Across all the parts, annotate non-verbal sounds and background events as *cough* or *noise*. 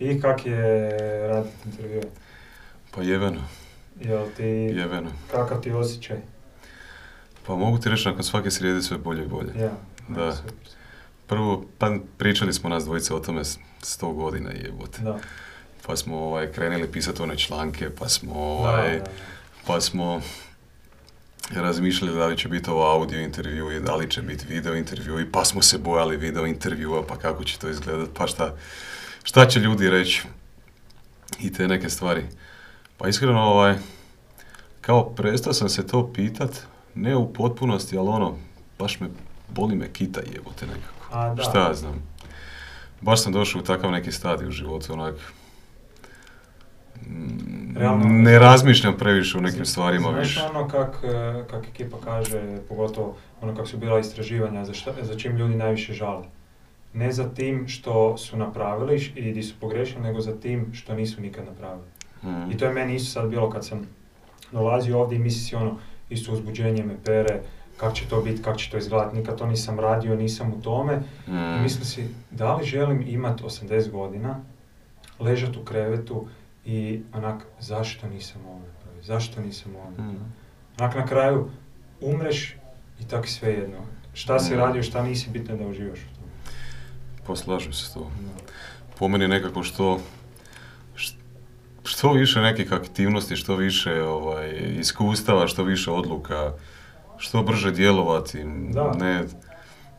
I kak je raditi intervju? Pa jebeno, Jel ti, jebeno. kakav ti osjećaj? Pa mogu ti reći nakon svake srijede sve bolje i bolje. Ja. Da. super. Prvo, pa pričali smo nas dvojice o tome sto godina jebote. Da. Pa smo ovaj, krenuli pisati one članke, pa smo, ovaj, da, da. pa smo razmišljali da li će biti ovo audio intervju i da li će biti video intervju i pa smo se bojali video intervjua, pa kako će to izgledat, pa šta, šta će ljudi reći i te neke stvari. Pa iskreno, ovaj, kao prestao sam se to pitat, ne u potpunosti, ali ono, baš me, boli me kita jebote nekako. A, da. Šta ja znam. Baš sam došao u takav neki stadij u životu, onak, Realno- ne razmišljam previše u nekim stvarima Znaš više. ono kak, e, kak ekipa kaže, pogotovo ono kak su bila istraživanja, za, šta, za čim ljudi najviše žale. Ne za tim što su napravili i di su pogrešili, nego za tim što nisu nikad napravili. Mm. I to je meni isto sad bilo kad sam dolazio ovdje i misli si ono, isto uzbuđenje me pere, kak će to biti, kak će to izgledati, nikad to nisam radio, nisam u tome. I Mm. misli si, da li želim imat 80 godina, ležat u krevetu i onak, zašto nisam ovo napravio, zašto nisam ovo napravio. Mm. Onak na kraju umreš i tak sve jedno. Šta si Mm. radio, šta nisi, bitno da uživaš u tome. Poslažem se s. Po meni nekako što, št- što više nekih aktivnosti, što više ovaj, iskustava, što više odluka, što brže djelovati. Da. Ne,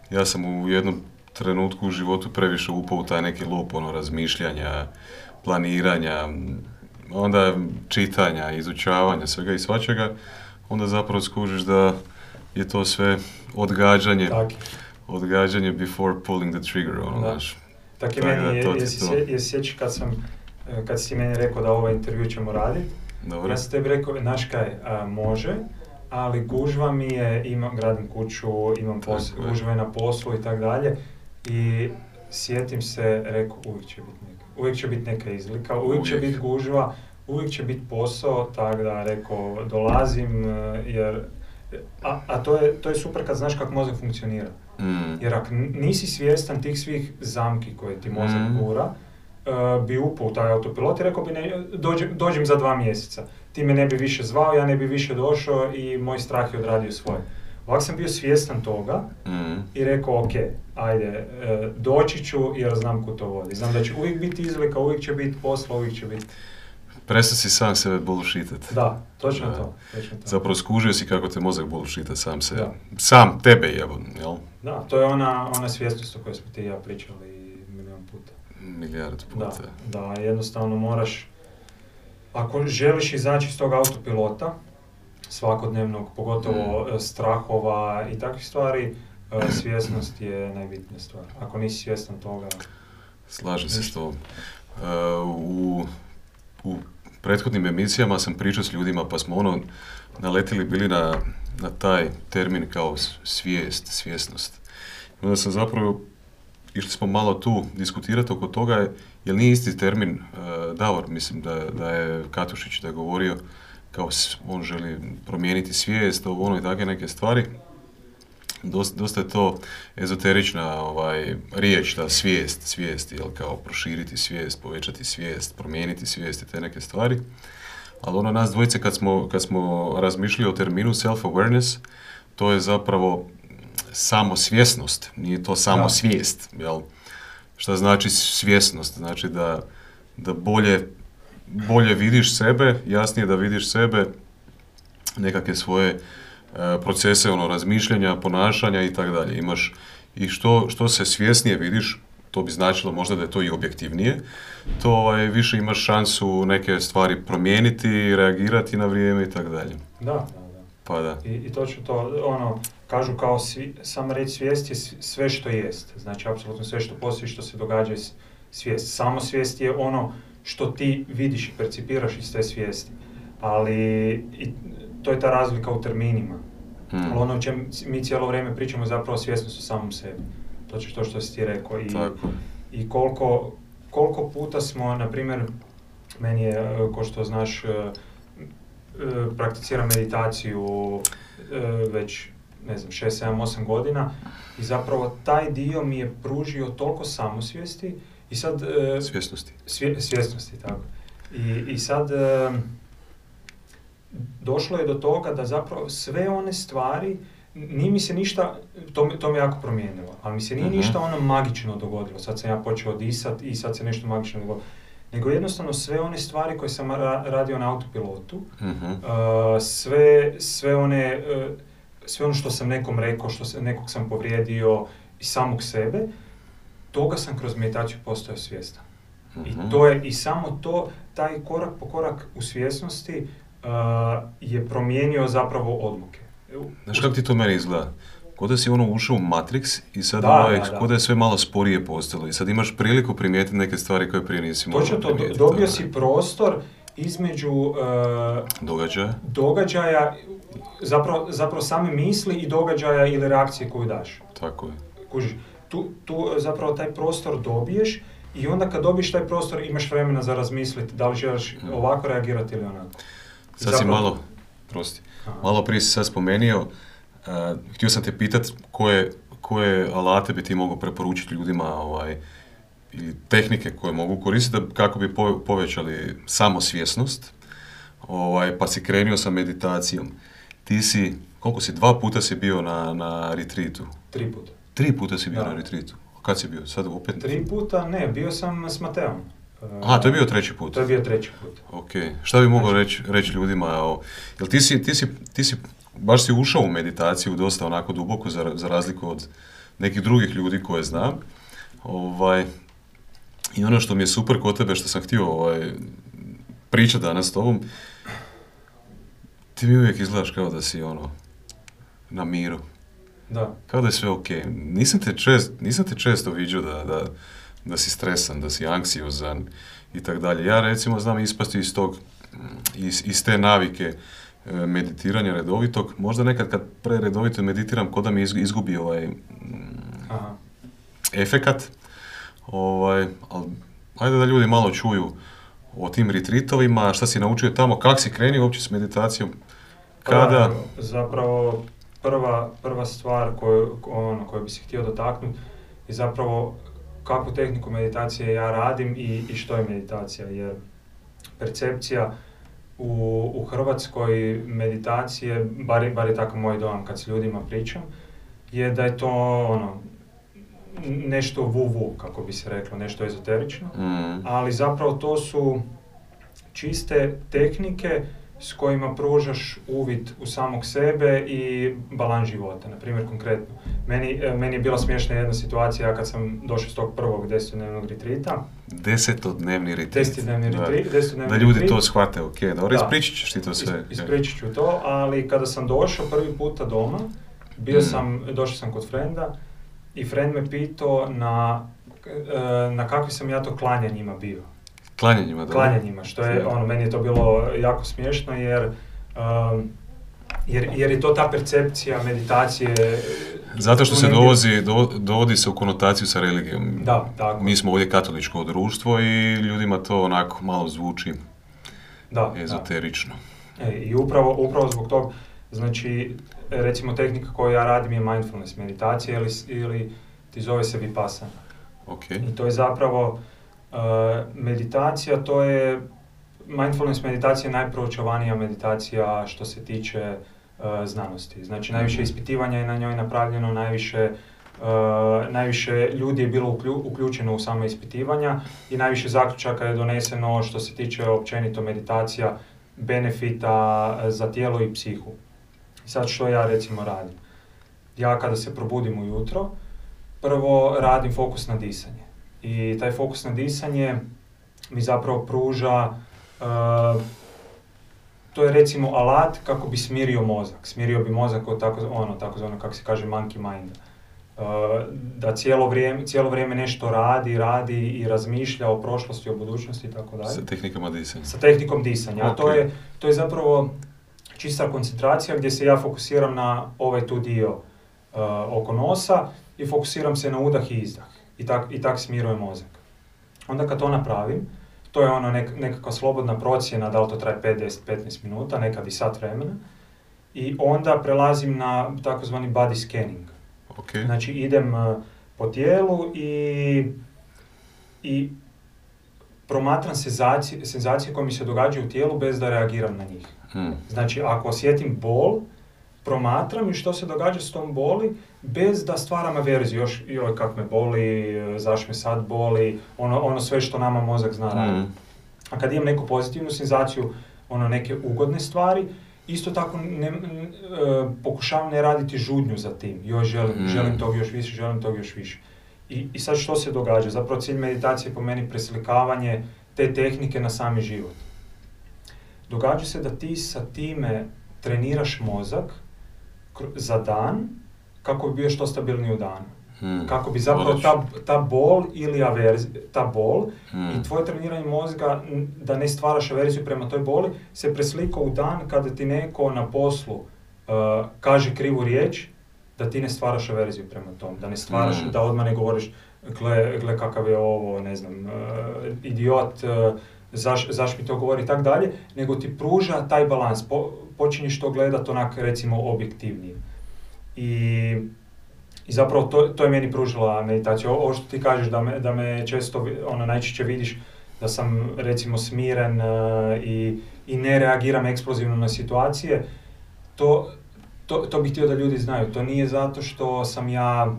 ja sam u jednom trenutku u životu previše upao u taj neki lup ono, razmišljanja, planiranja, onda čitanja, izučavanja, svega i svačega, onda zapravo skužiš da je to sve odgađanje, Tak je. Odgađanje before pulling the trigger, ono, Da. znaš. Tak je Tako meni, je, to ti jesi, to. sje- jesi sjećaš kad sam, e, kad si meni rekao da ovaj intervju ćemo raditi, ja sam tebi rekao, znaš kaj, a, može, ali gužva mi je, imam, gradim kuću, imam pos, Tako je. gužva je na poslu i tak dalje. I sjetim se, rekao, uvijek će biti neka, uvijek će biti neka izlika, uvijek, će Uvijek. biti gužva, uvijek će biti posao, tako da, rekao, dolazim, e, jer, a, a to, je, to je super kad znaš kako mozak funkcionira. Mm. Jer ako nisi svjestan tih svih zamki koje ti mozak Mhm. gura, e, bi upao u taj autopilot i rekao bi ne, dođem, dođem za dva mjeseca. Ti me ne bi više zvao, ja ne bi više došao i moj strah je odradio svoje. Ovako sam bio svjestan toga Mm. i rekao ok, ajde, e, doći ću jer znam kud to vodi. Znam da će uvijek biti izlika, uvijek će biti posla, uvijek će biti... Prestao si sam sebe bullshitat. Da, točno Da. to. Točno to. Zapravo skužio si kako te mozak bullshita sam se. Da. Sam tebe jebon, jel? Da, to je ona, ona svjesnost o kojoj smo ti i ja pričali milion puta. Milijard Da, puta. da, jednostavno moraš, ako želiš izaći iz tog autopilota, svakodnevnog, pogotovo Mm. e, strahova i takvih stvari, e, svjesnost je najbitnija stvar. Ako nisi svjestan toga, Slažem se s tom. Uh, u, u prethodnim emisijama sam pričao s ljudima pa smo ono naletili bili na, na taj termin kao svijest, svjesnost. I onda sam zapravo, išli smo malo tu diskutirati oko toga, jer nije isti termin, uh, Davor, mislim da, da je Katušić da je govorio kao on želi promijeniti svijest, ovo ono i takve neke stvari. Dosta, dosta je to ezoterična ovaj, riječ, ta svijest, svijest, jel, kao proširiti svijest, povećati svijest, promijeniti svijest i te neke stvari. Ali ono nas dvojice kad smo, kad smo razmišljali o terminu self-awareness, to je zapravo samosvjesnost, nije to samo svijest, jel? Šta znači svjesnost? Znači da, da bolje, bolje vidiš sebe, jasnije da vidiš sebe, nekakve svoje e, procese ono razmišljanja, ponašanja i tako dalje. Imaš i što, što se svjesnije vidiš, to bi značilo možda da je to i objektivnije, to ovaj, više imaš šansu neke stvari promijeniti, reagirati na vrijeme i tako dalje. da, da, da. Pa da. I, I točno to, ono, kažu kao svi, sama reći svijest je sve što jest. Znači, apsolutno sve što postoji, što se događa je svijest. Samo svijest je ono što ti vidiš i percipiraš iz te svijesti. Ali i, to je ta razlika u terminima. Mm. Ali ono o čem mi cijelo vrijeme pričamo je zapravo svjesnost o samom sebi. To je to što si ti rekao. I, Tako. i koliko, koliko puta smo, na primjer, meni je, e, ko što znaš, e, e, prakticiram meditaciju već, ne znam, 6, 7, 8 godina i zapravo taj dio mi je pružio toliko samosvijesti I sad... Svjesnosti. svje- svjesnosti, tako. I, i sad došlo je do toga da zapravo sve one stvari, nije mi se ništa, to, me- to me jako promijenilo, ali mi se nije Mhm. ništa ono magično dogodilo, sad sam ja počeo disat i sad se nešto magično dogodilo, nego jednostavno sve one stvari koje sam ra- radio na autopilotu, Mhm. Uh, sve, sve one, uh, sve ono što sam nekom rekao, što se, nekog sam povrijedio i samog sebe, toga sam kroz meditaciju postao svjestan. I Mhm. to je, i samo to, taj korak po korak u svjesnosti uh, je promijenio zapravo odluke. Znaš kako ti to meni izgleda? Ko da si ono ušao u Matrix i sad Da, ovaj, da, da. ko da je sve malo sporije postalo i sad imaš priliku primijetiti neke stvari koje prije nisi mogao to, primijetiti. dobio si prostor između uh, Događaja. događaja, zapravo, zapravo same misli i događaja ili reakcije koju daš. Tako je. Kužiš, tu, tu zapravo taj prostor dobiješ i onda kad dobiješ taj prostor imaš vremena za razmisliti da li želiš Mm. ovako reagirati ili onako. Sad si Zapravo- malo, prosti. Malo prije si sad spomenio, a, htio sam te pitat koje, koje alate bi ti mogao preporučiti ljudima ovaj, ili tehnike koje mogu koristiti da- kako bi po- povećali samosvjesnost, ovaj, pa si krenuo sa meditacijom. Ti si, koliko si, dva puta si bio na, na retreatu? Tri puta. Tri puta si bio Da. na retreatu. A Kad si bio? Sad opet? Tri puta, ne, bio sam s Mateom. Aha, to je bio treći put. To je bio treći put. Ok, šta bi mogao reći reći ljudima? Evo, jel ti si, ti, si, ti si, baš si ušao u meditaciju dosta onako duboko za, za razliku od nekih drugih ljudi koje znam. Ovaj, I ono što mi je super kod tebe, što sam htio ovaj, pričati danas s tobom, ti mi uvijek izgledaš kao da si ono, na miru. Da. Kao da je sve ok. Nisam te, čest, nisam te često viđao da, da, da si stresan, da si anksiozan i tak dalje. Ja recimo znam ispasti iz tog, iz, iz te navike e, meditiranja redovitog. Možda nekad kad preredovito meditiram, ko da mi izgu- izgubi ovaj Aha. efekat. Ovaj, ali ajde da ljudi malo čuju o tim retritovima, šta si naučio tamo, kak si krenio uopće s meditacijom, kada... Pa, zapravo, prva, prva stvar koju, ono, koju bi se htio dotaknuti je zapravo kakvu tehniku meditacije ja radim i, i što je meditacija. Jer percepcija u, u Hrvatskoj meditacije, bar, bar je tako moj dojam kad s ljudima pričam, je da je to ono, nešto vu-vu, kako bi se reklo, nešto ezoterično Mm, ali zapravo to su čiste tehnike s kojima pružaš uvid u samog sebe i balans života. Na primjer, konkretno, meni, e, meni je bila smiješna jedna situacija kad sam došao s tog prvog desetodnevnog retrita. desetodnevni retrit. Desetodnevni Da. retrit, desetodnevni Da ljudi retrit. to shvate, ok, dobro, Da. ispričat ćeš ti to sve. Is- Ispričat ću to, ali kada sam došao prvi puta doma, bio Mm. sam, došao sam kod frenda i friend me pitao na, e, na kakvi sam ja to klanjanjima bio. Klanjanjima, da. klanjanjima, što je, ono, meni je to bilo jako smiješno jer, um, jer, jer je to ta percepcija meditacije. Zato što se dovozi, do- dovodi se u konotaciju sa religijom. Da, tako. Mi smo ovdje katoličko društvo i ljudima to onako malo zvuči Da, da. ezoterično. E, I upravo, upravo zbog tog, znači, recimo tehnika koju ja radim je mindfulness meditacija ili, ili ti zove se vipassana. Ok. I to je zapravo uh, meditacija, to je mindfulness meditacija je najproučavanija meditacija što se tiče uh, znanosti. Znači najviše Mhm. ispitivanja je na njoj napravljeno, najviše uh, najviše ljudi je bilo uklju- uključeno u same ispitivanja i najviše zaključaka je doneseno što se tiče općenito meditacija benefita za tijelo i psihu. I sad što ja recimo radim? Ja kada se probudim ujutro, prvo radim fokus na disanje. I taj fokus na disanje mi zapravo pruža, uh, to je recimo alat kako bi smirio mozak. Smirio bi mozak od tako, ono, takozvano, kako se kaže, monkey mind. Uh, da cijelo vrijeme, cijelo vrijeme nešto radi, radi i razmišlja o prošlosti, o budućnosti i tako dalje Sa tehnikama disanja. sa tehnikom disanja. A to je, to je zapravo čista koncentracija gdje se ja fokusiram na ovaj tu dio uh, oko nosa i fokusiram se na udah i izdah. I tak, i tak smirujem mozak. Onda kad to napravim, to je ono nek, nekakva slobodna procjena, da li to traje 5, 10, 15 minuta, nekad i sat vremena. I onda prelazim na takozvani body scanning. Ok. Znači idem uh, po tijelu i i promatram senzacije, senzacije koje mi se događaju u tijelu bez da reagiram na njih. Hmm. Znači, ako osjetim bol, promatram i što se događa s tom boli, bez da stvaram averziju, još joj kak me boli, zašto me sad boli, ono, ono sve što nama mozak zna raditi. Hmm. A kad imam neku pozitivnu senzaciju, ono neke ugodne stvari, isto tako ne, e, pokušavam ne raditi žudnju za tim. Joj, želim, Mm. želim tog još više, želim tog još više. I, I sad što se događa? Zapravo cilj meditacije je po meni preslikavanje te tehnike na sami život. Događa se da ti sa time treniraš mozak za dan kako bi bio što stabilniji u danu. Hmm. Kako bi zapravo ta, ta bol ili averzija, ta bol Hmm. i tvoje treniranje mozga da ne stvaraš averziju prema toj boli se preslika u dan kada ti neko na poslu uh, kaže krivu riječ, da ti ne stvaraš averziju prema tom, da ne stvaraš, Mm. da odmah ne govoriš gle, gle kakav je ovo, ne znam, uh, idiot, uh, zaš, zaš mi to govori i tak dalje, nego ti pruža taj balans, po, počinješ to gledat onak recimo objektivnije. I i zapravo to, to je meni pružila meditacija. Ovo što ti kažeš da me, da me često, ono, najčešće vidiš da sam recimo smiren e, i, i ne reagiram eksplozivno na situacije, to, to, to bih htio da ljudi znaju. To nije zato što sam ja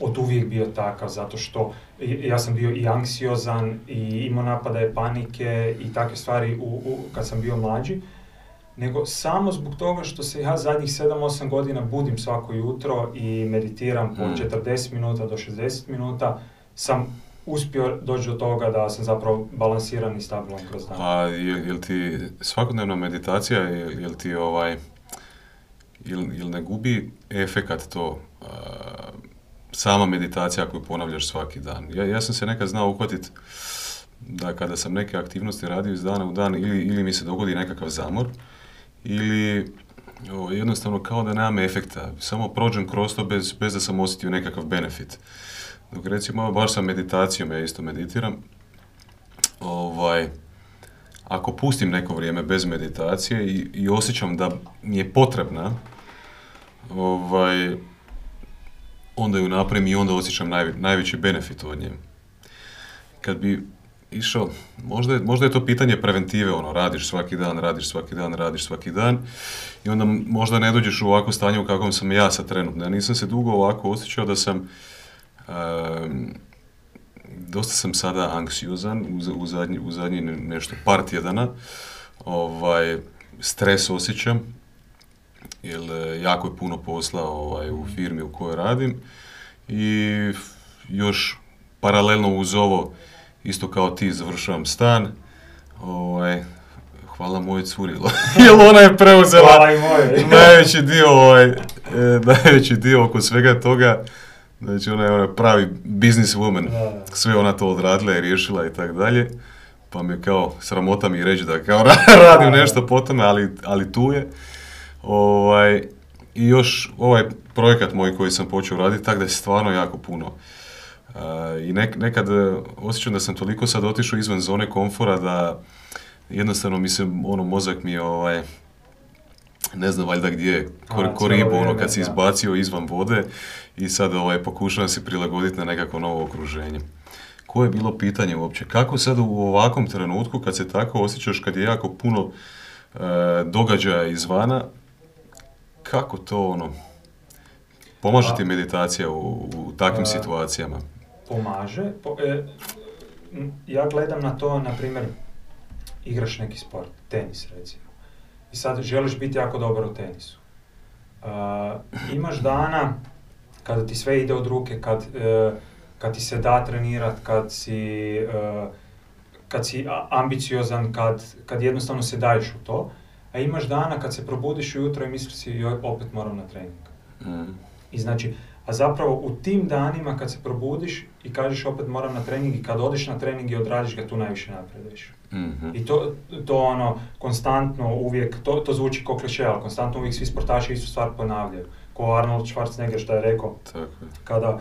od uvijek bio takav, zato što ja sam bio i anksiozan i imao napadaje panike i takve stvari u, u, kad sam bio mlađi, nego samo zbog toga što se ja zadnjih 7-8 godina budim svako jutro i meditiram po Mm. 40 minuta do 60 minuta, sam uspio doći do toga da sam zapravo balansiran i stabilan kroz dan. A jel, jel ti svakodnevna meditacija, jel, jel ti ovaj, jel, jel ne gubi efekat to, a, sama meditacija koju ponavljaš svaki dan? Ja, ja sam se nekad znao uhvatiti da kada sam neke aktivnosti radio iz dana u dan ili, ili mi se dogodi nekakav zamor ili o, jednostavno kao da nemam efekta, samo prođem kroz to bez, bez da sam osjetio nekakav benefit. Dok recimo baš sa meditacijom, ja isto meditiram, ovaj, ako pustim neko vrijeme bez meditacije i, i osjećam da mi je potrebna, ovaj, onda ju napravim i onda osjećam najve- najveći benefit od nje. Kad bi išao, možda je, možda je to pitanje preventive, ono, radiš svaki dan, radiš svaki dan, radiš svaki dan i onda možda ne dođeš u ovako stanje u kakvom sam ja sad trenutno. Ja nisam se dugo ovako osjećao da sam em, dosta sam sada anksiozan u, u zadnji, u zadnji ne- nešto par tjedana. Ovaj, stres osjećam, jer e, jako je puno posla ovaj, u firmi u kojoj radim i još paralelno uz ovo, isto kao ti, završavam stan. Ovaj, hvala mojoj curi, *laughs* jer ona je preuzela *laughs* najveći dio, ovaj, e, najveći dio oko svega toga. Znači ona je ona pravi business woman. Sve ona to odradila i riješila i tako dalje. Pa mi je kao sramota mi reći da kao *laughs* radim nešto po tome, ali, ali tu je. Ovaj, I još ovaj projekat moj koji sam počeo raditi, tako da je stvarno jako puno. E, I nek, nekad e, osjećam da sam toliko sad otišao izvan zone komfora da jednostavno mi se, ono, mozak mi je, ovaj, ne znam valjda gdje je, ko, ribu, ono, kad si izbacio izvan vode i sad ovaj, pokušavam se prilagoditi na nekako novo okruženje. Koje je bilo pitanje uopće? Kako sad u ovakvom trenutku, kad se tako osjećaš, kad je jako puno e, događaja izvana, kako to, ono, pomaže ti A- meditacija u, u takvim A- situacijama? Pomaže. Po, e, ja gledam na to, na primjer, igraš neki sport, tenis recimo. I sad želiš biti jako dobar u tenisu. A, imaš dana kada ti sve ide od ruke, kad, e, kad ti se da trenirat, kad si, e, kad si ambiciozan, kad, kad jednostavno se daješ u to. A imaš dana kad se probudiš ujutro i misliš si joj, opet moram na trening. Mm. I znači, a zapravo u tim danima kad se probudiš i kažeš opet moram na trening i kad odeš na trening i odradiš ga tu najviše napreduješ. Mhm. I to, to ono, konstantno uvijek, to, to zvuči kao kliše, ali konstantno uvijek svi sportaši istu stvar ponavljaju. Ko Arnold Schwarzenegger što je rekao, Tako kada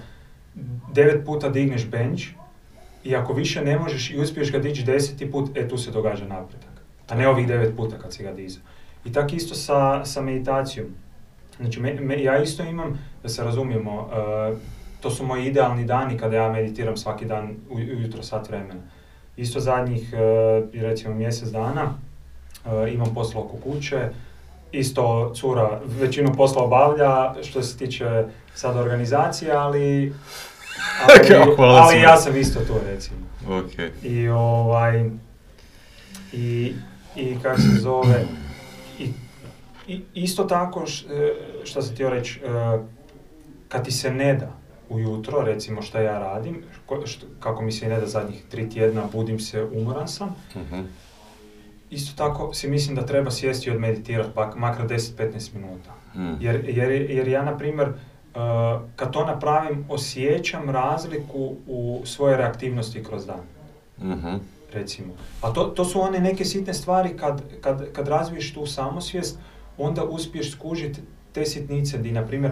devet puta digneš bench i ako više ne možeš i uspiješ ga dići deseti put, e tu se događa napredak. A ne ovih devet puta kad si ga dizao. I tako isto sa, sa meditacijom. Znači, me, me- ja isto imam, da se razumijemo, uh, to su moji idealni dani kada ja meditiram svaki dan ujutro sat vremena. Isto zadnjih, e, recimo mjesec dana, e, imam posla oko kuće, isto cura većinu posla obavlja što se tiče sad organizacije, ali, *laughs* ali, ja sam isto tu recimo. Ok. I ovaj, i, i kako se zove, i, i isto tako š- e, što sam htio reći, e, kad ti se ne da ujutro, recimo što ja radim, ko- što- kako mi se ne da zadnjih tri tjedna, budim se, umoran sam, Mhm. isto tako si mislim da treba sjesti i odmeditirati, makar 10-15 minuta. Mm. Jer, jer, jer ja, na primjer, uh, kad to napravim, osjećam razliku u svojoj reaktivnosti kroz dan, Mhm. recimo. A to, to su one neke sitne stvari, kad, kad, kad razviješ tu samosvijest, onda uspiješ skužiti te sitnice di, na primjer,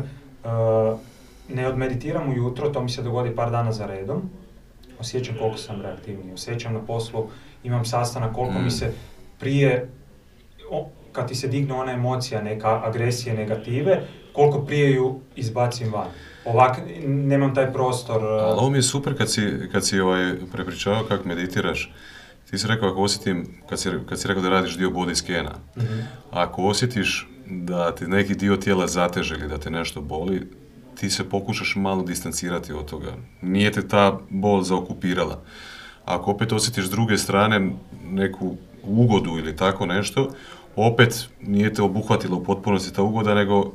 ne odmeditiram ujutro, to mi se dogodi par dana za redom, osjećam koliko sam reaktivniji, osjećam na poslu, imam sastanak, koliko Mm. mi se prije, o, kad ti se digne ona emocija, neka agresije, negative, koliko prije ju izbacim van. Ovak, nemam taj prostor. uh, Ali ovo mi je super kad si, kad si ovaj, prepričavao kako meditiraš. Ti si rekao ako osjetim, kad si, kad si rekao da radiš dio body scana, mhm. ako osjetiš da ti neki dio tijela zateže ili da te nešto boli, ti se pokušaš malo distancirati od toga. Nije te ta bol zaokupirala. Ako opet osjetiš s druge strane neku ugodu ili tako nešto, opet nije te obuhvatila u potpunosti ta ugoda, nego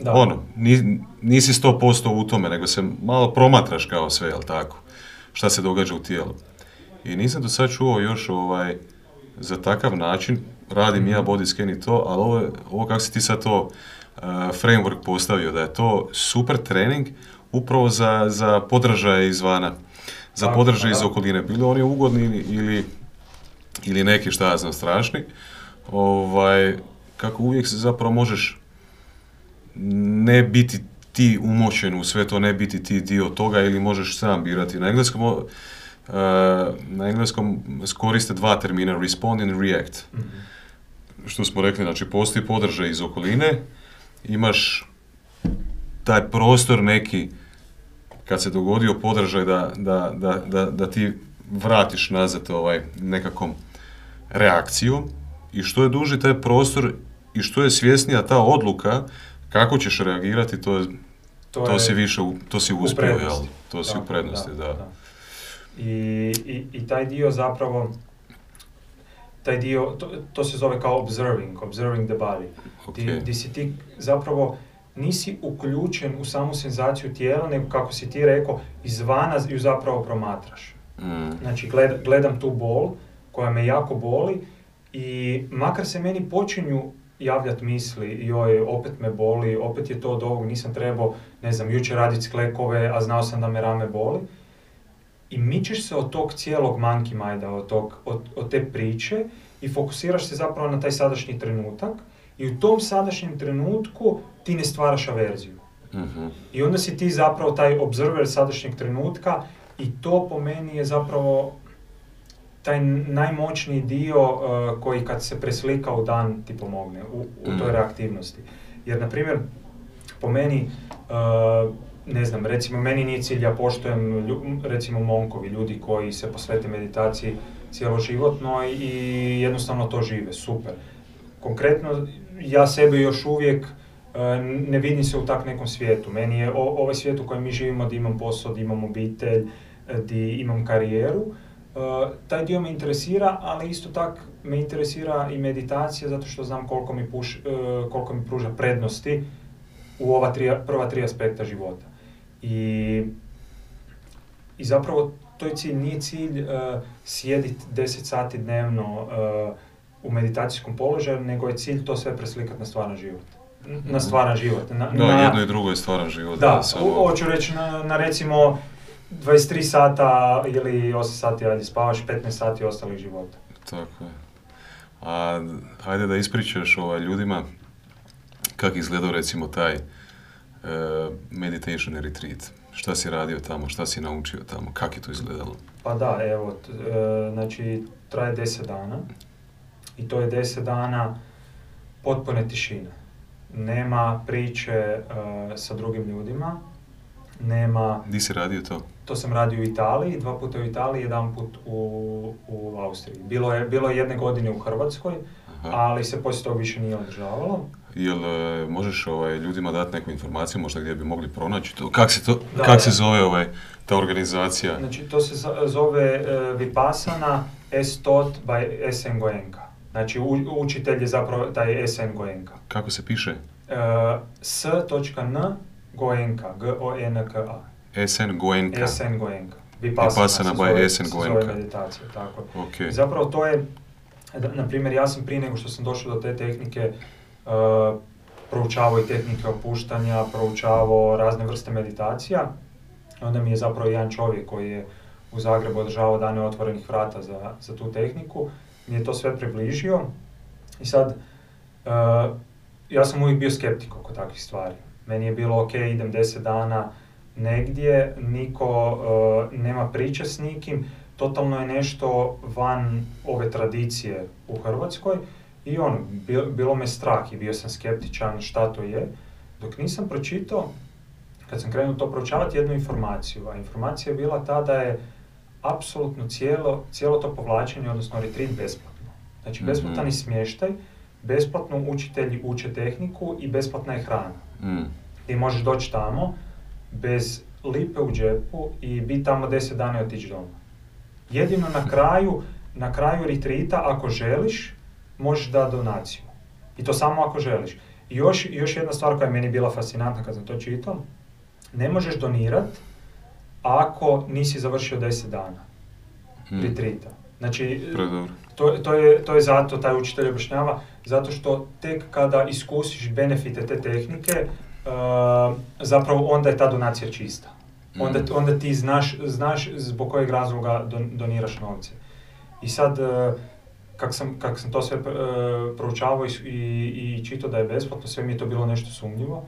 Da. ono, ni- nisi 100% u tome, nego se malo promatraš kao sve, jel tako? Šta se događa u tijelu. I nisam do sad čuo još ovaj, za takav način, radim ja body scan i to, ali ovo, ovo kako si ti sad to uh, framework postavio, da je to super trening upravo za, za podražaje izvana, za Tako, podražaje iz okoline, bili oni ugodni ili, ili, neki šta ja znam strašni, ovaj, kako uvijek se zapravo možeš ne biti ti umočen u sve to, ne biti ti dio toga ili možeš sam birati. Na engleskom, e, na engleskom koriste dva termina, respond and react. Mhm. Što smo rekli, znači postoji podržaj iz okoline, imaš taj prostor neki, kad se dogodio podržaj da, da, da, da, da ti vratiš nazad ovaj nekakvom reakcijom i što je duži taj prostor i što je svjesnija ta odluka kako ćeš reagirati, to, je, to, je si više, to si u uspio, jel? To si Da, u prednosti, da. I, i, I taj dio zapravo, taj dio, to, to se zove kao observing, observing the body. Di, Ok. di si ti zapravo nisi uključen u samu senzaciju tijela, nego kako si ti rekao, izvana ju zapravo promatraš. Mm, Znači gled- gledam tu bol koja me jako boli i makar se meni počinju javljati misli, joj, opet me boli, opet je to od ovog, nisam trebao, ne znam, jučer raditi sklekove, a znao sam da me rame boli. I mičeš se od tog cijelog monkey minda, od, tog, od, od te priče i fokusiraš se zapravo na taj sadašnji trenutak i u tom sadašnjem trenutku ti ne stvaraš averziju. mhm. I onda si ti zapravo taj observer sadašnjeg trenutka i to po meni je zapravo taj najmoćniji dio uh, koji kad se preslika u dan ti pomogne u, u toj Mm. reaktivnosti. Jer, na primjer, po meni, uh, ne znam, recimo meni nije cilj, ja poštujem recimo monkovi, ljudi koji se posvete meditaciji cjeloživotno i jednostavno to žive, super. Konkretno, ja sebe još uvijek uh, ne vidim se u tak nekom svijetu. Meni je ovaj svijet u kojem mi živimo, di imam posao, di imam obitelj, eh, di imam karijeru, uh, taj dio me interesira, ali isto tak me interesira i meditacija zato što znam koliko mi, puš, koliko mi pruža prednosti u ova tri, prva tri aspekta života. I, i zapravo to je cilj, nije cilj uh, sjediti 10 sati dnevno uh, u meditacijskom položaju, nego je cilj to sve preslikati na stvaran život. Na stvaran život. Na, Da, na- jedno i drugo je stvaran život. da, u- hoću reći na, na recimo 23 sata ili 8 sati ajde spavaš, 15 sati ostalih života. Tako je. A hajde da ispričaš ovaj, ljudima kako izgledao recimo taj e, meditation retreat. Šta si radio tamo, šta si naučio tamo, kako je to izgledalo? Pa da, evo, t- e, znači traje 10 dana i to je 10 dana potpune tišine. Nema priče e, sa drugim ljudima, nema... Di si radio to? To sam radio u Italiji, dva puta u Italiji, jedan put u, u Austriji. Bilo je, bilo je jedne godine u Hrvatskoj, Aha. ali se poslije toga više nije održavalo. Jel e, možeš ovaj, ljudima dati neku informaciju možda gdje bi mogli pronaći to? Kak se, to, Da, kak da. se zove ovaj, ta organizacija? Znači, to se zove e, Vipassana S taught by SN Goenka. Znači, u- učitelj je zapravo taj SN Goenka. Kako se piše? E, S.N Goenka, G-O-N-K-A. SN Goenka. SN Goenka. Vipassana se by zove- SN se zove Goenka. meditacija, tako je. Ok. I Zapravo to je, na primjer, ja sam prije nego što sam došao do te tehnike, uh, proučavao i tehnike opuštanja, proučavao razne vrste meditacija. Onda mi je zapravo jedan čovjek koji je u Zagrebu održavao dane otvorenih vrata za, za tu tehniku, mi je to sve približio. I sad, uh, ja sam uvijek bio skeptik oko takvih stvari. Meni je bilo ok, idem deset dana negdje, niko uh, nema priče s nikim, totalno je nešto van ove tradicije u Hrvatskoj i ono, bil- bilo me strah i bio sam skeptičan šta to je, dok nisam pročitao, kad sam krenuo to proučavati, jednu informaciju, a informacija je bila ta da je apsolutno cijelo, cijelo to povlačenje, odnosno retreat besplatno. Znači, Mhm. besplatan je smještaj, besplatno učitelji uče tehniku i besplatna je hrana. Mm. Ti možeš doći tamo bez lipe u džepu i biti tamo 10 dana i otići doma. Jedino na kraju, na kraju retrita, ako želiš, možeš dati donaciju. I to samo ako želiš. I još, još jedna stvar koja je meni bila fascinantna kad sam to čitao, ne možeš donirat ako nisi završio 10 dana Mm. retrita. Znači, to, to, je, to je zato, taj učitelj objašnjava, zato što tek kada iskusiš benefite te tehnike, uh, zapravo onda je ta donacija čista. Onda, Mm. onda ti znaš, znaš zbog kojeg razloga don, doniraš novce. I sad, uh, kak sam, kak sam to sve uh, proučavao i, i, i čitao da je besplatno, sve mi je to bilo nešto sumnjivo.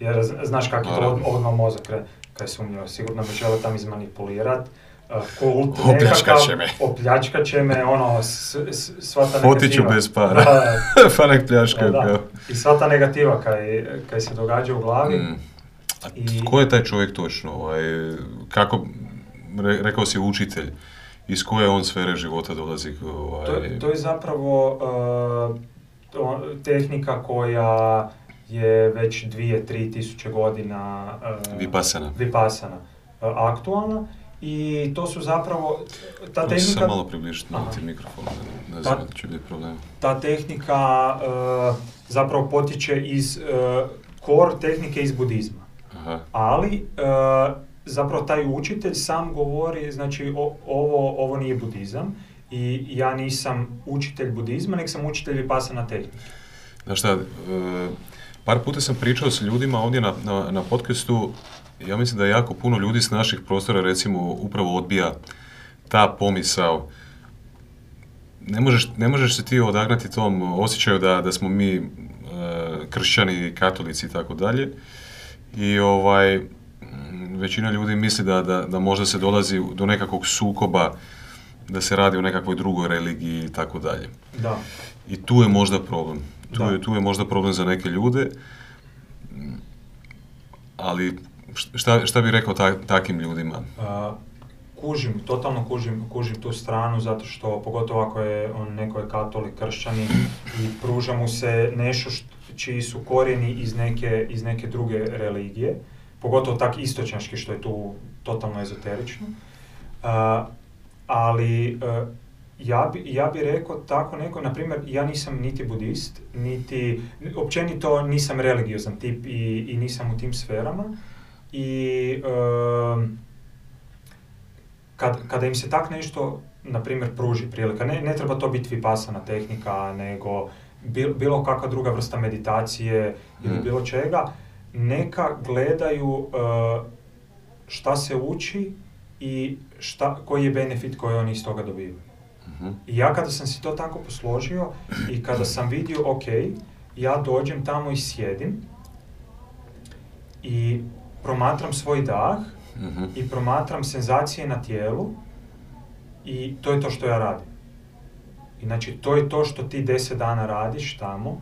Jer zn- znaš kako je to od, odmah mozak kre, kad je sumnjivo. Sigurno me žele tam izmanipulirat. Uh, kult *laughs* nekakav, će me. opljačkat će me, ono, s, s, sva ta Otiću negativa. bez para. Da, da, *laughs* Fanak pljaška. da. I sva ta negativa kaj, kaj se događa u glavi. Mm. A I- tko je taj čovjek točno? Ovaj, kako, re- rekao si učitelj, iz koje on sfere života dolazi? Ovaj, To, to je zapravo uh, to- tehnika koja je već dvije, tri tisuće godina uh, Vipassana. Vipassana, uh, aktualna i to su zapravo, ta Mogu se tehnika, sam malo približiti Aha. ti mikrofon, ne, ne znam da će biti problem. ta tehnika uh, zapravo potiče iz uh, core tehnike iz budizma. Aha. Ali uh, zapravo taj učitelj sam govori, znači o- ovo, ovo nije budizam i ja nisam učitelj budizma, nego sam učitelj vipassana tehnike. Znaš šta, e, par puta sam pričao s ljudima ovdje na, na, na podcastu, ja mislim da jako puno ljudi s naših prostora recimo upravo odbija ta pomisao. Ne možeš, ne možeš se ti odagnati tom osjećaju da, da smo mi e, kršćani, katolici i tako dalje. I ovaj, većina ljudi misli da, da, da možda se dolazi do nekakvog sukoba, da se radi o nekakvoj drugoj religiji i tako dalje. Da. I tu je možda problem. Tu, Da. je, tu je možda problem za neke ljude. Ali šta, šta bi rekao ta, takim ljudima? Uh, kužim, totalno kužim, kužim tu stranu zato što pogotovo ako je on neko je katolik, kršćanin i pruža mu se nešto št- čiji su korijeni iz neke, iz neke druge religije, pogotovo tak istočnjački što je tu totalno ezoterično. Uh, ali uh, ja bi, ja bi rekao tako neko, na primjer, ja nisam niti budist, niti, općenito nisam religiozan tip i, i nisam u tim sferama. I um, kad, kada im se tak nešto, na primjer, pruži prilika, ne, ne treba to biti vipassana tehnika, nego bil- bilo kakva druga vrsta meditacije ili Mm. bilo čega, neka gledaju uh, šta se uči i šta, koji je benefit koji oni iz toga dobivaju. Mhm. I ja kada sam si to tako posložio i kada sam vidio, ok, ja dođem tamo i sjedim i promatram svoj dah Mhm. i promatram senzacije na tijelu i to je to što ja radim. I znači, to je to što ti 10 dana radiš tamo.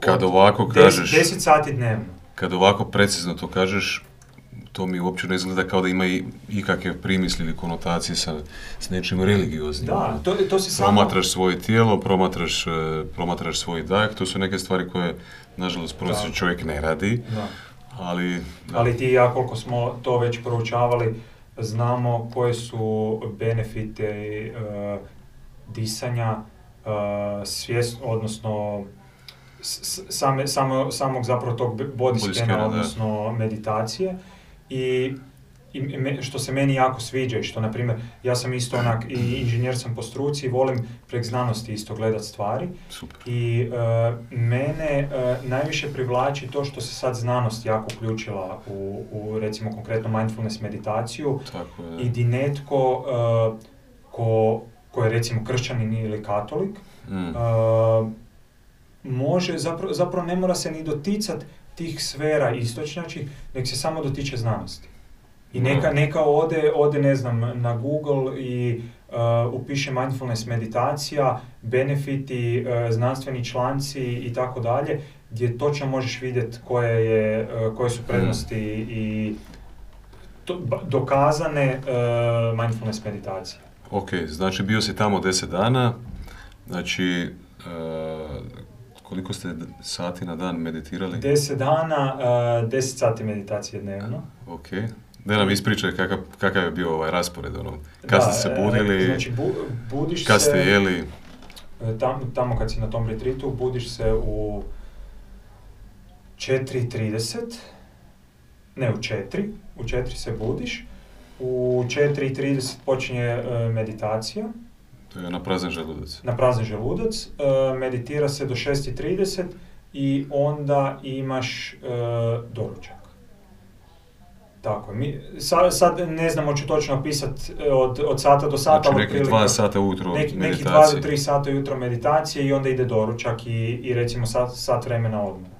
Kad ovako kažeš, 10 sati dnevno. Kad ovako precizno to kažeš, to mi uopće ne izgleda kao da ima i ikakve primisli ili konotacije sa, s nečim religioznim. Da, to, to si samo... Promatraš svoje tijelo, promatraš, e, promatraš svoj dah, to su neke stvari koje, nažalost, prosječan Da. čovjek ne radi, Da. ali... da. Ali ti i ja, koliko smo to već proučavali, znamo koje su benefite e, disanja, e, svijest, odnosno same, samo, samog zapravo tog body scana, odnosno meditacije. I, i me- što se meni jako sviđa i što, na primjer, ja sam isto onak, i inženjer sam po struci i volim prek znanosti isto gledat stvari. Super. I e, mene e, najviše privlači to što se sad znanost jako uključila u, u recimo konkretno mindfulness meditaciju Tako je. i di netko e, ko, ko je recimo kršćanin ili katolik Mm. Može, zapravo, zapravo ne mora se ni doticat tih sfera istočnjačih, nek se samo dotiče znanosti. I neka, neka ode, ode, ne znam, na Google i uh, upiše mindfulness meditacija, benefiti, uh, znanstveni članci i tako dalje, gdje točno možeš vidjeti koje, je, uh, koje su prednosti i to, dokazane uh, mindfulness meditacije. Ok, znači bio si tamo 10 dana, znači e, koliko ste sati na dan meditirali? 10 dana, uh, 10 sati meditacije dnevno. Ok, da nam ispričaj kakav, kakav je bio ovaj raspored, ono, kad ste se e, budili, Znači, bu, budiš kad ste jeli, E, Tam, tamo kad si na tom retritu, budiš se u 4.30, ne u 4, u 4 se budiš, u 4.30 počinje e, meditacija to je na prazan želudac. na prazan želudac, e, meditira se do 6.30 i onda imaš e, doručak. Tako, mi, sa- sad ne znam, hoću točno opisati od, od sata do sata, Znači nekih dva sata ujutro neki, neki dva meditacije. do tri sata jutro meditacije i onda ide doručak i, i recimo sat, sat vremena odmora.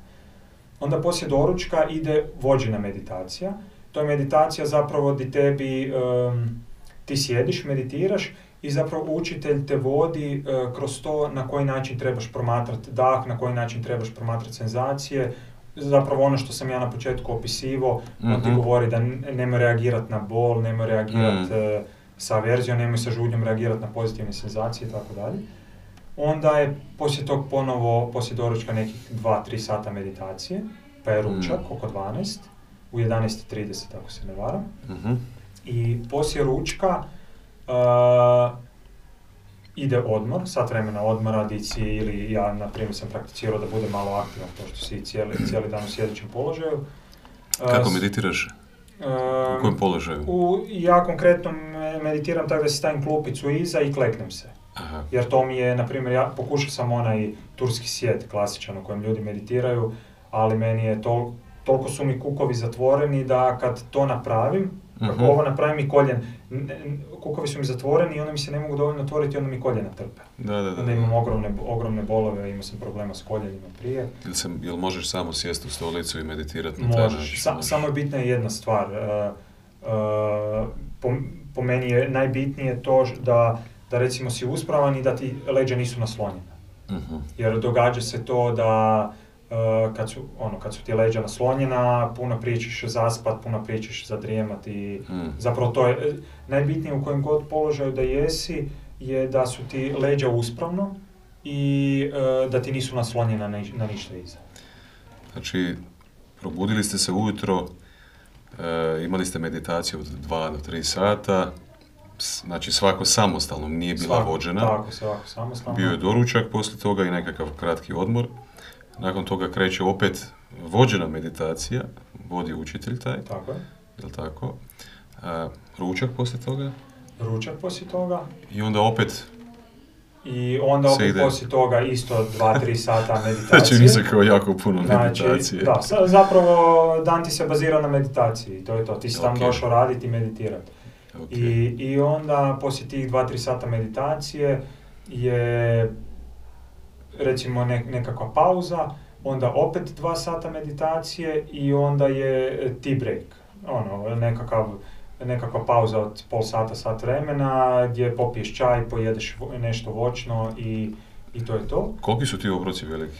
Onda poslije doručka ide vođena meditacija. To je meditacija zapravo di tebi, em, ti sjediš, meditiraš i zapravo učitelj te vodi e, kroz to na koji način trebaš promatrati dah, na koji način trebaš promatrati senzacije. Zapravo ono što sam ja na početku opisivao, on ti Mhm. govori da n- nemoj reagirati na bol, nemoj reagirati Mm. e, sa averzijom, nemoj sa žudnjom reagirati na pozitivne senzacije i tako dalje. Onda je poslije tog ponovo, poslije doručka nekih 2-3 sata meditacije, pa je ručak Mm. oko 12, u 11.30 ako se ne varam. Mhm. I poslije ručka ide odmor, sat vremena odmora, di si ili ja na primjer sam prakticirao da budem malo aktivan, pošto si cijeli, cijeli dan u sjedećem položaju. Kako meditiraš? U kojem položaju? u, ja konkretno me- meditiram tako da si stavim klupicu iza i kleknem se. Aha. Jer to mi je, na primjer, ja pokušao sam onaj turski svijet klasičan u kojem ljudi meditiraju, ali meni je to, toliko su mi kukovi zatvoreni da kad to napravim, kako Mhm. ovo napravim i koljen, kukovi su mi zatvoreni i onda mi se ne mogu dovoljno otvoriti i onda mi koljena trpe. Da, da, da. Onda imam ogromne, ogromne bolove, imao sam problema s koljenima prije. Jel, sam, jel možeš samo sjesti u stolicu i meditirati na taj Možeš. način? Sa- samo je bitna jedna stvar. e, e, po, po meni je najbitnije to da, da recimo si uspravan i da ti leđa nisu naslonjena. Mhm. Jer događa se to da kad, su, ono, kad su ti leđa naslonjena, puno prije ćeš zaspat, puno prije ćeš zadrijemat i Mm. zapravo to je e, najbitnije u kojem god položaju da jesi je da su ti leđa uspravno i e, da ti nisu naslonjena na, na ništa iza. Znači, probudili ste se ujutro, e, imali ste meditaciju od 2 do 3 sata, znači svako samostalno nije bila Svako- vođena. Tako, svako samostalno. Bio je doručak poslije toga i nekakav kratki odmor. Nakon toga kreće opet vođena meditacija, vodi učitelj taj, Tako je. jel tako? A, ručak poslije toga Ručak poslije toga. i onda opet, I onda opet poslije toga isto 2-3 *laughs* sata meditacije. znači mi se kao jako puno Znači, meditacije. da, sa- zapravo dan ti se bazira na meditaciji, to je to. Ti si tam Ok. došao raditi i meditirati. Ok. I, I onda poslije tih 2-3 sata meditacije je recimo nek- nekakva pauza, onda opet 2 sata meditacije i onda je tea break. Ono, nekakav, nekakva pauza od pol sata, sat vremena gdje popiješ čaj, pojedeš nešto voćno i, i to je to. Koliki su ti obroci veliki?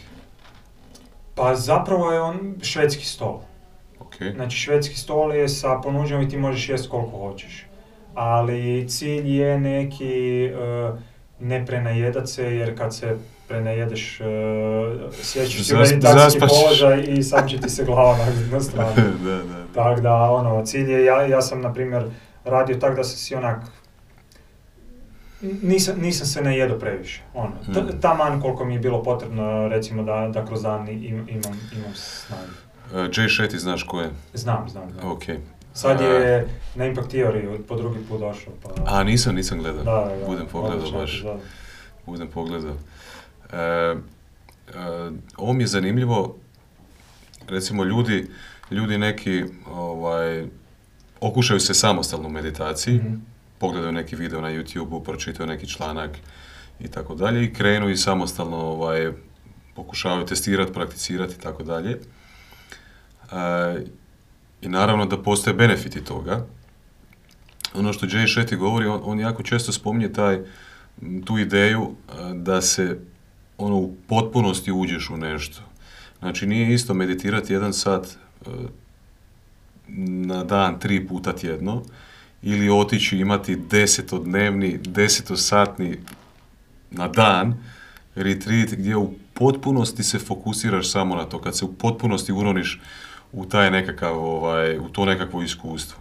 Pa zapravo je on švedski stol. Ok. Znači švedski stol je sa ponuđenom i ti možeš jest koliko hoćeš. Ali cilj je neki e, ne prenajedat se jer kad se prenajedeš uh, sjećaš Zasp- meditacijski položaj i sam će ti se glava na stranu. *laughs* da, da. Tako da, ono, cilj je, ja, ja sam, na primjer, radio tak da sam si onak, nisam, nisam se najedo previše, ono, Mm. taman koliko mi je bilo potrebno, recimo, da, da kroz dan im, imam, imam snagu. Uh, Jay Shetty znaš ko je? Znam, znam, znam. Ok. Sad je na Impact Theory po drugi put došao, pa... A nisam, nisam gledao. da, da, da, Budem pogledao baš. epizoda. Budem pogledao. E, e, ovo mi je zanimljivo, recimo ljudi, ljudi neki ovaj, okušaju se samostalno u meditaciji, Mhm. pogledaju neki video na YouTube-u, pročitaju neki članak i tako dalje i krenu i samostalno ovaj, pokušavaju testirati, prakticirati i tako dalje. E, I naravno da postoje benefiti toga. Ono što Jay Shetty govori, on, on jako često spominje taj, tu ideju da se ono u potpunosti uđeš u nešto. Znači nije isto meditirati jedan sat e, na dan tri puta tjedno ili otići imati desetodnevni, desetosatni na dan retreat gdje u potpunosti se fokusiraš samo na to, kad se u potpunosti uroniš u taj nekakav, ovaj, u to nekakvo iskustvo.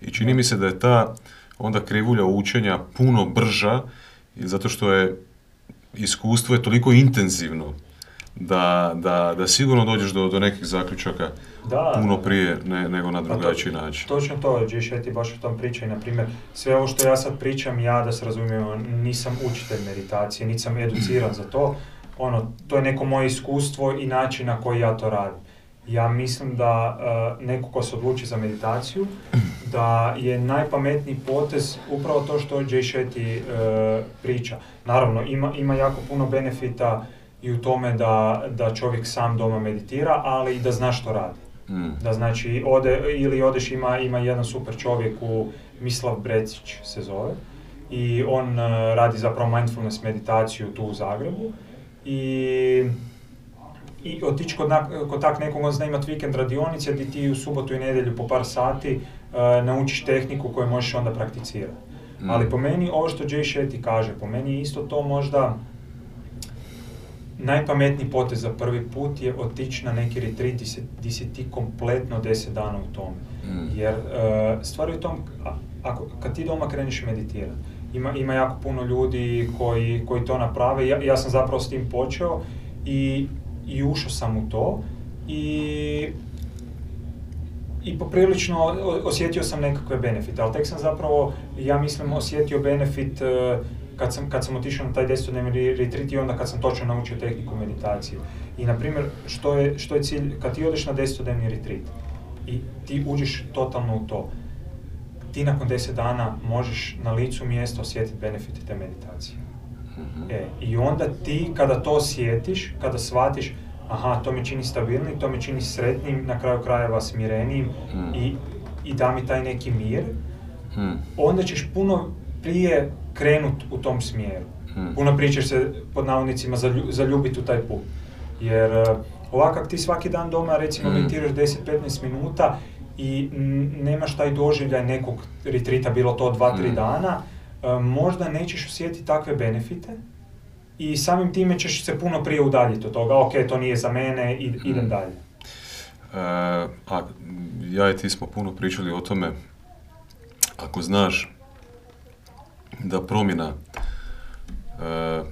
I čini mi se da je ta onda krivulja učenja puno brža, zato što je iskustvo je toliko intenzivno da, da, da sigurno dođeš do, do nekih zaključaka Da, puno prije ne- nego na Pa to- drugačiji način. Točno to, Jay Shetty baš o tom priča i na primjer sve ovo što ja sad pričam, ja da se razumijemo, nisam učitelj meditacije, niti sam educiran za to, ono, to je neko moje iskustvo i način na koji ja to radim. Ja mislim da uh, neko ko se odluči za meditaciju, *clears throat* da je najpametniji potez upravo to što Jay Shetty uh, priča. Naravno, ima, ima jako puno benefita i u tome da, da čovjek sam doma meditira, ali i da zna što radi. Mm. Da znači ode, ili odeš ima, ima jedan super čovjek u Mislav Brecić se zove i on uh, radi zapravo mindfulness meditaciju tu u Zagrebu i i otići kod, kod tak nekog, on zna imat vikend radionice gdje ti u subotu i nedjelju po par sati uh, naučiš tehniku koju možeš onda prakticirati. Mm. Ali po meni, ovo što Jay Shetty kaže, po meni je isto to možda najpametniji potez za prvi put je otići na neki retreat di, se- di si ti kompletno 10 dana u tome. Mm. Jer uh, stvar je u tom, a- ako, kad ti doma kreneš meditirati, ima, ima jako puno ljudi koji, koji to naprave, ja, ja sam zapravo s tim počeo i, i ušao sam u to i i poprilično osjetio sam nekakve benefite, ali tek sam zapravo, ja mislim, osjetio benefit eh, kad sam, kad sam otišao na taj desetodnevni re- retreat i onda kad sam točno naučio tehniku meditacije. I na primjer, što je, što je cilj, kad ti odeš na desetodnevni retreat i ti uđeš totalno u to, ti nakon 10 dana možeš na licu mjesta osjetiti benefite te meditacije. E, I onda ti kada to osjetiš, kada shvatiš, aha, to me čini stabilnim, to me čini sretnim, na kraju krajeva smirenijim Mm. i, i da mi taj neki mir, Mm. onda ćeš puno prije krenut u tom smjeru. Mm. Puno prije ćeš se pod navodnicima zalju, zaljubiti u taj put. Jer uh, ovako ako ti svaki dan doma recimo Mm. meditiraš 10-15 minuta i n- nemaš taj doživljaj nekog retrita, bilo to 2-3 Mm. dana, možda nećeš osjetiti takve benefite i samim time ćeš se puno prije udaljiti od toga, ok, to nije za mene, id- idem Mm. dalje. E, a ja i ti smo puno pričali o tome, ako znaš da promjena, e,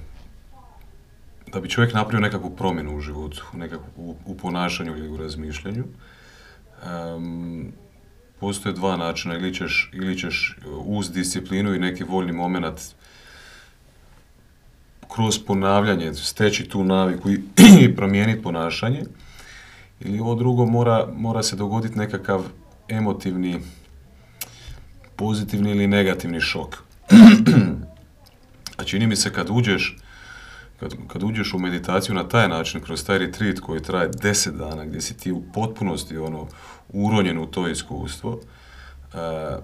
da bi čovjek napravio nekakvu promjenu u životu, nekakvu, u, u ponašanju ili u razmišljanju, postoje dva načina, ili ćeš, ili ćeš uz disciplinu i neki voljni moment kroz ponavljanje steći tu naviku i, *clears throat* i promijeniti ponašanje, ili ovo drugo mora, mora se dogoditi nekakav emotivni, pozitivni ili negativni šok. *clears throat* A čini mi se kad uđeš, kad, kad uđeš u meditaciju na taj način, kroz taj retreat koji traje 10 dana, gdje si ti u potpunosti ono, uronjen u to iskustvo, e,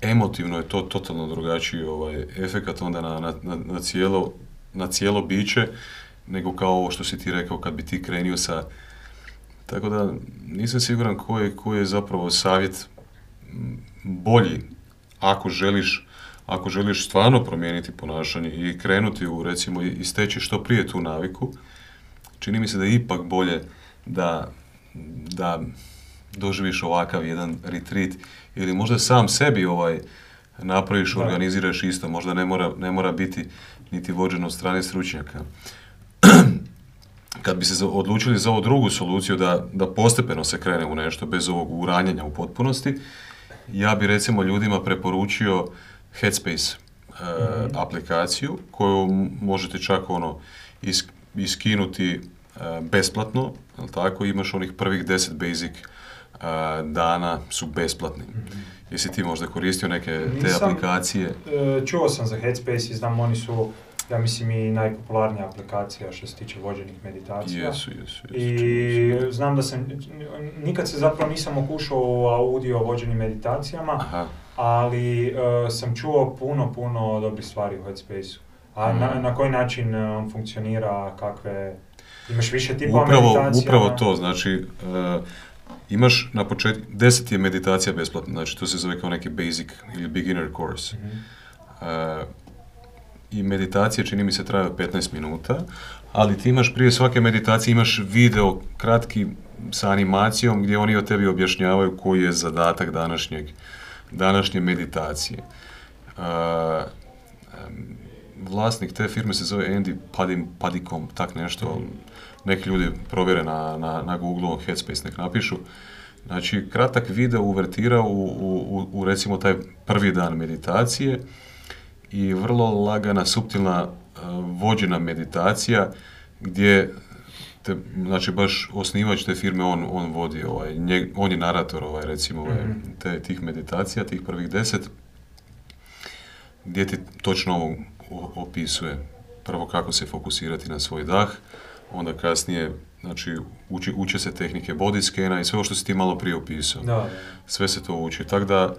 emotivno je to totalno drugačiji ovaj, efekat onda na, na, na, cijelo, na cijelo biće, nego kao ovo što si ti rekao kad bi ti krenio sa Tako da nisam siguran koji je, koji je zapravo savjet bolji ako želiš ako želiš stvarno promijeniti ponašanje i krenuti u recimo i steći što prije tu naviku, čini mi se da je ipak bolje da, da doživiš ovakav jedan retreat ili možda sam sebi ovaj napraviš, Da. organiziraš isto, možda ne mora, ne mora biti niti vođeno od strane stručnjaka. *clears throat* Kad bi se odlučili za ovu drugu soluciju da, da postepeno se krene u nešto bez ovog uranjanja u potpunosti, ja bi recimo ljudima preporučio Headspace e, aplikaciju koju možete čak ono is, iskinuti e, besplatno, jel tako, imaš onih prvih 10 basic e, dana su besplatni. Jesi ti možda koristio neke te Nisam. aplikacije? Čuo sam za Headspace i znam oni su, ja mislim, i najpopularnija aplikacija što se tiče vođenih meditacija. Jesu, jesu, jesu. I znam da sam, nikad se zapravo nisam okušao u audio vođenim meditacijama, Aha, ali e, sam čuo puno, puno dobrih stvari u Headspace-u. A na, Mhm. na koji način e, on funkcionira, kakve... Imaš više tipova upravo, meditacija? upravo to, znači, e, imaš na početku, 10 je meditacija besplatna, znači to se zove kao neki basic ili beginner course. Mhm. E, I meditacije čini mi se traju 15 minuta, ali ti imaš prije svake meditacije imaš video kratki sa animacijom gdje oni o tebi objašnjavaju koji je zadatak današnjeg, današnje meditacije. Em, vlasnik te firme se zove Andy Padim, Padikom, tak nešto, neki ljudi provjere na, na, na Google, Headspace nek napišu. Znači, kratak video uvertira u, u, u- u recimo taj prvi dan meditacije i vrlo lagana, suptilna uh, vođena meditacija gdje te, znači baš osnivač te firme, on, on vodi, ovaj, nje- on je narator ovaj, recimo ovaj, te, tih meditacija, tih prvih deset, gdje ti točno ovo opisuje prvo kako se fokusirati na svoj dah, onda kasnije znači, uči, uče se tehnike body scana i sve ovo što si ti malo prije opisao. Da. Sve se to uči. Tako da,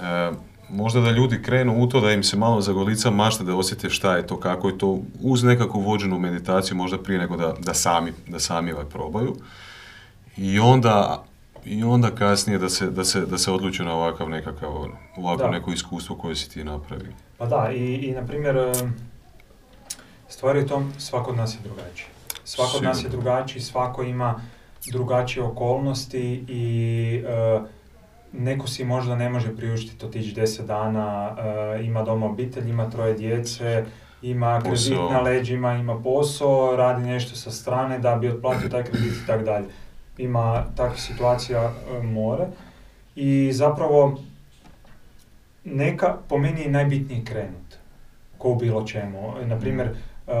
e, možda da ljudi krenu u to, da im se malo zagolica mašta, da osjete šta je to, kako je to, uz nekakvu vođenu meditaciju, možda prije nego da, da sami, da sami ovaj probaju. I onda, i onda kasnije da se, da se, da se odluče na ovakav nekakav, ovako Da. neko iskustvo koje si ti napravio. Pa da, i, i na primjer, em, stvar je u tom, svako od nas je drugačiji. Svako od nas je Sigurno. drugačiji, svako ima drugačije okolnosti i e, neko si možda ne može priuštiti otići 10 dana, e, ima doma obitelj, ima troje djece, ima kredit Posao. na leđima, ima posao, radi nešto sa strane da bi otplatio taj kredit i tako dalje. Ima takvih situacija e, more i zapravo neka, po meni je najbitnije krenut, ko bilo čemu. Na primjer, uh,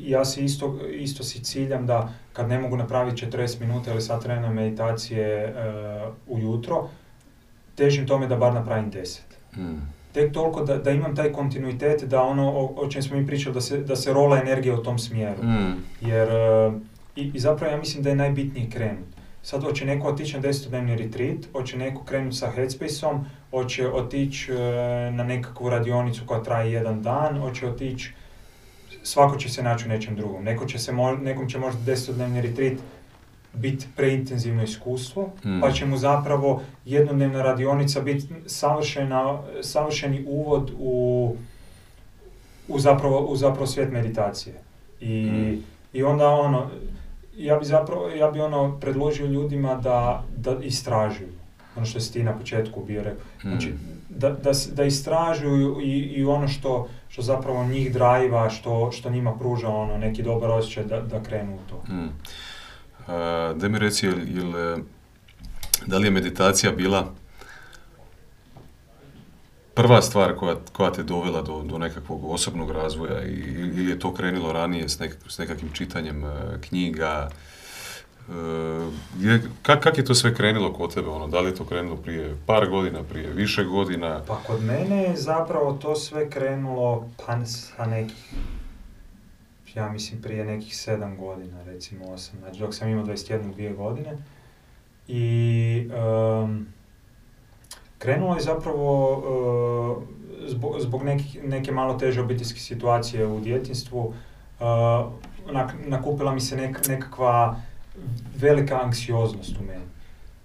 ja si isto, isto si ciljam da kad ne mogu napraviti 40 minuta ili sat vremena meditacije uh, ujutro, težim tome da bar napravim 10. Mm. Tek toliko da, da imam taj kontinuitet, da ono o, o čem smo mi pričali, da se, da se rola energija u tom smjeru. Mm. Jer, e, i, i zapravo ja mislim da je najbitnije krenut. Sad hoće neko otići na 10-dnevni retreat, hoće neko krenuti sa Headspace-om, hoće otići e, na nekakvu radionicu koja traje jedan dan, hoće otići, svako će se naći u nečem drugom. Neko će se, mo- nekom će možda 10-dnevni retreat biti preintenzivno iskustvo, Mm. pa će mu zapravo jednodnevna radionica biti savršena, savršeni uvod u, u, zapravo, u zapravo svijet meditacije. I, Mm. i onda ono, ja bi zapravo, ja bi ono predložio ljudima da, da istražuju. Ono što si ti na početku bio rekao. Znači, Mm. da, da, s- da istražuju i, i ono što, što zapravo njih drajva, što, što njima pruža ono, neki dobar osjećaj da, da krenu u to. Mm. Da mi reci, jel, e, da li je meditacija bila prva stvar koja, koja te dovela do, do nekakvog osobnog razvoja ili je to krenilo ranije s, nek, s nekakvim čitanjem e, knjiga? E, je, kak, kak je to sve krenulo kod tebe? Ono, da li je to krenulo prije par godina, prije više godina? Pa kod mene je zapravo to sve krenulo pa sa nekih, ja mislim prije nekih sedam godina, recimo osam, znači dok sam imao 21 dvije godine. I em, krenulo je zapravo e, zbog, zbog nekih, neke malo teže obiteljske situacije u djetinstvu. E, onak, nakupila mi se nek, nekakva velika anksioznost u meni.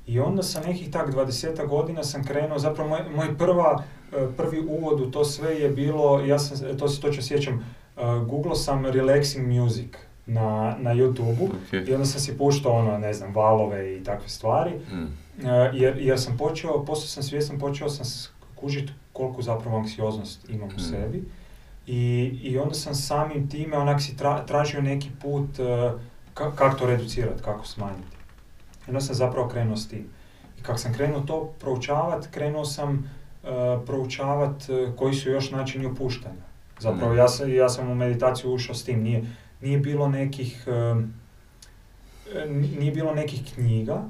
I onda sa nekih tak 20 godina sam krenuo, zapravo moj, moj prva, e, prvi uvod u to sve je bilo, ja sam, to se točno sjećam, uh, googlao sam relaxing music na, na YouTube-u Ok. i onda sam si puštao ono, ne znam, valove i takve stvari. Mm. E, jer, jer sam počeo, postao sam svjestan, počeo sam kužiti koliko zapravo anksioznost imam u Mm. sebi. I, I onda sam samim time onak si tra- tražio neki put e, ka- kako to reducirati, kako smanjiti. I onda sam zapravo krenuo s tim. I kako sam krenuo to proučavat, krenuo sam proučavat e, koji su još načini opuštanja. Zapravo ja, sam, ja sam u meditaciju ušao s tim, nije, nije bilo nekih nije bilo nekih knjiga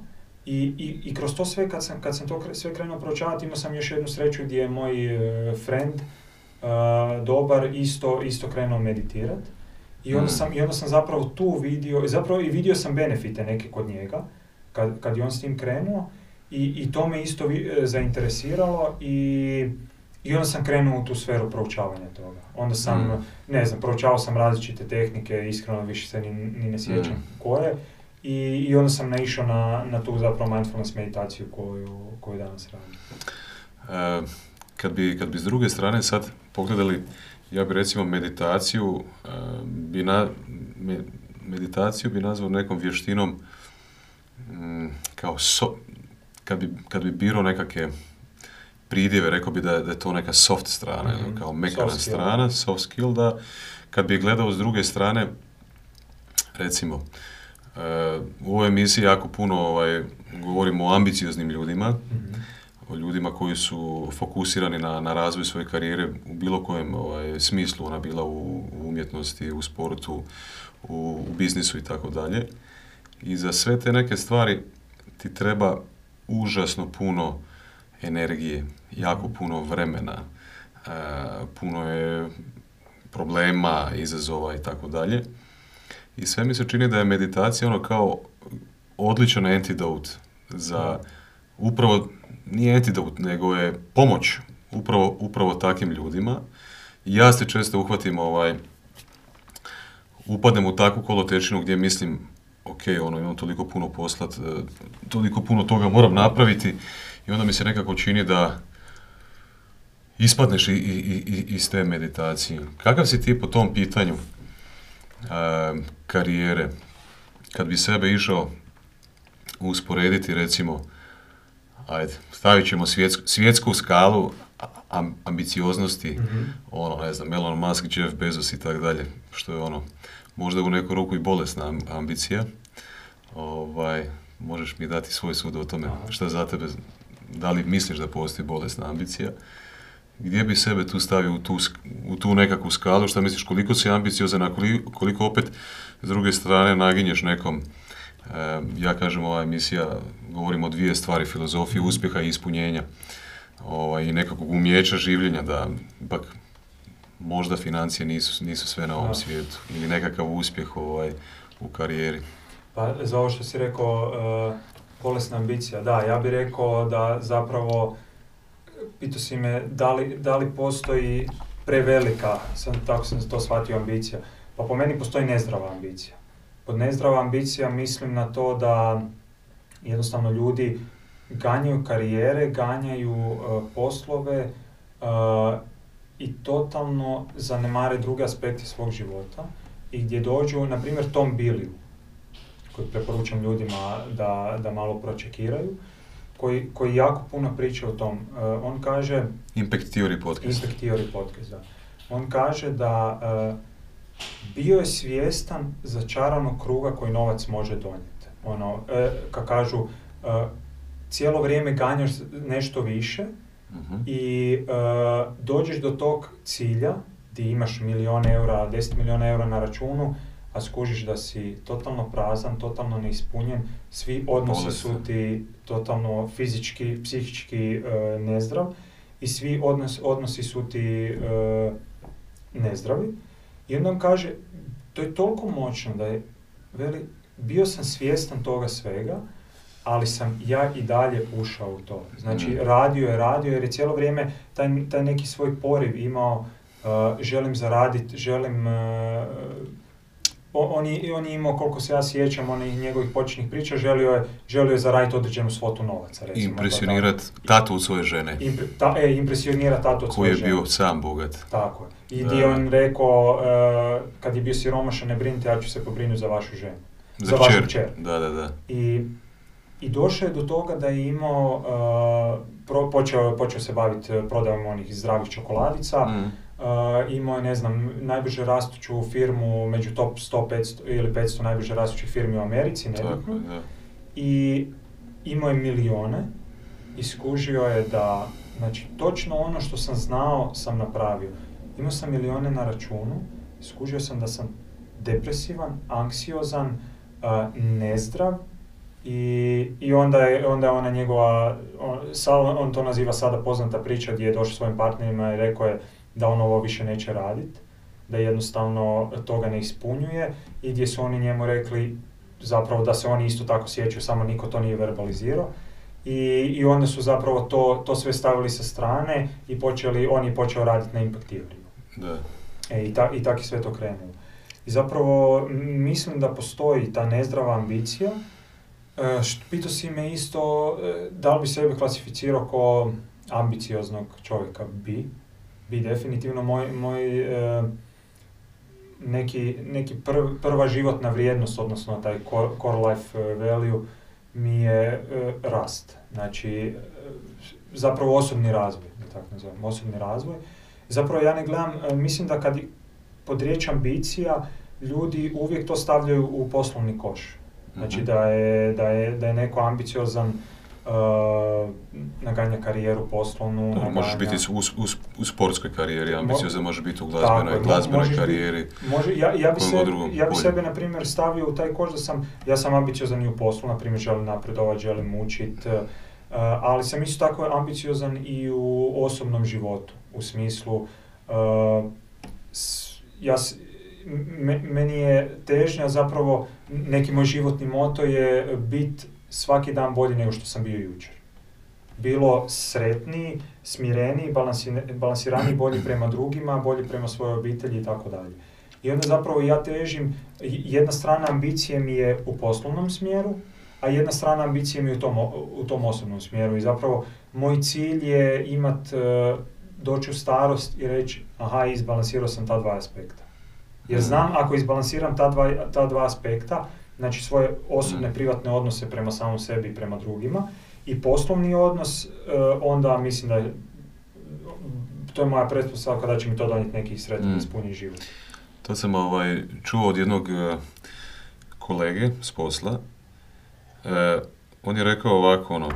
i, i, i kroz to sve kad sam, kad sam to sve krenuo proučavati imao sam još jednu sreću gdje je moj e, friend e, dobar isto, isto krenuo meditirat. I onda, Mm. sam, i onda sam zapravo tu vidio, zapravo i vidio sam benefite neke kod njega kad, kad je on s tim krenuo i, i to me isto vi- e, zainteresiralo i, i onda sam krenuo u tu sferu proučavanja toga. Onda sam, Mm. ne znam, proučavao sam različite tehnike, iskreno više se ni, ni ne sjećam Mm. koje. I, I onda sam naišao na, na tu zapravo mindfulness meditaciju koju, koju danas radim. E, kad, bi, kad bi s druge strane sad pogledali, ja bi recimo meditaciju, e, bi na, me- meditaciju bi nazvao nekom vještinom mm, kao so, kad bi, kad bi birao nekakve pridjeve, rekao bi da, je- da je to neka soft strana, Mhm. kao mekana Soft skill. strana, soft skill, da kad bi gledao s druge strane, recimo, e, u ovoj emisiji jako puno ovaj, govorimo o ambicioznim ljudima, Mhm. o ljudima koji su fokusirani na, na razvoj svoje karijere u bilo kojem ovaj, smislu, ona bila u, u umjetnosti, u sportu, u, u biznisu i tako dalje. I za sve te neke stvari ti treba užasno puno energije, jako puno vremena, e, puno je problema, izazova i tako dalje. I sve mi se čini da je meditacija ono kao odličan antidote za upravo, nije antidote, nego je pomoć upravo, upravo takvim ljudima. I ja se često uhvatim ovaj, upadnem u takvu kolotečinu gdje mislim, ok, ono, imam toliko puno poslat, toliko puno toga moram napraviti i onda mi se nekako čini da ispadneš i, i, i, i- iz te meditacije. Kakav si ti po tom pitanju e, karijere? Kad bi sebe išao usporediti, recimo, ajde, stavit ćemo svjetsku, svjetsku skalu am- ambicioznosti, Mhm. ono, ne znam, Elon Musk, Jeff Bezos i tako dalje, što je ono, možda u neku ruku i bolesna am- ambicija. Ovaj, možeš mi dati svoj sud o tome, Aha. šta za tebe, da li misliš da postoji bolesna ambicija? Gdje bi sebe tu stavio u tu, u tu nekakvu skalu, šta misliš, koliko si ambiciozan, a koliko, koliko opet s druge strane naginješ nekom, e, ja kažem ova emisija, govorimo o dvije stvari, filozofije uspjeha i ispunjenja ovaj, i nekakvog umjeća življenja, da ipak možda financije nisu, nisu sve na ovom svijetu ili nekakav uspjeh ovaj, u karijeri. Pa za ovo što si rekao, e, bolesna ambicija, da, ja bih rekao da zapravo, pitao si me da li, da li postoji prevelika, sam, tako sam to shvatio, ambicija. Pa po meni postoji nezdrava ambicija. Pod nezdrava ambicija mislim na to da jednostavno ljudi ganjaju karijere, ganjaju e, poslove e, i totalno zanemare druge aspekte svog života i gdje dođu, na primjer, Tom Billiju, koji preporučam ljudima da, da malo pročekiraju, koji, koji jako puno priča o tom. E, on kaže, Impact Theory podcast. Impact Theory podcast, da. On kaže da e, bio je svjestan začaranog kruga koji novac može donijeti. Ono, e, ka kažu, cijelo vrijeme ganjaš nešto više Mhm. i dođeš do tog cilja gdje imaš milijun eura, 10 milijuna eura na računu, a skužiš da si totalno prazan, totalno neispunjen, svi odnosi su Bolestan. ti totalno fizički, psihički e, nezdrav i svi odnos, odnosi su ti e, nezdravi. I onda on kaže, to je toliko moćno da je, veli, bio sam svjestan toga svega, ali sam ja i dalje ušao u to. Znači, Mhm. radio je, radio jer je cijelo vrijeme taj, taj neki svoj poriv imao, uh, želim zaraditi, želim uh, on, je, on je imao, koliko se ja sjećam, onih njegovih početnih priča, želio je, želio je zaraditi određenu svotu novaca, recimo. Impresionirat tatu od svoje žene, Impre, ta, e, impresionira tatu od koji svoje je žene. bio sam bogat. Tako je. I Da. di je on rekao, e, kad je bio siromašan, ne brinite, ja ću se pobrinuti za vašu ženu. Za vašu kćer. kćer. Da, da, da. I, i došao je do toga da je imao, e, pro- počeo, počeo se baviti prodajom onih zdravih čokoladica, Mm. Uh, imao je, ne znam, najbrže rastuću firmu među top 100, 500 ili 500 najbrže rastućih firmi u Americi, Tako, nebitno. je, da. I imao je milijone i skužio je da, znači, točno ono što sam znao sam napravio. Imao sam milijone na računu, skužio sam da sam depresivan, anksiozan, uh, nezdrav i, i onda je, onda je ona njegova, on, on to naziva sada poznata priča gdje je došao svojim partnerima i rekao je da on ovo više neće raditi, da jednostavno toga ne ispunjuje i gdje su oni njemu rekli zapravo da se oni isto tako sjećaju, samo niko to nije verbalizirao. I, I onda su zapravo to, to sve stavili sa strane i počeli, on je počeo raditi na Impact da. E, I, ta, i tako je sve to krenulo. I zapravo mislim da postoji ta nezdrava ambicija. E, št- pitao si me isto e, da li bi sebe klasificirao kao ambicioznog čovjeka. Bi. Bi definitivno moj, moj e, neki, neki prv- prva životna vrijednost, odnosno taj core, core life e, value mi je e, rast. Znači, zapravo osobni razvoj, da tako nazovem, osobni razvoj. Zapravo ja ne gledam, mislim da kad pod riječ ambicija, ljudi uvijek to stavljaju u poslovni koš. Znači Mhm. da je, da je, da je neko ambiciozan, uh, naganja karijeru poslovnu, Dobro, možeš naganja- biti u, u, u sportskoj karijeri, ambiciozan može biti u Tako glazbenoj, mo- glazbenoj možeš biti- karijeri. Može, ja, ja bi, se, ja bi sebe, na primjer, stavio u taj koš da sam, ja sam ambiciozan i u poslu, na primjer, želim napredovat, želim učit, uh, ali sam isto tako ambiciozan i u osobnom životu, u smislu, uh, s- ja, s- me- meni je težnja zapravo, neki moj životni moto je bit svaki dan bolji nego što sam bio jučer. Bilo sretniji, smireniji, balansi- balansiraniji, bolji prema drugima, bolji prema svojoj obitelji i tako dalje. I onda zapravo ja težim, jedna strana ambicije mi je u poslovnom smjeru, a jedna strana ambicije mi je u tom, u tom osobnom smjeru. I zapravo moj cilj je imat, e, doći u starost i reći, aha, izbalansirao sam ta dva aspekta. Jer Mhm. znam, ako izbalansiram ta dva, ta dva aspekta, znači svoje osobne, Mhm. privatne odnose prema samom sebi i prema drugima, i poslovni odnos, e, onda mislim da je, to je moja pretpostavka da će mi to donijeti neki sretan i ispunjen život. To sam ovaj, čuo od jednog e, kolege s posla. E, on je rekao ovako, ono,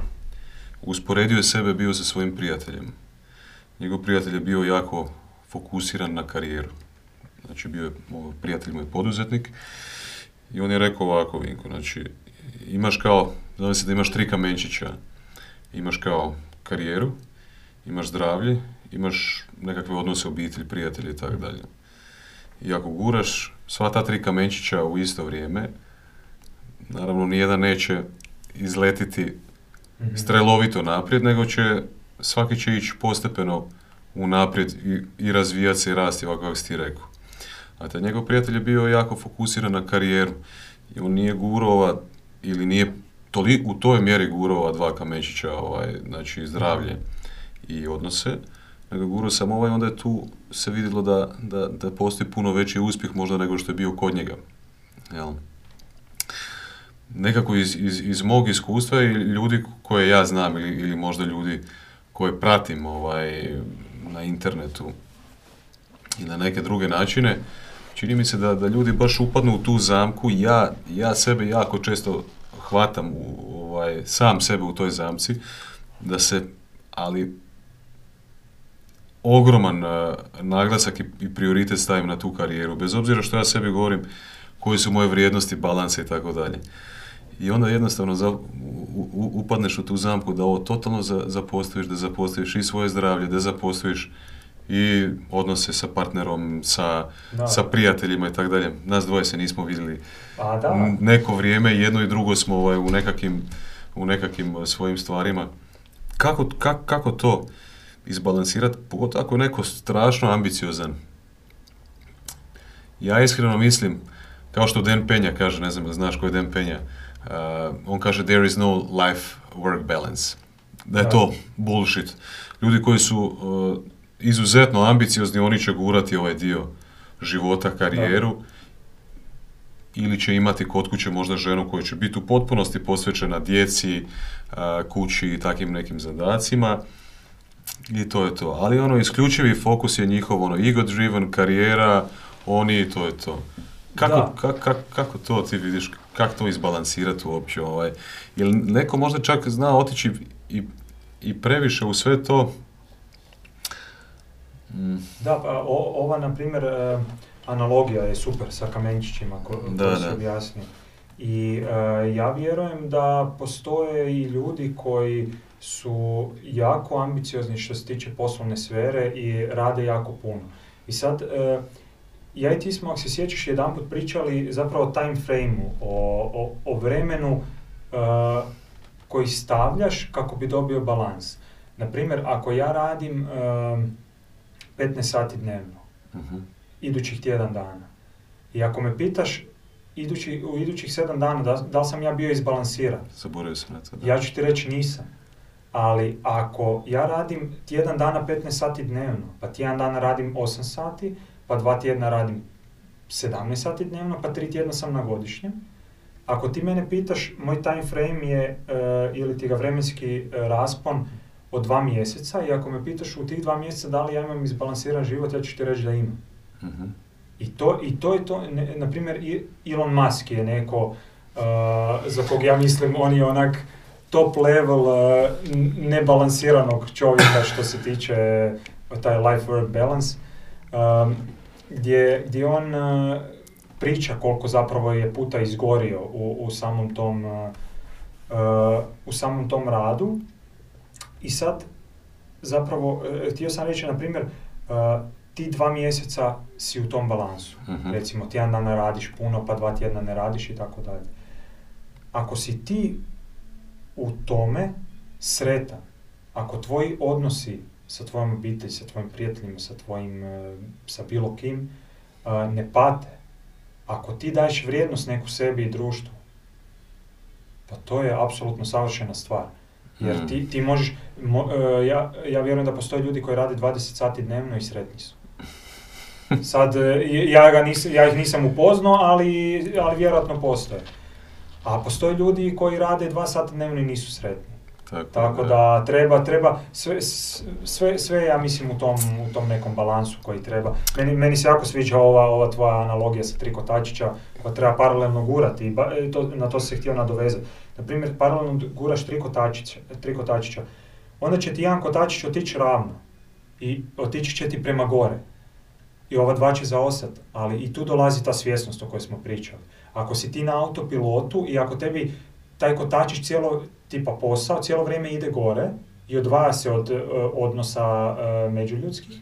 usporedio je sebe bio sa svojim prijateljem. Njegov prijatelj je bio jako fokusiran na karijeru. Znači, bio je, prijatelj mu je poduzetnik. I on je rekao ovako, Vinko, znači, imaš kao, se da imaš tri kamenčića. Imaš kao karijeru, imaš zdravlje, imaš nekakve odnose obitelj, prijatelji i tako dalje. I ako guraš sva ta tri kamenčića u isto vrijeme, naravno nijedan neće izletiti Mhm. strelovito naprijed, nego će, svaki će ići postepeno unaprijed i, i razvijati se i rasti, ovako kako si ti rekao. A taj njegov prijatelj je bio jako fokusiran na karijeru i on nije gurao ova, ili nije toli, u toj mjeri gurao ova dva kamenčića, ovaj, znači zdravlje i odnose, nego gurao sam ovaj, onda je tu se vidjelo da, da, da postoji puno veći uspjeh možda nego što je bio kod njega. Jel? Nekako iz, iz, iz mog iskustva i ljudi koje ja znam ili, ili možda ljudi koje pratim ovaj, na internetu i na neke druge načine, čini mi se da, da ljudi baš upadnu u tu zamku. Ja, ja sebe jako često hvatam u, ovaj, sam sebe u toj zamci, da se, ali ogroman eh, naglasak i, i prioritet stavim na tu karijeru, bez obzira što ja sebi govorim koje su moje vrijednosti, balanse i tako dalje. I onda jednostavno za, u, u- upadneš u tu zamku da ovo totalno za, zapostaviš, da zapostaviš i svoje zdravlje, da zapostaviš i odnose sa partnerom, sa, Da. sa prijateljima i tako dalje. Nas dvoje se nismo vidjeli Pa da, neko vrijeme, jedno i drugo smo ovaj, u nekakvim, u nekakvim eh, svojim stvarima. Kako, kako, kako to izbalansirati, pogotovo ako je neko strašno ambiciozan? Ja iskreno mislim kao što Dan Penja kaže, ne znam da znaš ko je Dan Penja, uh, on kaže there is no life work balance. Da je Da. to bullshit. Ljudi koji su uh, izuzetno ambiciozni, oni će gurati ovaj dio života, karijeru, ili će imati kod kuće možda ženu koja će biti u potpunosti posvećena djeci, kući i takvim nekim zadacima. I to je to. Ali ono, isključivi fokus je njihov, ono, ego-driven, karijera, oni i to je to. Kako, Da. kak- kak- kako to ti vidiš, kako to izbalansirati uopće? Ovaj? Jel neko možda čak zna otići i, i previše u sve to? Mm, Da, pa o- ova, na primjer, e, analogija je super sa kamenčićima ko, Da, si objasnio. I e, ja vjerujem da postoje i ljudi koji su jako ambiciozni što se tiče poslovne sfere i rade jako puno. I sad, e, ja i ti smo, ako se sjećaš, jedanput pričali zapravo o time frame-u, o, o, o vremenu e, koji stavljaš kako bi dobio balans. Na primjer, ako ja radim e, 15 sati dnevno, mhm. idućih tjedan dana, i ako me pitaš idući, u idućih 7 dana da, da li sam ja bio izbalansiran, Zaboravio sam na to. Da. ja ću ti reći nisam. Ali ako ja radim tjedan dana 15 sati dnevno, pa tjedan dana radim 8 sati, pa dva tjedna radim 17 sati dnevno, pa tri tjedna sam na godišnjem. Ako ti mene pitaš, moj time frame je, e, ili ti ga vremenski e, raspon od dva mjeseca i ako me pitaš u tih dva mjeseca da li ja imam izbalansiran život, ja ću ti reći da imam. Mhm. I to, i to je to, ne, na primjer Elon Musk je neko uh, za kog ja mislim on je onak top level uh, nebalansiranog čovjeka što se tiče uh, taj life work balance um, gdje, gdje on uh, priča koliko zapravo je puta izgorio u, u samom tom uh, uh, u samom tom radu i sad zapravo uh, htio sam reći na primjer uh, ti dva mjeseca si u tom balansu. Mhm. Recimo, tjedan dana radiš puno, pa dva tjedna ne radiš i tako dalje. Ako si ti u tome sretan, ako tvoji odnosi sa tvojom obitelji, sa tvojim prijateljima, sa tvojim, e, sa bilo kim, e, ne pate, ako ti daješ vrijednost neku sebi i društvu, pa to je apsolutno savršena stvar. Jer Mhm. ti, ti možeš, mo- e, ja, ja vjerujem da postoje ljudi koji rade 20 sati dnevno i sretni su. *laughs* Sad, e, ja, ga nis, ja ih nisam upoznao, ali, ali vjerojatno postoje. A postoje ljudi koji rade 2 sata dnevno i nisu sretni. Tako, Tako da treba, treba, sve, sve, sve ja mislim u tom, u tom nekom balansu koji treba. Meni, meni se jako sviđa ova, ova tvoja analogija sa tri kotačića koja treba paralelno gurati i ba- to, na to se htio nadovezati. Na primjer, paralelno guraš tri kotačića, tri kotačića, onda će ti jedan kotačić otići ravno i otići će ti prema gore. I ova dva će zaostati, ali i tu dolazi ta svjesnost o kojoj smo pričali. Ako si ti na autopilotu i ako tebi taj kotačić cijelo, tipa posao, cijelo vrijeme ide gore i odvaja se od e, odnosa e, međuljudskih,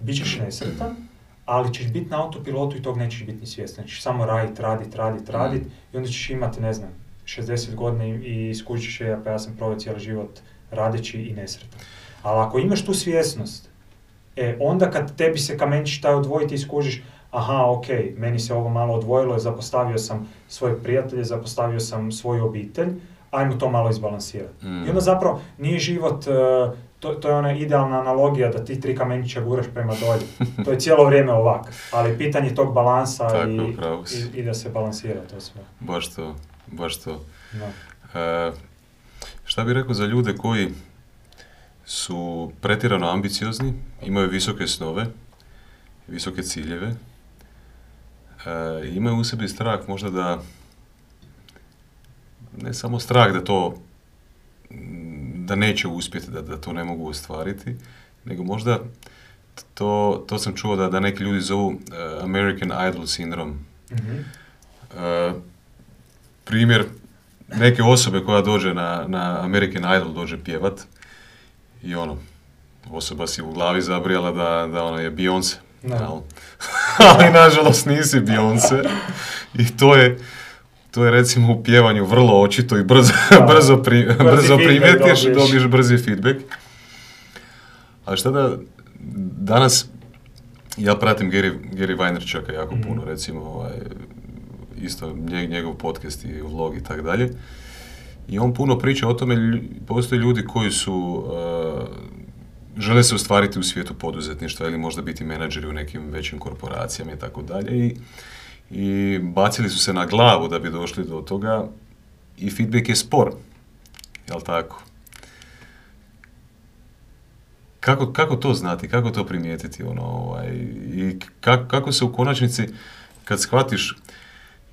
bit ćeš nesretan, ali ćeš biti na autopilotu i tog nećeš biti ni svjestan. Ćeš samo radit, radit, radit, radit i onda ćeš imati, ne znam, 60 godina i, i skužit ćeš je, pa ja sam proveo cijeli život radeći i nesretan. Ali ako imaš tu svjesnost, e, onda kad tebi se kamenčić taj odvoji, ti skužiš, aha, ok, meni se ovo malo odvojilo, zapostavio sam svoje prijatelje, zapostavio sam svoju obitelj, ajmo to malo izbalansirati. Mm. I onda zapravo nije život, e, to, to je ona idealna analogija da ti tri kamenčića guraš prema dolje. To je cijelo vrijeme ovak, ali pitanje tog balansa Tako, i, i, i da se balansira to sve. Baš to, baš to. No. E, šta bih rekao za ljude koji su pretjerano ambiciozni, imaju visoke snove, visoke ciljeve, e, imaju u sebi strah možda da, ne samo strah da to, da neće uspjeti, da, da to ne mogu ostvariti, nego možda to, to sam čuo da, da neki ljudi zovu e, American Idol sindrom. Mhm. E, primjer neke osobe koja dođe na, na American Idol, dođe pjevat i ono, osoba si u glavi zabrijala da, da ona je Beyoncé. Jel? *laughs* Ali nažalost nisi Beyoncé. I to je, to je recimo u pjevanju vrlo očito i brzo, *laughs* Da. brzo, pri- brzo feedback primijetiš, dobiješ. dobiješ brzi feedback. Ali šta da, danas ja pratim Gary, Gary Vaynerchuka jako Mhm. puno, recimo, ovaj, isto nje- njegov podcast i vlog i tako dalje. I on puno priča o tome, postoje ljudi koji su, uh, žele se ostvariti u svijetu poduzetništva ili možda biti menadžeri u nekim većim korporacijama i tako dalje. I, I bacili su se na glavu da bi došli do toga i feedback je spor. Jel tako? Kako, kako to znati, kako to primijetiti, ono, ovaj, i kako, kako se u konačnici, kad shvatiš,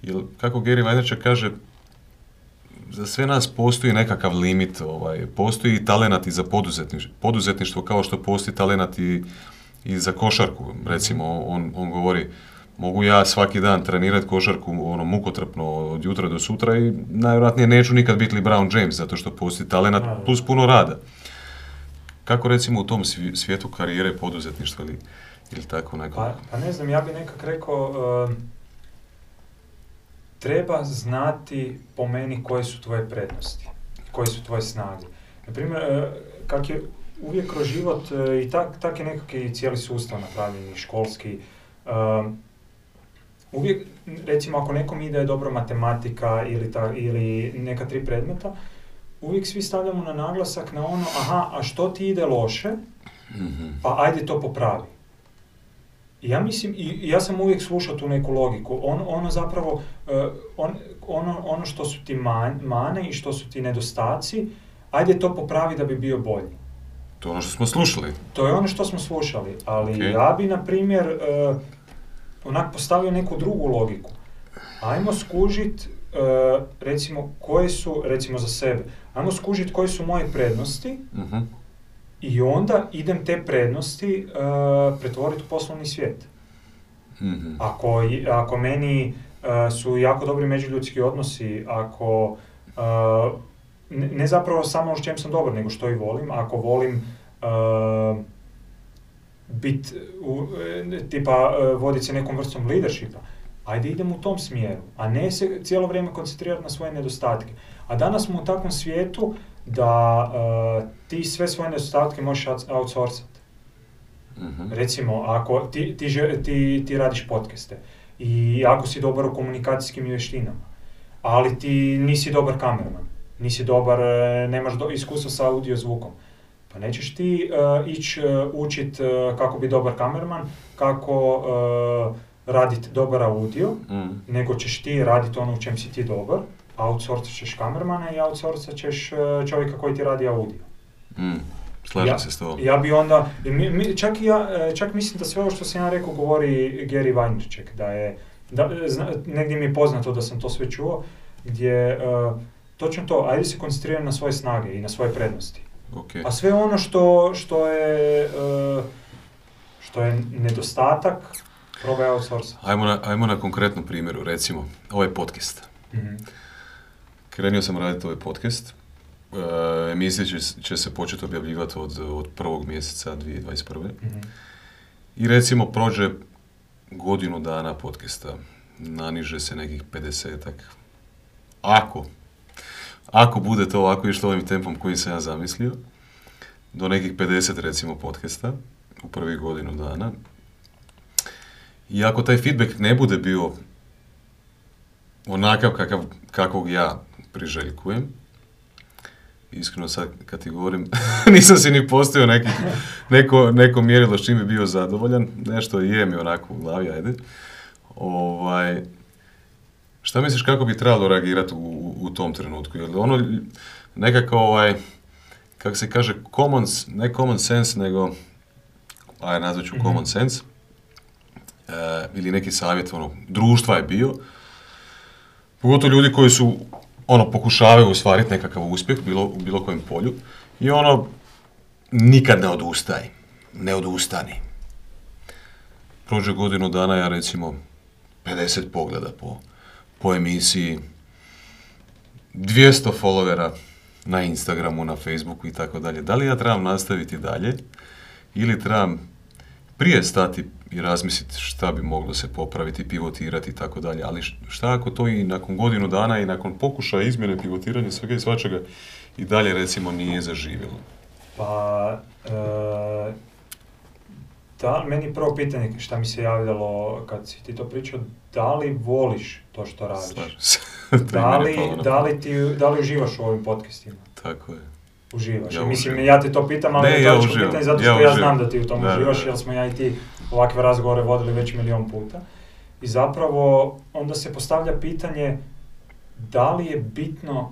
jel, kako Gary Vaynerchuk kaže, za sve nas postoji nekakav limit, ovaj, postoji talenat i za poduzetništvo, poduzetništvo kao što postoji talenat i, i za košarku, recimo, on, on govori, mogu ja svaki dan trenirati košarku ono mukotrpno od jutra do sutra i najvjerojatnije neću nikad biti LeBron James zato što postoji talenat plus puno rada. Kako recimo u tom svi- svijetu karijere poduzetništva ili, ili tako neko? Pa, pa ne znam, ja bi nekak rekao, um, treba znati po meni koje su tvoje prednosti, koje su tvoje snage. Naprimjer, e, kak je uvijek kroz život e, i tak, tak je nekak i cijeli sustav napravljen, školski, um, uvijek, recimo ako nekom ide dobro matematika ili, ta, ili neka tri predmeta, uvijek svi stavljamo na naglasak na ono, aha, a što ti ide loše, Mhm. pa ajde to popravi. Ja mislim, i ja sam uvijek slušao tu neku logiku, on, ono zapravo, eh, on, ono, ono što su ti man- mane i što su ti nedostaci, ajde to popravi da bi bio bolji. To je ono što smo slušali. To je ono što smo slušali, ali Ok. ja bi, na primjer, eh, onak postavio neku drugu logiku. Ajmo skužit, eh, recimo, koje su, recimo za sebe, ajmo skužit koje su moje prednosti, Mhm. i onda idem te prednosti uh, pretvoriti u poslovni svijet. Mhm. Ako, ako meni uh, su jako dobri međuljudski odnosi, ako uh, ne, ne zapravo samo s čem sam dobar, nego što i volim, ako volim uh, bit, u, e, tipa uh, voditi se nekom vrstom leadershipa, ajde idem u tom smjeru, a ne se cijelo vrijeme koncentrirati na svoje nedostatke. A danas smo u takvom svijetu da uh, ti sve svoje nedostatke možeš out- outsourcat. Mhm. Recimo, ako ti, ti, ti, ti radiš podcaste i ako si dobar u komunikacijskim vještinama, ali ti nisi dobar kamerman, nisi dobar, e, nemaš do, iskustva sa audio zvukom, pa nećeš ti uh, ići uh, učit uh, kako biti dobar kamerman, kako uh, raditi dobar audio, Mhm. nego ćeš ti raditi ono u čem si ti dobar, outsourcat ćeš kamermana i outsourcat ćeš uh, čovjeka koji ti radi audio. Mhm. Slažem Ja- se s tobom. Ja bi onda, mi, mi- čak i ja, e, čak mislim da sve ovo što sam ja rekao govori Gary Vaynerchuk, da je, da, e, zna- negdje mi je poznato da sam to sve čuo, gdje e, točno to, ajde se koncentrirati na svoje snage i na svoje prednosti. Ok. A sve ono što, što je, e, što je nedostatak, probaj outsource. Ajmo na, ajmo na konkretnom primjeru, recimo, ovaj podcast. Mhm. Krenuo sam raditi ovaj podcast. E, emisije će, će se početi objavljivati od, od prvog mjeseca 2021. Mhm. I recimo prođe godinu dana podcasta. Naniže se nekih 50-ak. Ako, ako bude to ovako išlo ovim tempom kojim sam ja zamislio, do nekih 50 recimo podcasta u prvih godinu dana. I ako taj feedback ne bude bio onakav kakav, kakvog ja priželjkujem, iskreno sad kad ti govorim, *laughs* nisam si ni postavio neki, neko, neko mjerilo s čim bi bio zadovoljan, nešto je mi onako u glavi, ajde. Ovaj, šta misliš kako bi trebalo reagirati u, u, tom trenutku? Jer ono nekako ovaj, kako se kaže, common, ne common sense, nego, aj nazvat ću Mhm. common sense, e, ili neki savjet ono, društva je bio, pogotovo ljudi koji su ono pokušavaju ostvariti nekakav uspjeh bilo, u bilo kojem polju i ono nikad ne odustaj, ne odustani. Prođe godinu dana, ja recimo 50 pogleda po, po emisiji, 200 followera na Instagramu, na Facebooku i tako dalje. Da li ja trebam nastaviti dalje ili trebam prije stati i razmisliti šta bi moglo se popraviti, pivotirati i tako dalje, ali šta ako to i nakon godinu dana i nakon pokušaja izmjene, pivotiranja svega i svačega i dalje recimo nije zaživjelo. Pa, e, da, meni prvo pitanje šta mi se javljalo kad si ti to pričao, da li voliš to što radiš? *laughs* Da li, da li, ti, da li uživaš u ovim podcastima? Tako je. Uživaš. Ja Mislim, ja te to pitam, ali Ne, je ja uživam. pitanje zato što Ja ja, znam da ti u tom Da, uživaš, da. jer smo ja i ti ovakve razgovore vodili već milion puta. I zapravo onda se postavlja pitanje da li je bitno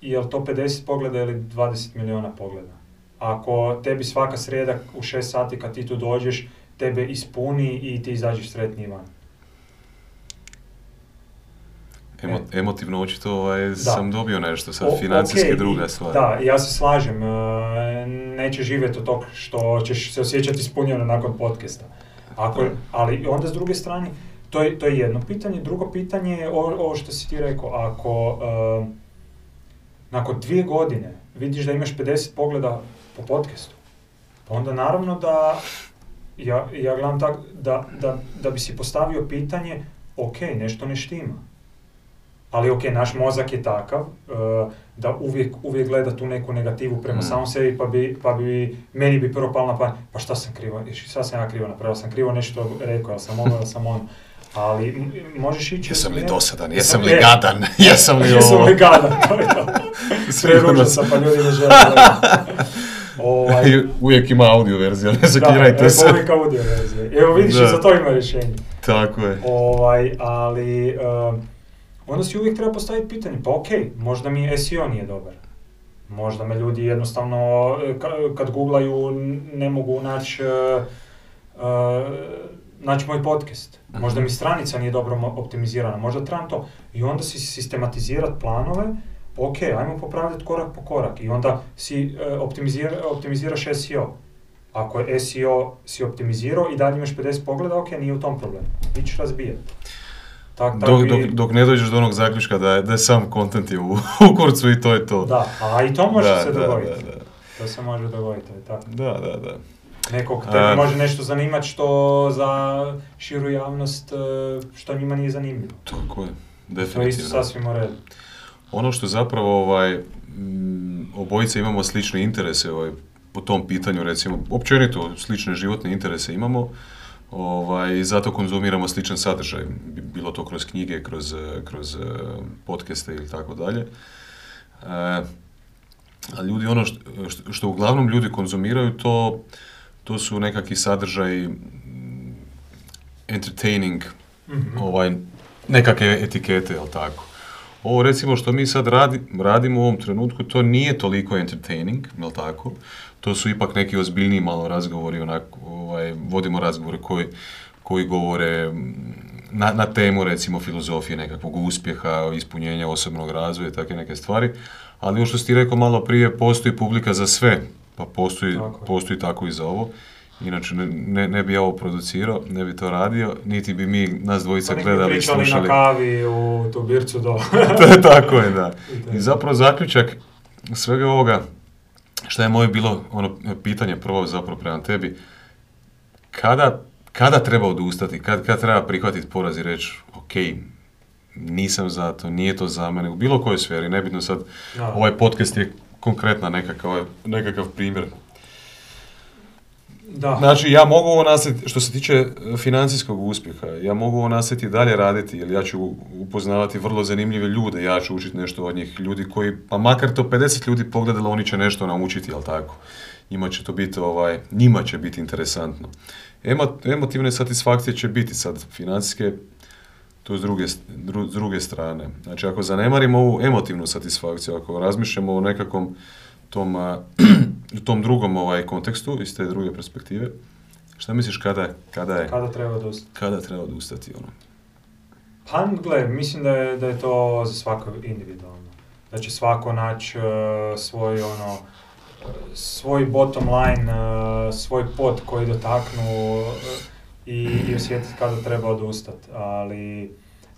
je li to 50 pogleda ili 20 miliona pogleda. Ako tebi svaka srijeda u 6 sati kad ti tu dođeš, tebe ispuni i ti izađeš sretniji van. Emo, emotivno očito ovaj, sam dobio nešto, sad O- financijski okej, druga stvar. Da, ja se slažem. e, Neće živjeti od tog što ćeš se osjećati ispunjeno nakon podcasta. Ako, ali onda s druge strane, to je, to je jedno pitanje. Drugo pitanje je o- ovo što si ti rekao. Ako e, nakon dvije godine vidiš da imaš 50 pogleda po podcastu, pa onda naravno da ja, ja gledam tak da, da, da bi si postavio pitanje, ok, nešto ne štima. Ali ok, naš mozak je takav e, da uvijek, uvijek gleda tu neku negativu prema Mm. samom sebi, pa bi, pa bi, meni bi prvo palo na pamet, pa šta sam krivo, šta sam ja krivo napravio, sam krivo nešto rekao, jel sam ovo, jel sam ono. Ali m- možeš ići... Jesam li dosadan, jesam li gadan, *laughs* jesam li Jesam ovo. li gadan, to je to. *laughs* Preružan sam. pa ljudi ne žele. *laughs* Ovaj, *laughs* Uvijek ima audio verzija, ne da, zakirajte se. uvijek audio verzije. Evo vidiš, Da. i za to ima rješenje. Tako je. Ovaj, ali um, onda si uvijek treba postaviti pitanje, pa ok, možda mi SEO nije dobar. Možda me ljudi jednostavno, e, ka- kad googlaju, ne mogu naći uh, uh, naći moj podcast. Možda mi stranica nije dobro optimizirana, možda trebam to. I onda si sistematizirati planove, ok, ajmo popravljati korak po korak. I onda si e, optimizira, optimiziraš SEO. Ako je SEO si optimizirao i dalje imaš 50 pogleda, ok, nije u tom problem. Ti ćeš razbijati. Tak, tak Dok, dok, dok ne dođeš do onog zaključka da je, da je sam kontent u, *laughs* u kurcu i to je to. Da, a i to može Da, se da, dogoditi. da, da. To se može dogoditi, tako. Da, da, da. Nekog tebe A- može nešto zanimati što za širu javnost, e, što njima nije zanimljivo. Tako je. To je isto Definitivno. sasvim u redu. Ono što zapravo ovaj, mm, obojice imamo slične interese ovaj, po tom pitanju, recimo, općenito slične životne interese imamo, ovaj, zato konzumiramo sličan sadržaj, bi- bilo to kroz knjige, kroz, eh, kroz eh, podcaste ili tako dalje. E, a ljudi ono što, što, što uglavnom ljudi konzumiraju, to, to su nekakvi sadržaji mm, entertaining, Mhm. ovaj, nekakve etikete, jel tako? Ovo recimo što mi sad radi, radimo u ovom trenutku, to nije toliko entertaining, jel tako? To su ipak neki ozbiljniji malo razgovori, onako, ovaj, vodimo razgovore koji, koji govore mm, na, na temu recimo filozofije nekakvog uspjeha, ispunjenja osobnog razvoja i takve neke stvari. Ali ovo što si ti rekao malo prije, postoji publika za sve, pa postoji, Tako postoji tako i za ovo. Inače, ne, ne, ne bi ja ovo producirao, ne bi to radio, niti bi mi, nas dvojica, Pa gledali i slušali. na kavi u tu bircu do... *laughs* Tako je, da. *laughs* I to je zapravo zaključak svega ovoga, šta je moje bilo ono pitanje prvo zapravo prema tebi, kada, kada treba odustati, kad, kad treba prihvatiti poraz i reći, ok, nisam za to, nije to za mene, u bilo kojoj sferi, nebitno sad, ovaj podcast je konkretna nekakav, nekakav primjer. Da. Znači, ja mogu ovo nastaviti, što se tiče e, financijskog uspjeha, ja mogu ovo nastaviti i dalje raditi, jer ja ću upoznavati vrlo zanimljive ljude, ja ću učiti nešto od njih, ljudi koji, pa makar to 50 ljudi pogledalo, oni će nešto naučiti, jel tako? Njima će to biti, ovaj, njima će biti interesantno. Emo, emotivne satisfakcije će biti sad, financijske, to s druge, dru- s druge strane. Znači, ako zanemarimo ovu emotivnu satisfakciju, ako razmišljamo o nekakvom tom, a, *clears throat* u tom drugom ovaj kontekstu, iz te druge perspektive, šta misliš kada, kada je, Kada treba odustati? kada treba odustati ono? Pa, gle, mislim da je, da je to za svako individualno. Da će svako naći e, svoj, ono, svoj bottom line, e, svoj pot koji dotaknu e, i, i osjetiti kada treba odustati. Ali,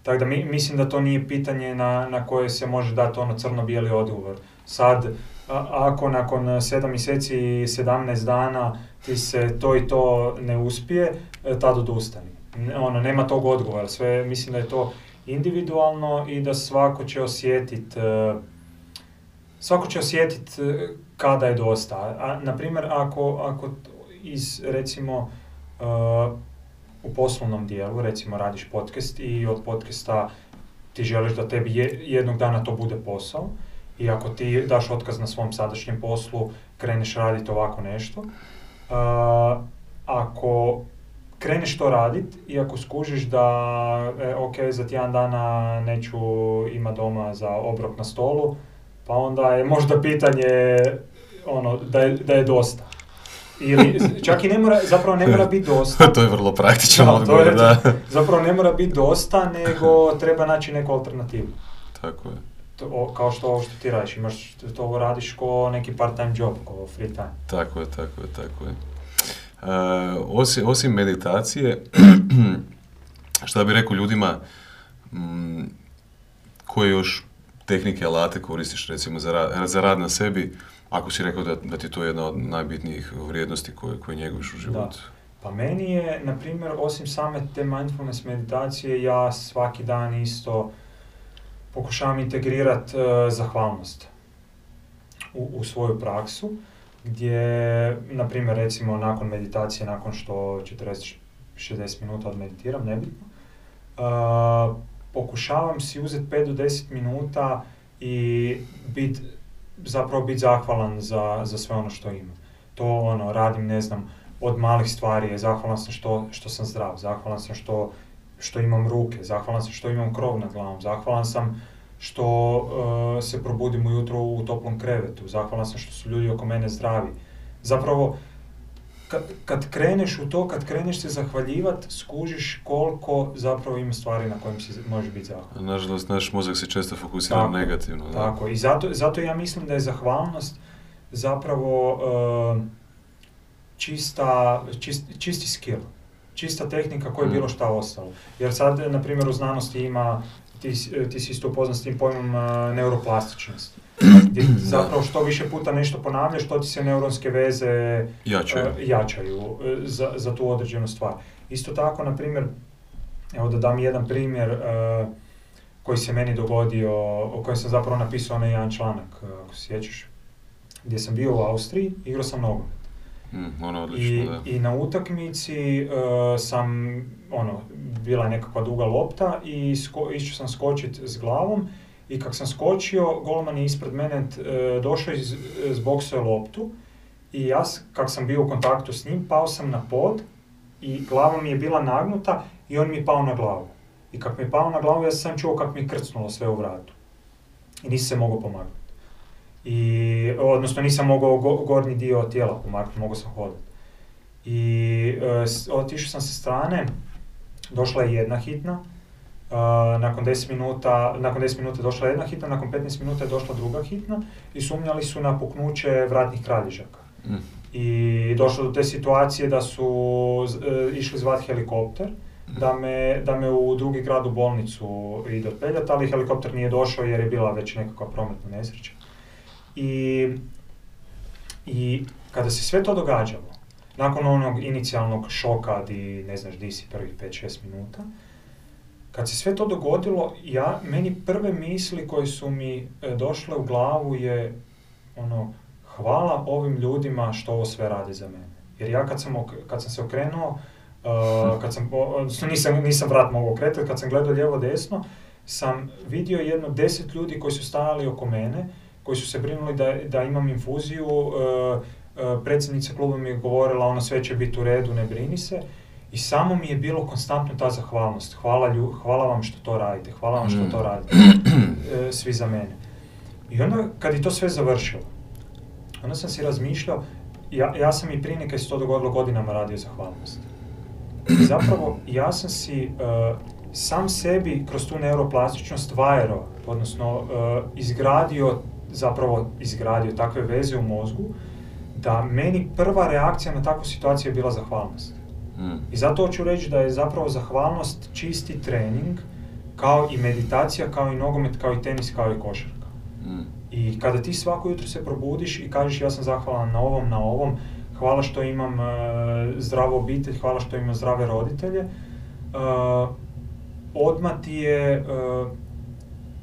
tako da mi, mislim da to nije pitanje na, na koje se može dati ono crno-bijeli odgovor. Sad, a- ako nakon 7 mjeseci i 17 dana ti se to i to ne uspije, e, tad odustani. Ono, nema tog odgovora, sve, mislim da je to individualno i da svako će osjetit, e, svako će osjetit e, kada je dosta. A, na primjer, ako, ako iz, recimo, u poslovnom dijelu, recimo radiš podcast i od podcasta ti želiš da tebi jednog dana to bude posao i ako ti daš otkaz na svom sadašnjem poslu, kreneš raditi ovako nešto, ako kreneš to radit i ako skužiš da, e, ok, za tjedan dana neću ima doma za obrok na stolu, pa onda je možda pitanje ono, da je, da je dosta. Ili, čak i ne mora, zapravo ne mora biti dosta. *laughs* to je vrlo praktično odgovor, da. Zapravo ne mora biti dosta, nego *laughs* treba naći neku alternativu. Tako je. To, kao što ovo što ti radiš, imaš, to radiš ko neki part-time job, ko free time. Tako je, tako je, tako je. Uh, osim, osim meditacije, *clears throat* šta bi rekao ljudima, m, mm, koje još tehnike, alate koristiš recimo za rad, za rad na sebi, ako si rekao da, da ti je to jedna od najbitnijih vrijednosti koje, koje njeguješ u životu? Pa meni je, na primjer, osim same te mindfulness meditacije, ja svaki dan isto pokušavam integrirati uh, zahvalnost u, u svoju praksu, gdje, na primjer, recimo nakon meditacije, nakon što 40-60 minuta odmeditiram, nebitno, uh, pokušavam si uzeti 5 do 10 minuta i biti zapravo biti zahvalan za, za sve ono što imam. To ono, radim, ne znam, od malih stvari, zahvalan sam što, što sam zdrav, zahvalan sam što, što imam ruke, zahvalan sam što imam krov nad glavom, zahvalan sam što uh, se probudim ujutro u toplom krevetu, zahvalan sam što su ljudi oko mene zdravi. Zapravo, kad, kad kreneš u to, kad kreneš se zahvaljivat, skužiš koliko zapravo ima stvari na kojim si može biti zahvalan. Nažalost, naš mozak se često fokusira negativno. Da. Tako, i zato, zato ja mislim da je zahvalnost zapravo uh, čista, čist, čisti skill, čista tehnika koja je mm. bilo šta ostalo. Jer sad, na primjer, u znanosti ima, ti, ti si isto upoznat s tim pojmom uh, neuroplastičnost *clears throat* gdje zapravo što više puta nešto ponavljaš, što ti se neuronske veze jačaju, uh, jačaju e, za, za tu određenu stvar. Isto tako, na primjer, evo da dam jedan primjer uh, koji se meni dogodio, o kojem sam zapravo napisao onaj jedan članak, ako se sjećaš, gdje sam bio u Austriji, igrao sam nogomet. Mm, ono odlično, I, da. I na utakmici uh, sam, ono, bila nekakva duga lopta i sko, išao sam skočiti s glavom i kak sam skočio, golman je ispred mene e, došao iz, zboksao loptu i ja, kak sam bio u kontaktu s njim, pao sam na pod i glava mi je bila nagnuta i on mi je pao na glavu. I kak mi je pao na glavu, ja sam čuo kak mi je krcnulo sve u vratu. I nisam se mogao pomaknuti. I, odnosno nisam mogao gornji dio tijela pomaknuti, mogao sam hodati. I e, otišao sam sa strane, došla je jedna hitna, nakon 10 minuta, nakon 10 minuta je došla jedna hitna, nakon 15 minuta je došla druga hitna i sumnjali su na puknuće vratnih kralježaka. Mm. I došlo do te situacije da su e, išli zvati helikopter, mm. da, me, da me u drugi grad u bolnicu ide odpeljati, ali helikopter nije došao jer je bila već nekakva prometna nesreća. I, I kada se sve to događalo, nakon onog inicijalnog šoka di ne znaš di si prvih 5-6 minuta, kad se sve to dogodilo, ja, meni prve misli koje su mi e, došle u glavu je ono, hvala ovim ljudima što ovo sve radi za mene. Jer ja kad sam, kad sam se okrenuo, uh, *laughs* kad sam, odnosno nisam, nisam vrat mogao okretati, kad sam gledao lijevo desno, sam vidio jedno deset ljudi koji su stajali oko mene, koji su se brinuli da, da imam infuziju, uh, uh, predsjednica kluba mi je govorila ono sve će biti u redu, ne brini se. I samo mi je bilo konstantno ta zahvalnost. Hvala, lju, hvala vam što to radite, hvala vam što to mm. radite, *clears throat* e, svi za mene. I onda kad je to sve završilo, onda sam si razmišljao, ja, ja sam i prije nekaj se to dogodilo godinama radio zahvalnost. I zapravo ja sam si uh, sam sebi kroz tu neuroplastičnost vajero, odnosno uh, izgradio, zapravo izgradio takve veze u mozgu, da meni prva reakcija na takvu situaciju je bila zahvalnost. I zato hoću reći da je zapravo zahvalnost čisti trening, kao i meditacija, kao i nogomet, kao i tenis, kao i košarka. Mm. I kada ti svako jutro se probudiš i kažeš ja sam zahvalan na ovom, na ovom, hvala što imam uh, zdravu obitelj, hvala što imam zdrave roditelje, uh, odmah ti je, uh,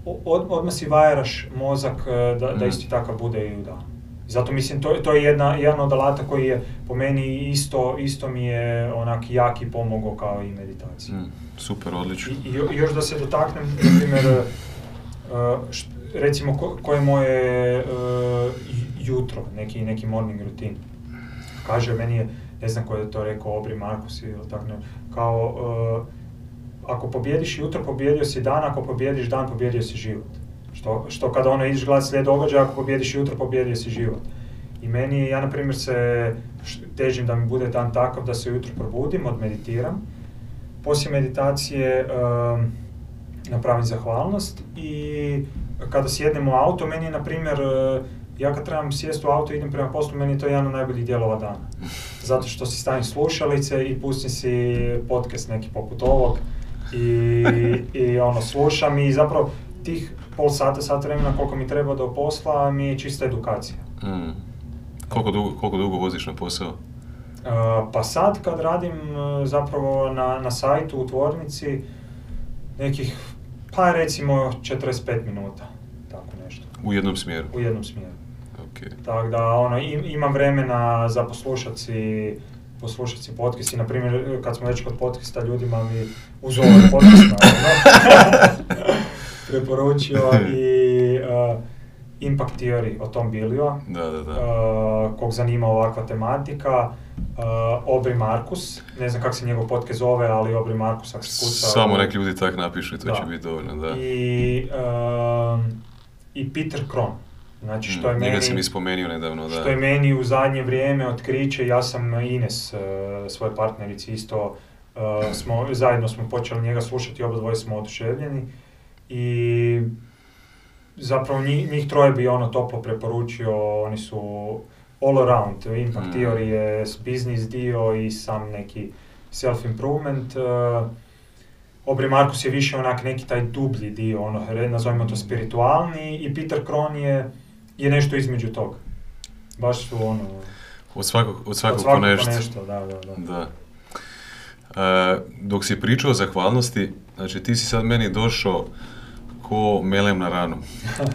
od, odmah si vajaraš mozak uh, da, da mm. isti takav bude i u danu. Zato mislim, to, to je jedna, jedan od alata koji je po meni isto, isto mi je onak jaki pomogao kao i meditacija. Mm, super, odlično. I, I još da se dotaknem, na primjer, uh, št- recimo ko, koje je moje uh, jutro, neki, neki morning rutin. Kaže, meni je, ne znam ko je to rekao, Obri Markus ili tako ne, kao, uh, ako pobjediš jutro, pobjedio si dan, ako pobjediš dan, pobjedio si život. Što, što kada ono ideš gledati slijed događaja, ako pobjediš jutro, pobjedio si život. I meni, ja na primjer se težim da mi bude dan takav da se ujutro probudim, odmeditiram. Poslije meditacije um, napravim zahvalnost i kada sjednem u auto, meni je na primjer, uh, ja kad trebam sjesti u auto i idem prema poslu, meni je to jedan od najboljih dijelova dana. *laughs* Zato što si stavim slušalice i pustim si podcast neki poput ovog i, i ono, slušam i zapravo tih pol sata, sat vremena koliko mi treba do posla mi je čista edukacija. Mm. Koliko, dugo, koliko dugo voziš na posao? Uh, pa sad kad radim uh, zapravo na, na sajtu u tvornici nekih, pa recimo 45 minuta, tako nešto, U jednom smjeru? u jednom smjeru. Ok. Tako da ono, im, imam vremena za poslušat si, poslušat si podcast i na primjer kad smo već kod podcasta ljudima mi uz ovaj podcast naravno, *laughs* preporučio i uh, Impact Theory o Tom Bilio, Da, da, da. uh, kog zanima ovakva tematika, uh, Obri Markus, ne znam kako se njegov podcast zove, ali Obri Markus ako se kuca... Samo nek ljudi tak napišu i to Da. će biti dovoljno, da. I, um, I Peter Kron, znači što je Mm, meni... sam ispomenuo nedavno, da. Što je meni u zadnje vrijeme otkriće, ja sam Ines, uh, svoje partnerici isto, uh, smo, zajedno smo počeli njega slušati, oba dvoje smo oduševljeni i zapravo njih, njih troje bi ono toplo preporučio, oni su all around, Impact Mm. Theory je business dio i sam neki self-improvement. Uh, Obri Markus je više onak neki taj dublji dio, ono, nazovimo to spiritualni i Peter Kron je, je nešto između toga. Baš su ono, Od svakog, od svakog, od svakog po po nešto. da, da, da. Da. E, dok si pričao o zahvalnosti, znači ti si sad meni došao ko melem na ranu. *laughs*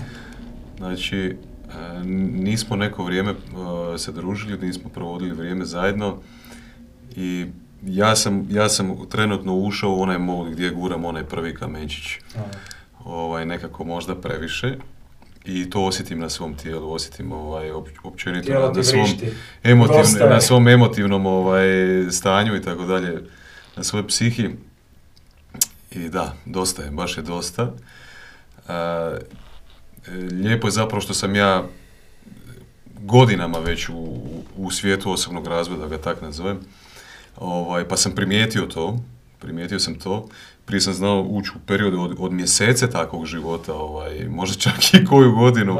Znači, e, nismo neko vrijeme e, se družili, nismo provodili vrijeme zajedno i ja sam, ja sam trenutno ušao u onaj mod gdje guram onaj prvi kamenčić. Ovaj, nekako možda previše i to osjetim na svom tijelu, osjetim ovaj, op, općenito na, na svom, emotivn, na svom emotivnom ovaj, stanju i tako dalje, na svojoj psihi. I da, dosta je, baš je dosta. A, e, lijepo je zapravo što sam ja godinama već u, u svijetu osobnog razvoja, da ga tak nazovem, ovaj, pa sam primijetio to, primijetio sam to, prije sam znao ući u periodu od, od mjesece takvog života, ovaj, možda čak i koju godinu,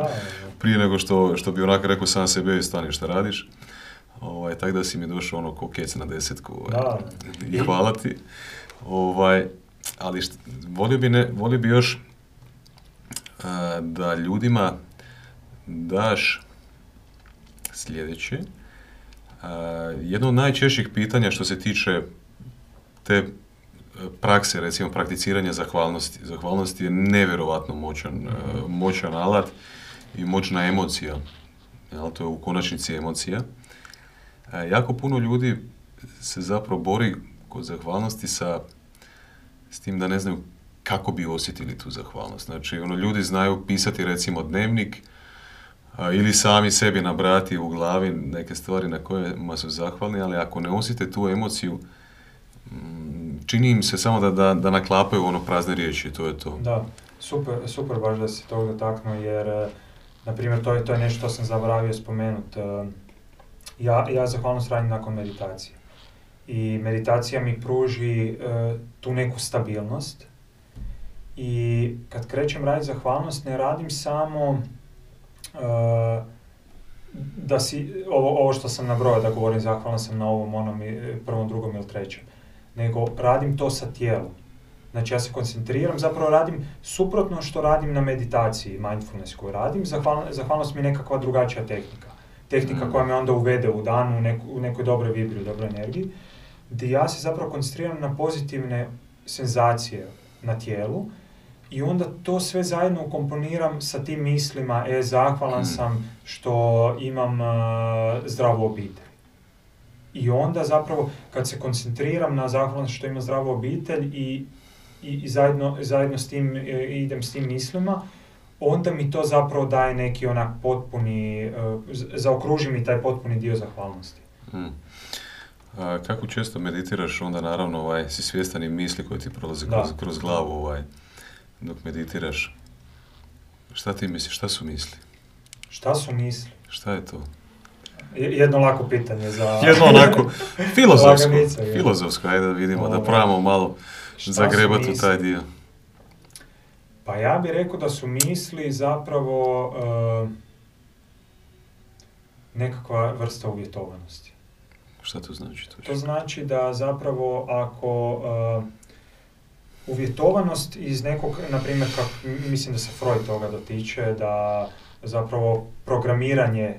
prije nego što, što bi onako rekao sam sebe i stani šta radiš. Ovaj, tako da si mi došao ono ko kec na desetku ovaj, i hvala ti. Ovaj, ali št, volio, bi ne, volio bi još a, da ljudima daš sljedeće. A, jedno od najčešćih pitanja što se tiče te prakse, recimo prakticiranja zahvalnosti. Zahvalnost je nevjerovatno moćan, e, moćan alat i moćna emocija. Jel, to je u konačnici emocija. E, jako puno ljudi se zapravo bori kod zahvalnosti sa s tim da ne znaju kako bi osjetili tu zahvalnost. Znači, ono, ljudi znaju pisati recimo dnevnik a, ili sami sebi nabrati u glavi neke stvari na kojima su zahvalni, ali ako ne osjete tu emociju, mm, čini im se samo da, da, da naklapaju ono prazne riječi to je to. Da, super, super baš da si to dotaknuo jer, e, na primjer, to je, to je nešto što sam zaboravio spomenut. e, Ja, ja zahvalnost radim nakon meditacije. I meditacija mi pruži e, tu neku stabilnost. I kad krećem raditi zahvalnost, ne radim samo da si, ovo, ovo što sam nabrojao, da govorim zahvalan sam na ovom, onom, prvom, drugom ili trećem. Nego radim to sa tijelom. Znači ja se koncentriram, zapravo radim suprotno što radim na meditaciji, mindfulness koju radim, Zahval, zahvalnost mi je nekakva drugačija tehnika. Tehnika Mm. koja me onda uvede u dan, u, neku, u nekoj dobroj vibri, u dobroj energiji, gdje ja se zapravo koncentriram na pozitivne senzacije na tijelu i onda to sve zajedno ukomponiram sa tim mislima, e, zahvalan Mm. sam što imam a, zdravu obitelj. I onda zapravo, kad se koncentriram na zahvalnost što imam zdravu obitelj i, i, i zajedno, zajedno s tim e, idem s tim mislima, onda mi to zapravo daje neki onak potpuni, e, zaokruži mi taj potpuni dio zahvalnosti. Mm. A, kako često meditiraš, onda naravno ovaj, si svjestan i misli koje ti prolaze kroz, kroz glavu ovaj, dok meditiraš. Šta ti misliš, šta su misli? Šta su misli? Šta je to? Je- Jedno lako pitanje za... Jedno onako *laughs* filozofsko, Laganica, filozofsko, ajde da vidimo, da Ovaj, probamo malo zagrebati u taj dio. Pa ja bih rekao da su misli zapravo e, nekakva vrsta uvjetovanosti. Šta to znači? To točno? znači da zapravo ako e, uvjetovanost iz nekog, na primjer, mislim da se Freud toga dotiče, da zapravo programiranje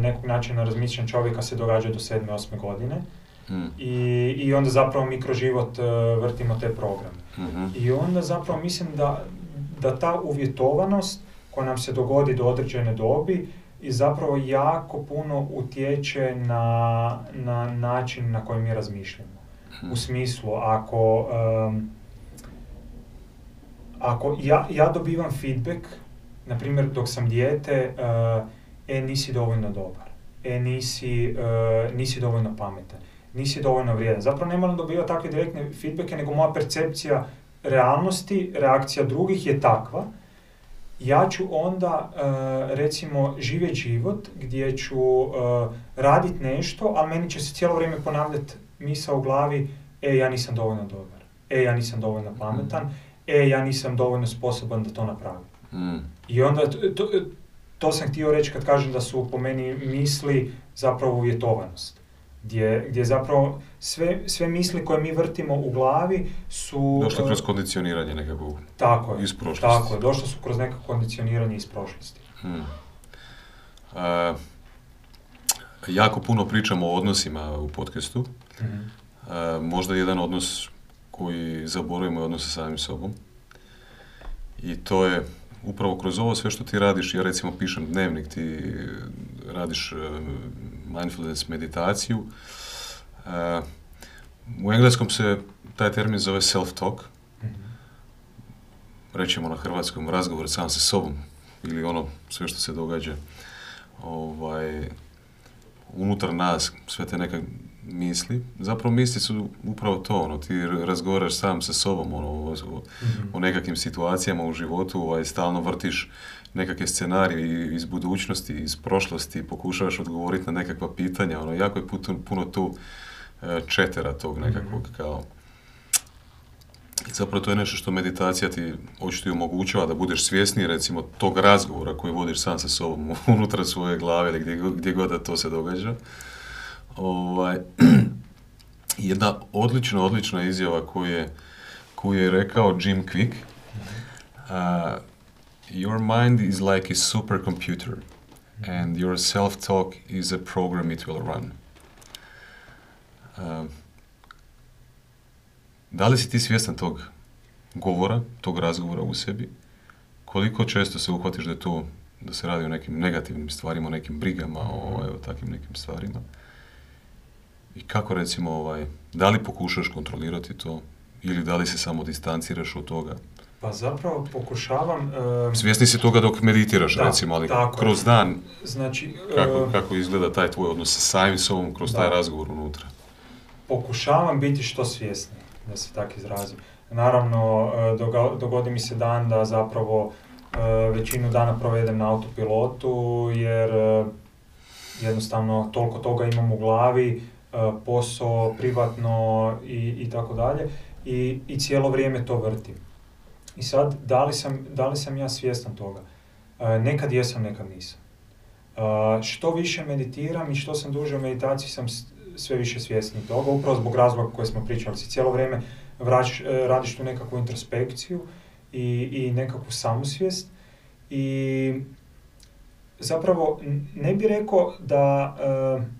nekog načina razmišljanja čovjeka se događa do 7. 8. godine Mm, i, i onda zapravo mikroživot e, vrtimo te programe. mhm, I onda zapravo mislim da, da ta uvjetovanost koja nam se dogodi do određene dobi i zapravo jako puno utječe na, na način na koji mi razmišljamo. mhm. U smislu, ako, em, ako ja, ja dobivam feedback, na primjer dok sam dijete, eh, e nisi dovoljno dobar, e nisi, eh, nisi dovoljno pametan, nisi dovoljno vrijedan. Zapravo ne moram dobivati takve direktne feedbacke, nego moja percepcija realnosti, reakcija drugih je takva. Ja ću onda, eh, recimo, živjeti život gdje ću raditi nešto, ali meni će se cijelo vrijeme ponavljati misa u glavi, e, ja nisam dovoljno dobar, e, ja nisam dovoljno pametan, e, ja nisam dovoljno sposoban da to napravim. Mm, I onda, t- to, to sam htio reći kad kažem da su po meni misli zapravo uvjetovanost. Gdje, gdje zapravo sve, sve misli koje mi vrtimo u glavi su... Došli eh, kroz kondicioniranje nekako Tako je, iz prošlosti. tako je, došlo su kroz neko kondicioniranje iz prošlosti. Hmm. A, jako puno pričamo o odnosima u podcastu. Mhm. A, možda jedan odnos koji zaboravimo je odnos sa samim sobom. I to je upravo kroz ovo sve što ti radiš, ja recimo pišem dnevnik, ti radiš e, mindfulness meditaciju. A, u engleskom se taj termin zove self-talk, Mhm. rećemo na hrvatskom, razgovor sam sa sobom ili ono sve što se događa ovaj, unutar nas, sve te neke misli. Zapravo misli su upravo to, ono, ti razgovaraš sam sa sobom ono, o, Mhm. o nekakvim situacijama u životu, ovaj, stalno vrtiš nekakve scenarije iz budućnosti, iz prošlosti, pokušavaš odgovoriti na nekakva pitanja, ono, jako je puno, puno tu e, četera tog nekakvog Mhm. kao i zapravo to je nešto što meditacija ti očito i omogućava da budeš svjesniji recimo tog razgovora koji vodiš sam sa sobom *laughs* unutar svoje glave ili gdje, gdje god da to se događa. Ovaj, *clears throat* jedna odlična, odlična izjava koju je, koju je rekao Jim Quick. Uh, your mind is like a supercomputer and your self-talk is a program it will run. Uh, da li si ti svjestan tog govora, tog razgovora u sebi? Koliko često se uhvatiš da to, da se radi o nekim negativnim stvarima, o nekim brigama, o, ovaj, o takvim nekim stvarima? I kako recimo, ovaj, da li pokušaš kontrolirati to ili da li se samo distanciraš od toga? Pa zapravo pokušavam... em, Svjesni si toga dok meditiraš, Da, recimo, ali tako je. kroz dan, znači, kako, em, kako izgleda taj tvoj odnos sa samim sobom kroz Da. taj razgovor unutra? pokušavam biti što svjesniji, da se tako izrazim. Naravno, e, dogodi mi se dan da zapravo e, većinu dana provedem na autopilotu, jer e, jednostavno toliko toga imam u glavi, e, posao, privatno i, i tako dalje, i, i cijelo vrijeme to vrtim. I sad, da li sam, da li sam ja svjestan toga? E, nekad jesam, nekad nisam. E, što više meditiram i što sam duže u meditaciji sam sve više svjesni toga, upravo zbog razloga koje smo pričali. Si cijelo vrijeme vrać, e, radiš tu nekakvu introspekciju i, i nekakvu samosvijest i zapravo ne bi rekao da e,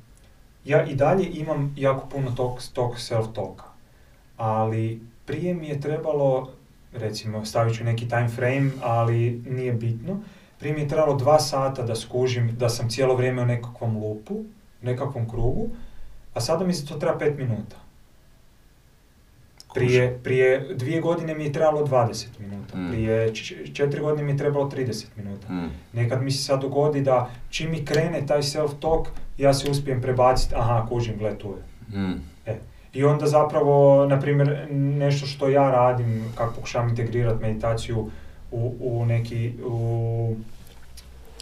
ja i dalje imam jako puno tog, tog self-talka, ali prije mi je trebalo recimo stavit ću neki time frame, ali nije bitno. Prije mi je trebalo dva sata da skužim da sam cijelo vrijeme u nekakvom lupu, nekakvom krugu, a sada mi se to treba pet minuta. Prije, prije dvije godine mi je trebalo 20 minuta, Mm. prije četiri godine mi je trebalo 30 minuta. Mm. Nekad mi se sad dogodi da čim mi krene taj self-talk, ja se uspijem prebaciti, aha, kužim, gle tu je. Mm. I onda zapravo, na primjer, nešto što ja radim, kako pokušavam integrirati meditaciju u, u neki, u,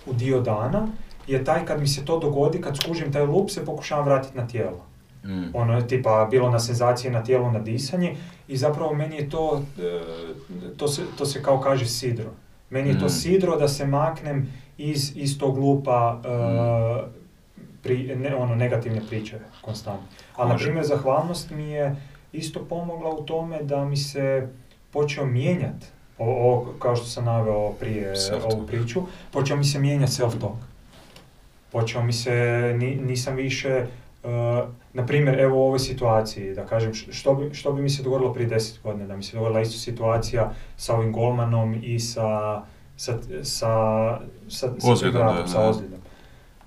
u dio dana, je taj kad mi se to dogodi, kad skužim taj lup, se pokušavam vratiti na tijelo. Mm. Ono, tipa, bilo na senzacije na tijelu, na disanje i zapravo meni je to, e, to se, to se kao kaže sidro. Meni je to Mm. sidro da se maknem iz, iz tog lupa e, pri, ne, ono, negativne priče konstantno. Ali, na primjer, zahvalnost mi je isto pomogla u tome da mi se počeo mijenjati, o, o, kao što sam naveo prije ovu priču, počeo mi se mijenjati self-talk. Počeo mi se, ni, nisam više, na primjer, evo u ovoj situaciji, da kažem, što bi, što bi mi se dogodilo prije 10 godina, da mi se dogodila isto situacija sa ovim golmanom i sa, sa, sa, sa, sa Ozljedom, vratom, da, sa ozljedom.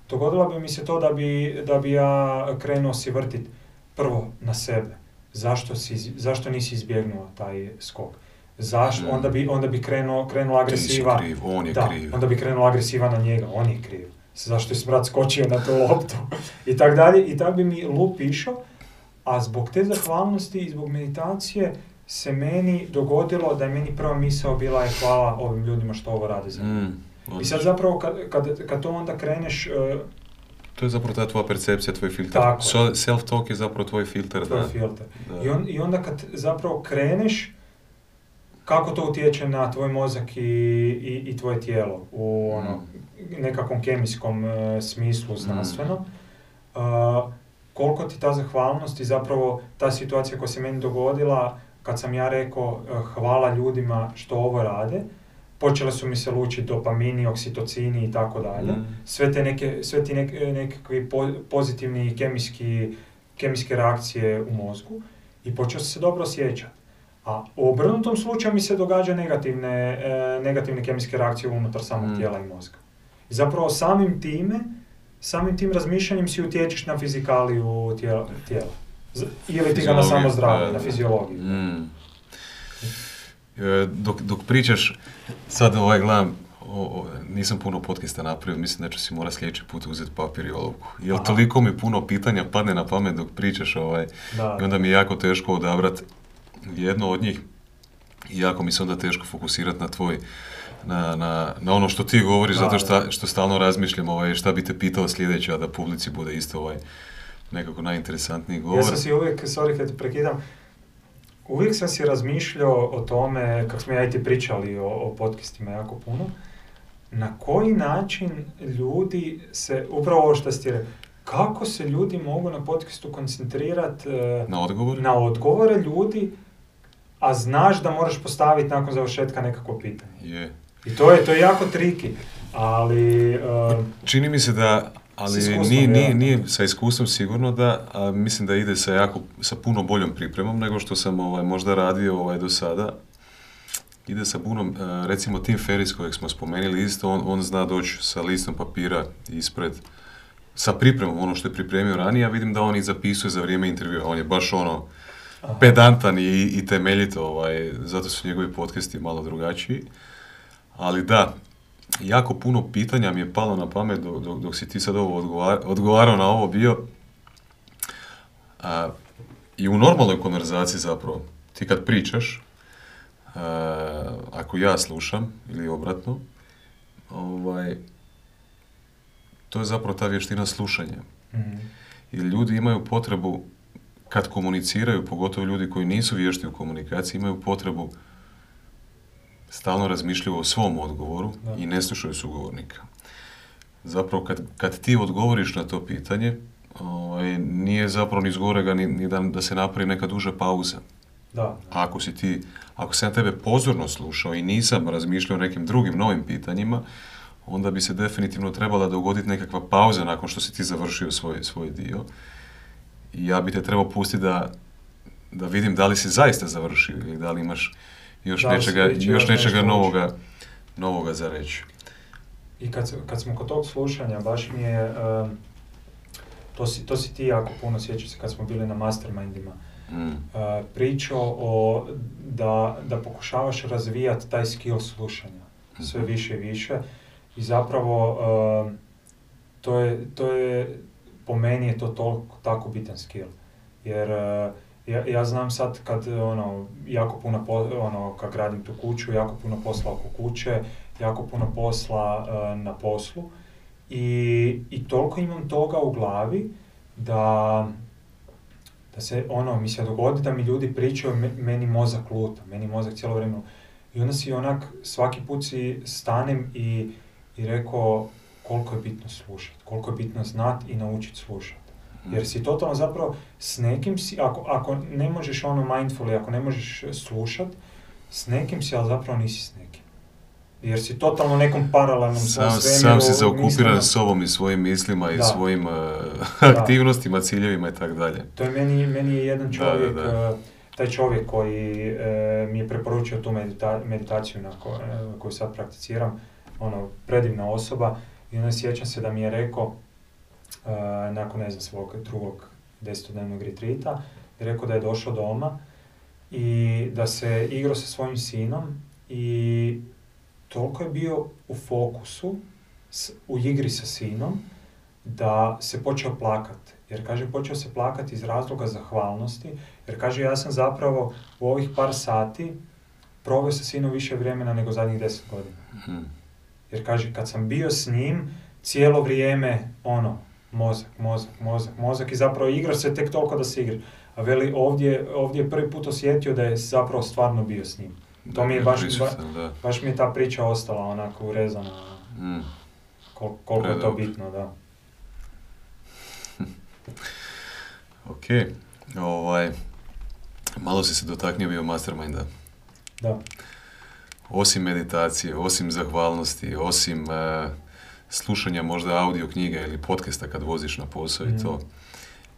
Dogodilo bi mi se to da bi, da bi ja krenuo si vrtit prvo na sebe. Zašto, si, zašto nisi izbjegnuo taj skok? Zašto? Mm. Onda bi, onda bi krenuo, krenula Ti si agresiva. kriv, on je da, kriv. onda bi krenula agresiva na njega, on je kriv. Zašto je smrat skočio na tu loptu? I tak dalje. I tak bi mi lup išao. A zbog te zahvalnosti i zbog meditacije se meni dogodilo da je meni prva misao bila je hvala ovim ljudima što ovo rade za mene. Mm. I sad zapravo kad, kad, kad to onda kreneš, e, To je zapravo ta tvoja percepcija, tvoj filter. Tako. So- Self-talk je zapravo tvoj filter. tvoj Da, filter. da. I, on, I onda kad zapravo kreneš, kako to utječe na tvoj mozak i, i, i tvoje tijelo u ono, nekakvom kemijskom e, smislu znanstveno. Uh, koliko ti ta zahvalnost i zapravo ta situacija koja se meni dogodila kad sam ja rekao e, hvala ljudima što ovo rade, počele su mi se lučiti dopamini, oksitocini i tako dalje. Mm. Sve te neke, sve ti nek, nekakvi po- pozitivni kemijski, kemijske reakcije u mozgu i počeo se dobro osjećati. A u obrnutom slučaju mi se događa negativne, e, negativne kemijske reakcije unutar samog Mm. tijela i mozga. I zapravo samim time, samim tim razmišljanjem si utječeš na fizikaliju tijela. tijela. Ili ti ga na samo zdravlje, na fiziologiju. Mm. E, dok, dok pričaš, sad ovaj gledam, o, o, nisam puno podcasta napravio, mislim da ću si mora sljedeći put uzeti papir i olovku. Jer Aha. toliko mi puno pitanja padne na pamet dok pričaš ovaj, Da. i onda mi je jako teško odabrati jedno od njih i jako mi se onda teško fokusirati na tvoj na, na, na ono što ti govoriš, Da, zato što, što stalno razmišljam ovaj, šta bi te pitao sljedeće, a da publici bude isto ovaj, nekako najinteresantniji govor. Ja sam si uvijek, sorry kad prekidam, uvijek sam si razmišljao o tome, kako smo ja i ti pričali o, o podcastima jako puno, na koji način ljudi se, upravo ovo što rekao, kako se ljudi mogu na podcastu koncentrirati Na odgovor? na odgovore ljudi, a znaš da moraš postaviti nakon završetka nekako pitanje. Je. I to je, to je jako triki, ali... eh, Čini mi se da, ali iskustvom, nije, nije, nije sa iskustvom sigurno da, a mislim da ide sa jako, sa puno boljom pripremom nego što sam ovaj, možda radio ovaj, do sada. Ide sa puno, e, recimo Tim Ferris kojeg smo spomenuli isto, on, on zna doći sa listom papira ispred, sa pripremom, ono što je pripremio ranije, ja vidim da on i zapisuje za vrijeme intervjua, on je baš ono, pedantan i, i temeljito, ovaj, zato su njegovi podcasti malo drugačiji. Ali da, jako puno pitanja mi je palo na pamet dok, dok, dok si ti sad ovo odgovar, odgovarao na ovo bio. A, I u normalnoj konverzaciji zapravo, ti kad pričaš, a, ako ja slušam ili obratno, ovaj, to je zapravo ta vještina slušanja. Mhm. I ljudi imaju potrebu, kad komuniciraju, pogotovo ljudi koji nisu vješti u komunikaciji, imaju potrebu stalno razmišljaju o svom odgovoru Da. i ne slušaju sugovornika. Zapravo, kad, kad ti odgovoriš na to pitanje, ovaj, nije zapravo ni zgorega ni, ni da, da se napravi neka duža pauza. Da. A ako si ti, ako sam tebe pozorno slušao i nisam razmišljao o nekim drugim novim pitanjima, onda bi se definitivno trebala dogoditi nekakva pauza nakon što si ti završio svoj, svoj dio. I ja bi te trebao pustiti da, da vidim da li si zaista završio ili da li imaš još Da nečega, će još nečega nešto novoga, novoga za reći. I kad, kad smo kod tog slušanja, baš mi je, em, to, si, to si ti jako puno sjećaš se kad smo bili na mastermindima, Mm. e, pričao o da, da pokušavaš razvijati taj skill slušanja sve Mhm. više i više i zapravo em, to, je, to je, po meni je to toliko, tako bitan skill. Jer ja, ja znam sad kad ono, jako puno, po- ono, kad gradim tu kuću, jako puno posla oko kuće, jako puno posla e, na poslu i, i toliko imam toga u glavi da da se ono, mi se dogodi da mi ljudi pričaju, me- meni mozak luta, meni mozak cijelo vrijeme i onda si onak, svaki put si stanem i, i rekao koliko je bitno slušati, koliko je bitno znat i naučiti slušati. Jer si totalno zapravo s nekim si, ako, ako ne možeš ono mindfully, ako ne možeš slušat, s nekim si, ali zapravo nisi s nekim. Jer si totalno u nekom paralelnom Sam, sam si zaokupiran sobom i svojim mislima i Da. svojim eh, *laughs* aktivnostima, ciljevima i tako dalje. To je meni, meni je jedan Da, čovjek, da, da. eh, taj čovjek koji eh, mi je preporučio tu medita- meditaciju na ko- eh, koju sad prakticiram, ono, predivna osoba, i onda sjećam se da mi je rekao, nakon, ne znam, svog drugog desetodnevnog retrita, je rekao da je došao doma i da se igrao sa svojim sinom i toliko je bio u fokusu, u igri sa sinom, da se počeo plakat. Jer kaže, počeo se plakati iz razloga zahvalnosti, jer kaže, ja sam zapravo u ovih par sati proveo sa sinom više vremena nego zadnjih deset godina. Mhm. Jer kaže, kad sam bio s njim, cijelo vrijeme, ono, mozak, mozak, mozak, mozak i zapravo igra se tek toliko da se igra. A veli, ovdje, ovdje je prvi put osjetio da je zapravo stvarno bio s njim. To mi je baš, ba- baš mi je ta priča ostala onako urezana, Mm. kol- koliko je to bitno, da. *laughs* Ok, ovaj, malo si se dotaknio bio masterminda. Da, Osim meditacije, osim zahvalnosti, osim eh, slušanja možda audio knjige ili podcasta kad voziš na posao i Mhm. to.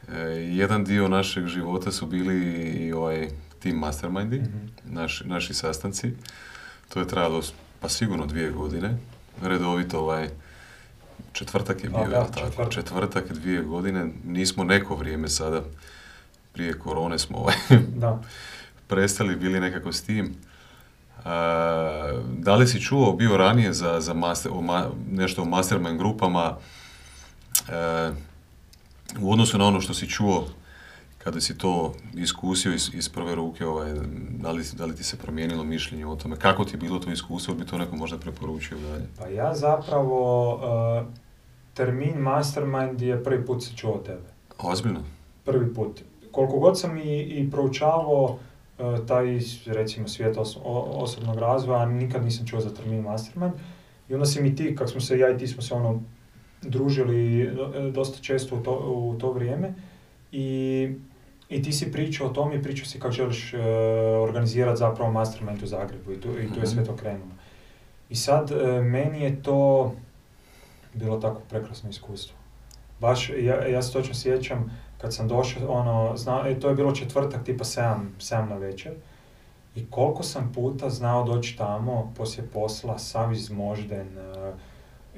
Eh, jedan dio našeg života su bili i ovaj team mastermindi, Mhm. naši, naši sastanci. To je trajalo pa sigurno dvije godine. Redovito ovaj četvrtak je A, bio, jel tako? četvrtak. Četvrtak, dvije godine. Nismo neko vrijeme sada, prije korone smo ovaj, da. *laughs* prestali bili nekako s tim. A, da li si čuo, bio ranije za, za master, o ma- nešto o mastermind grupama e, u odnosu na ono što si čuo kada si to iskusio iz, iz prve ruke, ovaj, da, li, da li ti se promijenilo mišljenje o tome, kako ti je bilo to iskustvo, bi to neko možda preporučio dalje? Pa ja zapravo, uh, termin mastermind je prvi put se čuo od tebe. Ozbiljno? Prvi put. Koliko god sam i, i proučavao uh, taj, recimo, svijet os- o- osobnog razvoja, nikad nisam čuo za termin mastermind. I onda si mi ti, kak smo se, ja i ti smo se ono, družili e, dosta često u to, u to vrijeme. I, I ti si pričao o tome i pričao si kako želiš uh, organizirati zapravo mastermind u Zagrebu i tu, i tu je sve to krenulo. I sad, e, meni je to bilo tako prekrasno iskustvo. Baš, ja, ja se točno sjećam, kad sam došao, ono, zna, e, to je bilo četvrtak, tipa 7, 7 na večer. I koliko sam puta znao doći tamo, poslije posla, sav izmožden, e,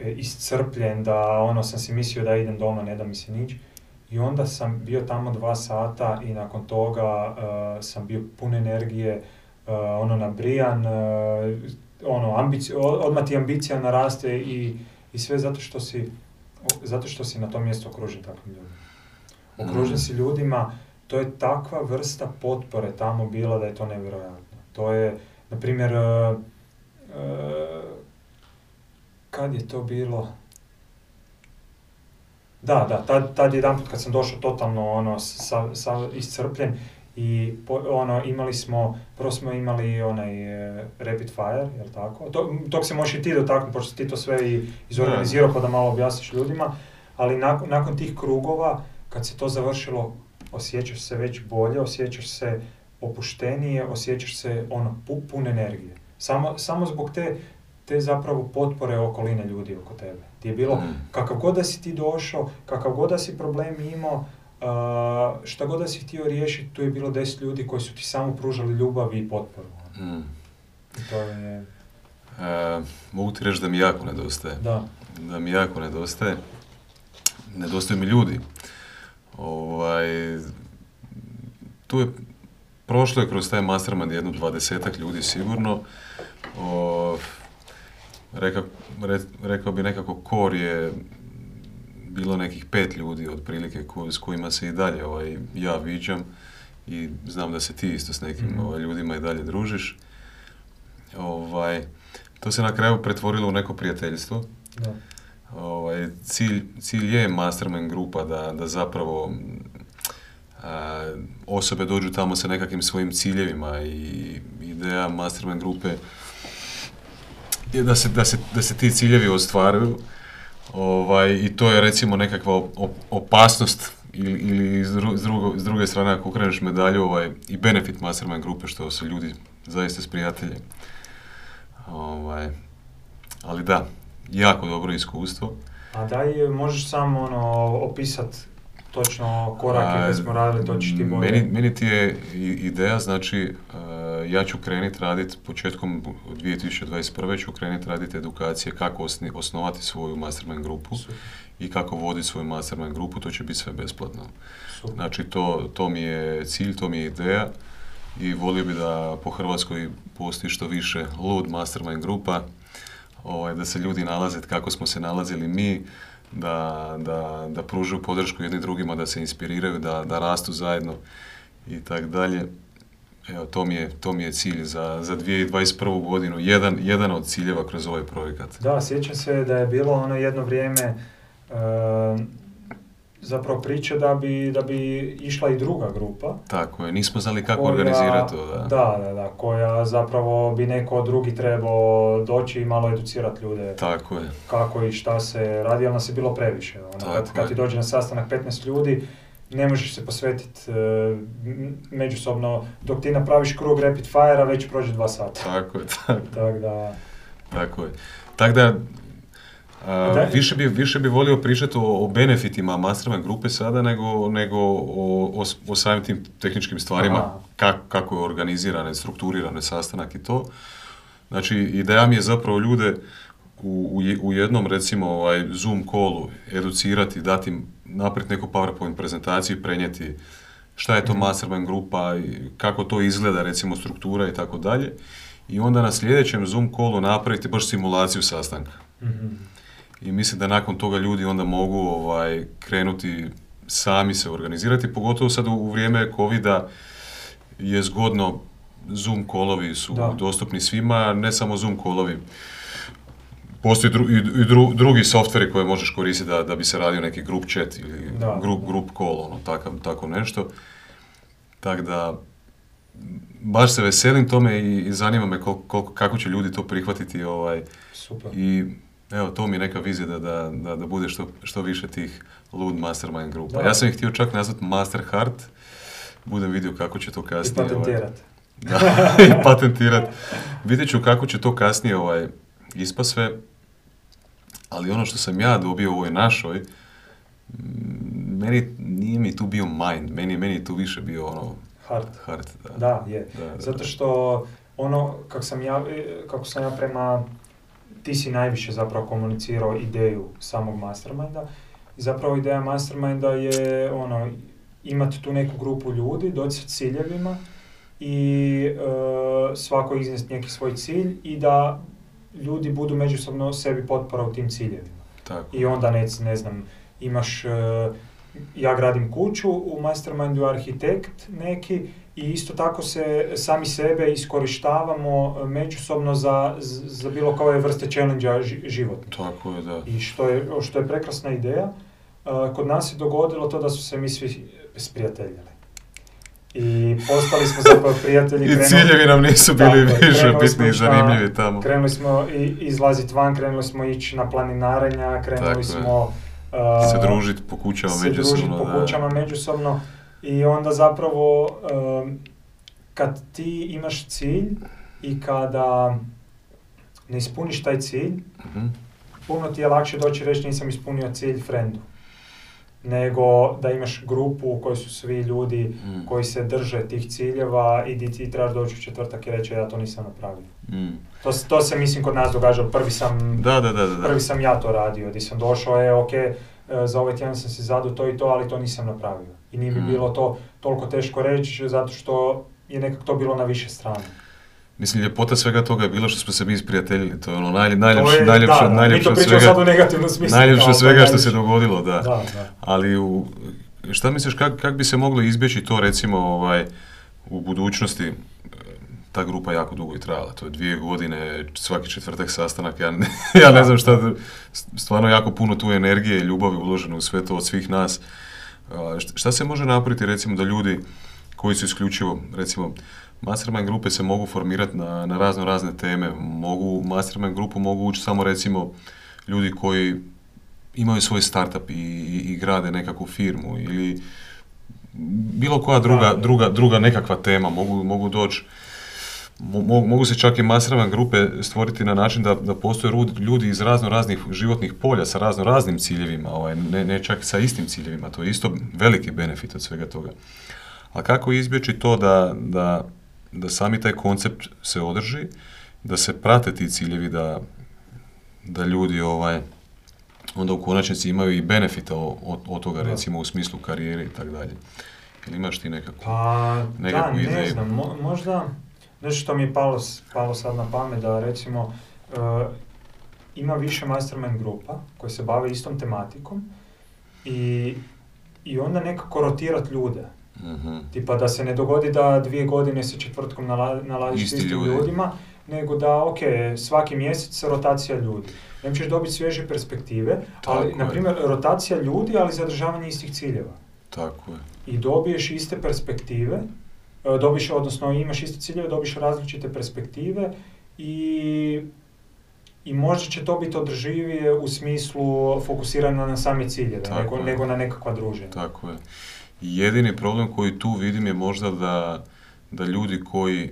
e, iscrpljen, da ono, sam si mislio da idem doma, ne da mi se nić. I onda sam bio tamo dva sata i nakon toga e, sam bio pun energije, e, ono nabrijan, e, ono, ambici, odmah ti ambicija naraste i, i sve zato što si, zato što si na tom mjestu okružen takvim ljudima. Okružen Mm. si ljudima, to je takva vrsta potpore tamo bila da je to nevjerojatno. To je, na primjer, e, e, kad je to bilo? Da, da, tad, tad jedanput kad sam došao totalno ono, sa, sa iscrpljen i po- ono, imali smo, prvo smo imali onaj e, rapid fire, jel tako? To, tog se možeš i ti dotaknuti, pošto si ti to sve i izorganizirao pa da malo objasniš ljudima, ali nakon, nakon tih krugova, kad se to završilo, osjećaš se već bolje, osjećaš se opuštenije, osjećaš se ono, pu, pun energije. Samo, samo zbog te, te zapravo potpore okoline ljudi oko tebe. Ti je bilo, Mm. kakav god da si ti došao, kakav god da si problem imao, uh, šta god da si htio riješiti, tu je bilo deset ljudi koji su ti samo pružali ljubav i potporu. Mm. To je, E, mogu ti reći da mi jako nedostaje. da, Da mi jako nedostaje. Nedostaju mi ljudi. Ovaj, tu je prošlo je kroz taj mastermind jedno dvadesetak ljudi sigurno. O, reka, re- rekao bi nekako kor je bilo nekih pet ljudi otprilike ko, s kojima se i dalje ovaj, ja viđam i znam da se ti isto s nekim Mhm. ovaj, ljudima i dalje družiš. Ovaj, to se na kraju pretvorilo u neko prijateljstvo. da. Ovaj, cilj, cilj je mastermind grupa da, da zapravo a, osobe dođu tamo sa nekakvim svojim ciljevima i ideja mastermind grupe je da se, da se, da se ti ciljevi ostvaruju ovaj, i to je recimo nekakva op- op- opasnost ili, ili s, dru- s drugo- s druge strane ako okreneš medalju ovaj, i benefit mastermind grupe što su ljudi zaista s prijateljem. Ovaj, ali da, jako dobro iskustvo. A daj, možeš samo ono, opisat točno korake koje smo radili, to ti bolje. Meni, meni ti je ideja, znači, e, ja ću krenit radit početkom 2021. ću krenit radit edukacije kako osni- osnovati svoju mastermind grupu Super, i kako voditi svoju mastermind grupu, to će biti sve besplatno. super. Znači, to, to mi je cilj, to mi je ideja i volio bi da po Hrvatskoj postoji što više lud mastermind grupa, ovaj, da se ljudi nalaze kako smo se nalazili mi, da, da, da pružaju podršku jedni drugima, da se inspiriraju, da, da rastu zajedno i tak dalje. Evo, to mi je, to mi je cilj za, za 2021. godinu, jedan, jedan od ciljeva kroz ovaj projekat. Da, sjećam se da je bilo ono jedno vrijeme zapravo priče da bi, da bi išla i druga grupa. Tako je, nismo znali kako koja- organizirati to. Da. Da, da, da, koja zapravo bi neko drugi trebao doći i malo educirati ljude Tako je, kako i šta se radi, ali nas je bilo previše. Ono, kad, kad ti dođe na sastanak 15 ljudi, ne možeš se posvetiti međusobno, dok ti napraviš krug rapid fire-a, već prođe dva sata. tako je, tako Tako da, Tako je. Tako da, Da. više, bi, više bi volio pričati o, o benefitima mastermind grupe sada nego, nego o, o, o samim tim tehničkim stvarima, kak- kako je organizirane, strukturirane sastanak i to. Znači, ideja mi je zapravo ljude u, u je- u jednom, recimo, ovaj, Zoom callu educirati, dati im naprijed neku PowerPoint prezentaciju i prenijeti šta je to Mhm. mastermind grupa, i kako to izgleda, recimo, struktura i tako dalje. I onda na sljedećem Zoom callu napraviti baš simulaciju sastanka. mhm. I mislim da nakon toga ljudi onda mogu ovaj, krenuti sami se organizirati, pogotovo sad u, vrijeme covida je zgodno Zoom callovi su Da. dostupni svima, ne samo Zoom callovi. Postoji dru- i, i dru- drugi softveri koje možeš koristiti da, da bi se radio neki group chat ili Da. group, group call, ono, takav, tako nešto. Tako da, baš se veselim tome i, i zanima me kol- koliko- kako će ljudi to prihvatiti ovaj, super. i evo, to mi je neka vizija da, da, da, da bude što, što više tih lud mastermind grupa. Da. Ja sam ih htio čak nazvat Master Heart, budem vidio kako će to I kasnije... ovaj, patentirat. da, *laughs* i patentirat. Vidjet ću kako će to kasnije ovaj, ispa sve, ali ono što sam ja dobio u ovoj našoj, mm, meni nije mi tu bio mind, meni, meni je tu više bio ono Hard. heart. Da, Da, je. Da, da, Zato što ono, kako sam ja, e, kako sam ja prema, ti si najviše zapravo komunicirao ideju samog masterminda. I zapravo ideja masterminda je ono, imati tu neku grupu ljudi, doći sa ciljevima i e, svako iznesti neki svoj cilj i da ljudi budu međusobno sebi potpora u tim ciljevima. Tako. I onda ne, ne znam, imaš, e, ja gradim kuću, u mastermindu arhitekt neki i isto tako se sami sebe iskorištavamo e, međusobno za, za bilo koje vrste challenge životnih. Tako je, da. I što je, što je prekrasna ideja, e, kod nas se dogodilo to da su se mi svi sprijateljili. I postali smo zapravo prijatelji. *laughs* I krenuli- ciljevi nam nisu bili je, više bitni i zanimljivi tamo. Krenuli smo i, izlaziti van, krenuli smo ići na planinarenja, krenuli Tako je. smo... uh, Se družiti po kućama se družiti međusobno. po da. kućama međusobno i onda zapravo um, kad ti imaš cilj i kada ne ispuniš taj cilj, Mhm. puno ti je lakše doći reći nisam ispunio cilj friendu. nego da imaš grupu u kojoj su svi ljudi Mm. koji se drže tih ciljeva i di ti trebaš doći u četvrtak i reći ja to nisam napravio. Mm. To, to se mislim kod nas događalo, prvi sam, Da, da, da, da. prvi sam ja to radio, di sam došao, je ok, e, za ovaj tjedan sam si zadao to i to, ali to nisam napravio. I nije mi Mm. bilo to toliko teško reći, zato što je nekako to bilo na više strane. Mislim, ljepota svega toga je bilo što smo se mi isprijateljili. To je ono najlje, najljepše, To je- najljepše, najljepše pričamo svega, sad u negativnom smislu. *laughs* najljepše kao svega što se najljepše. dogodilo, da. Da, da. Ali u, šta misliš, kak, kak bi se moglo izbjeći to recimo ovaj, u budućnosti, ta grupa jako dugo i trajala, to je dvije godine, svaki četvrtak sastanak, ja ne, *laughs* ja ne znam šta, stvarno jako puno tu energije i ljubavi uloženo u sve to od svih nas. Šta se može napraviti recimo da ljudi koji su isključivo, recimo, mastermind grupe se mogu formirati na, na razno razne teme, mogu, mastermind grupu mogu ući samo recimo ljudi koji imaju svoj startup i, i, i grade nekakvu firmu ili bilo koja druga, druga, druga nekakva tema, mogu, mogu doći mogu se čak i mastermind grupe stvoriti na način da, da postoje ljudi iz razno raznih životnih polja sa razno raznim ciljevima, ovaj, ne, ne čak sa istim ciljevima, to je isto veliki benefit od svega toga. A kako izbjeći to da, da, da sami taj koncept se održi, da se prate ti ciljevi, da, da ljudi ovaj, onda u konačnici imaju i benefita od, od toga, Da. recimo u smislu karijere i tako dalje. Jel imaš ti nekako? Pa, da, nekakvu ne ideju. znam, mo- možda nešto što mi je palo, palo sad na pamet da recimo e, ima više mastermind grupa koje se bave istom tematikom i, i onda nekako rotirat ljude. Mhm. Tipa da se ne dogodi da dvije godine se četvrtkom nala- nalaziš s Isti istim ljudi. ljudima, nego da, ok, svaki mjesec rotacija ljudi. Ne ćeš dobiti svježe perspektive, ali, Tako na je. primjer, rotacija ljudi, ali zadržavanje istih ciljeva Tako je. i dobiješ iste perspektive, dobiš, odnosno imaš iste ciljeve, dobiš različite perspektive i, i možda će to biti održivije u smislu fokusirano na same ciljeve, nego, nego na nekakva druženja. Tako je. Jedini problem koji tu vidim je možda da, da ljudi koji,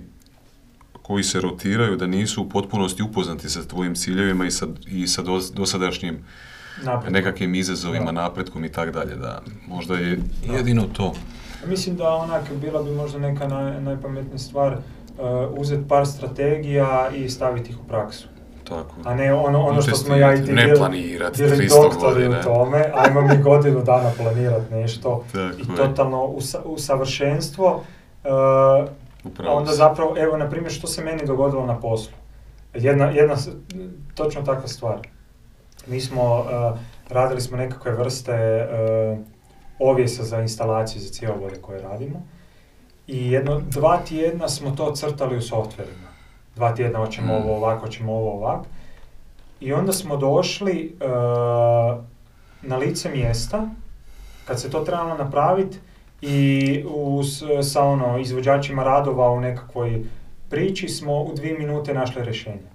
koji se rotiraju, da nisu u potpunosti upoznati sa tvojim ciljevima i sa, i sa dos- dosadašnjim Naprijed. nekakvim izazovima, Da. napretkom i tako dalje. Da, možda je Da. jedino to. Mislim da onak bila bi možda neka naj, najpametnija stvar uh, uzeti par strategija i staviti ih u praksu. Tako. A ne ono, ono što smo ja i ti Ne planirati bili 300 doktori u tome, ajmo mi godinu dana planirati nešto *laughs* Tako i je. totalno usa, usavršenstvo. uh, Upravo onda zapravo, evo, na primjer, što se meni dogodilo na poslu. Jedna, jedna točno takva stvar. Mi smo, uh, radili smo nekakve vrste uh, ovjesa za instalaciju za cjevovode koje radimo. I jedno, dva tjedna smo to crtali u softverima. Dva tjedna hoćemo Mm. ovo ovako, hoćemo ovo ovak. I onda smo došli uh, na lice mjesta, kad se to trebalo napraviti, i uz, sa ono, izvođačima radova u nekakvoj priči smo u dvije minute našli rješenje.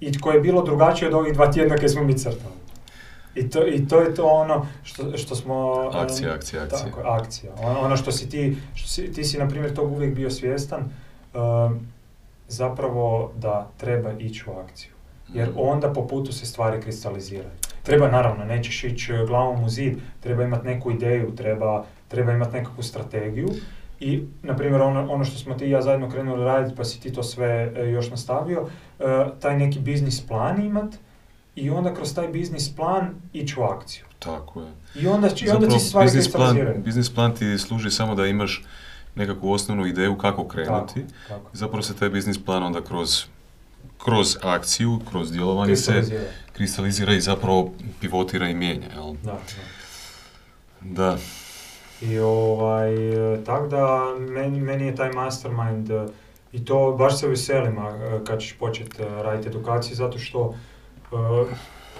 I koje je bilo drugačije od ovih dva tjedna koje smo mi crtali. I to, I to je to ono što, što smo... Akcija, um, akcija, akcija. Tako, akcija. Ono, ono što si ti, što si, ti si na primjer tog uvijek bio svjestan, um, zapravo da treba ići u akciju. Jer Mhm. onda po putu se stvari kristaliziraju. Treba, naravno, nećeš ići e, glavom u zid, treba imati neku ideju, treba, treba imati nekakvu strategiju. I, na primjer, ono, ono što smo ti i ja zajedno krenuli raditi, pa si ti to sve e, još nastavio, e, taj neki biznis plan imat i onda kroz taj biznis plan ići u akciju. Tako je. I onda, i onda ti se stvari biznis plan, biznis plan ti služi samo da imaš nekakvu osnovnu ideju kako krenuti. Tako, tako. Zapravo se taj biznis plan onda kroz, kroz akciju, kroz djelovanje se kristalizira i zapravo pivotira i mijenja. Jel? Da, da. Da, I ovaj, e, tak da meni, meni je taj mastermind i to baš se veselim a, e, kad ćeš početi e, raditi edukaciju zato što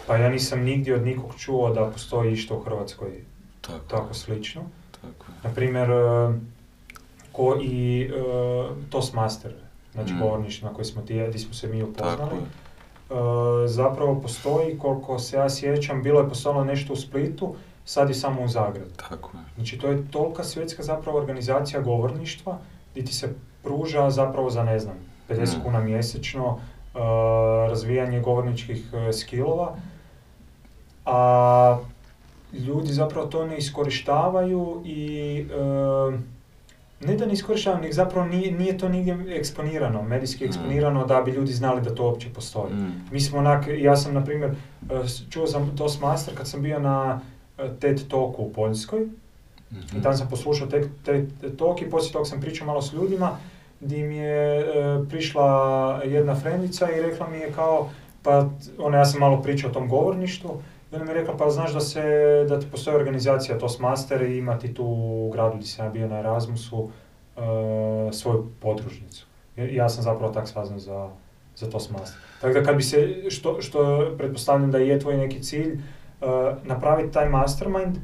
pa ja nisam nigdje od nikog čuo da postoji išta u Hrvatskoj tako, tako slično. tako je. Na primjer, e, ko i e, Toastmaster, znači Mm. govorništvo na koji smo ti, gdje smo se mi upoznali. Tako. E, zapravo postoji, koliko se ja sjećam, bilo je postojalo nešto u Splitu, sad je samo u Zagrebu. Tako je. Znači to je tolika svjetska zapravo organizacija govorništva gdje ti se pruža zapravo za ne znam 50 Mm. kuna mjesečno razvijanje govorničkih uh, skillova. A ljudi zapravo to ne iskorištavaju i e, ne da ne iskorištavaju, nego zapravo nije, nije to nigdje eksponirano, medijski Mm. eksponirano da bi ljudi znali da to uopće postoji. Mm. Mi smo onak, ja sam na primjer, e, čuo sam Toastmaster kad sam bio na e, TED Talku u Poljskoj Mhm. i tamo sam poslušao TED, TED Talk i poslije toga sam pričao malo s ljudima gdje mi je e, prišla jedna frendica i rekla mi je kao, pa ona ja sam malo pričao o tom govorništvu i ona mi je rekla pa znaš da se, da ti postoji organizacija Toastmaster i ima ti tu u gradu gdje sam ja bio na Erasmusu e, svoju podružnicu. Ja sam zapravo tak saznao za, za Toastmaster. Tako da kad bi se, što, što pretpostavljam da je tvoj neki cilj, e, napraviti taj mastermind,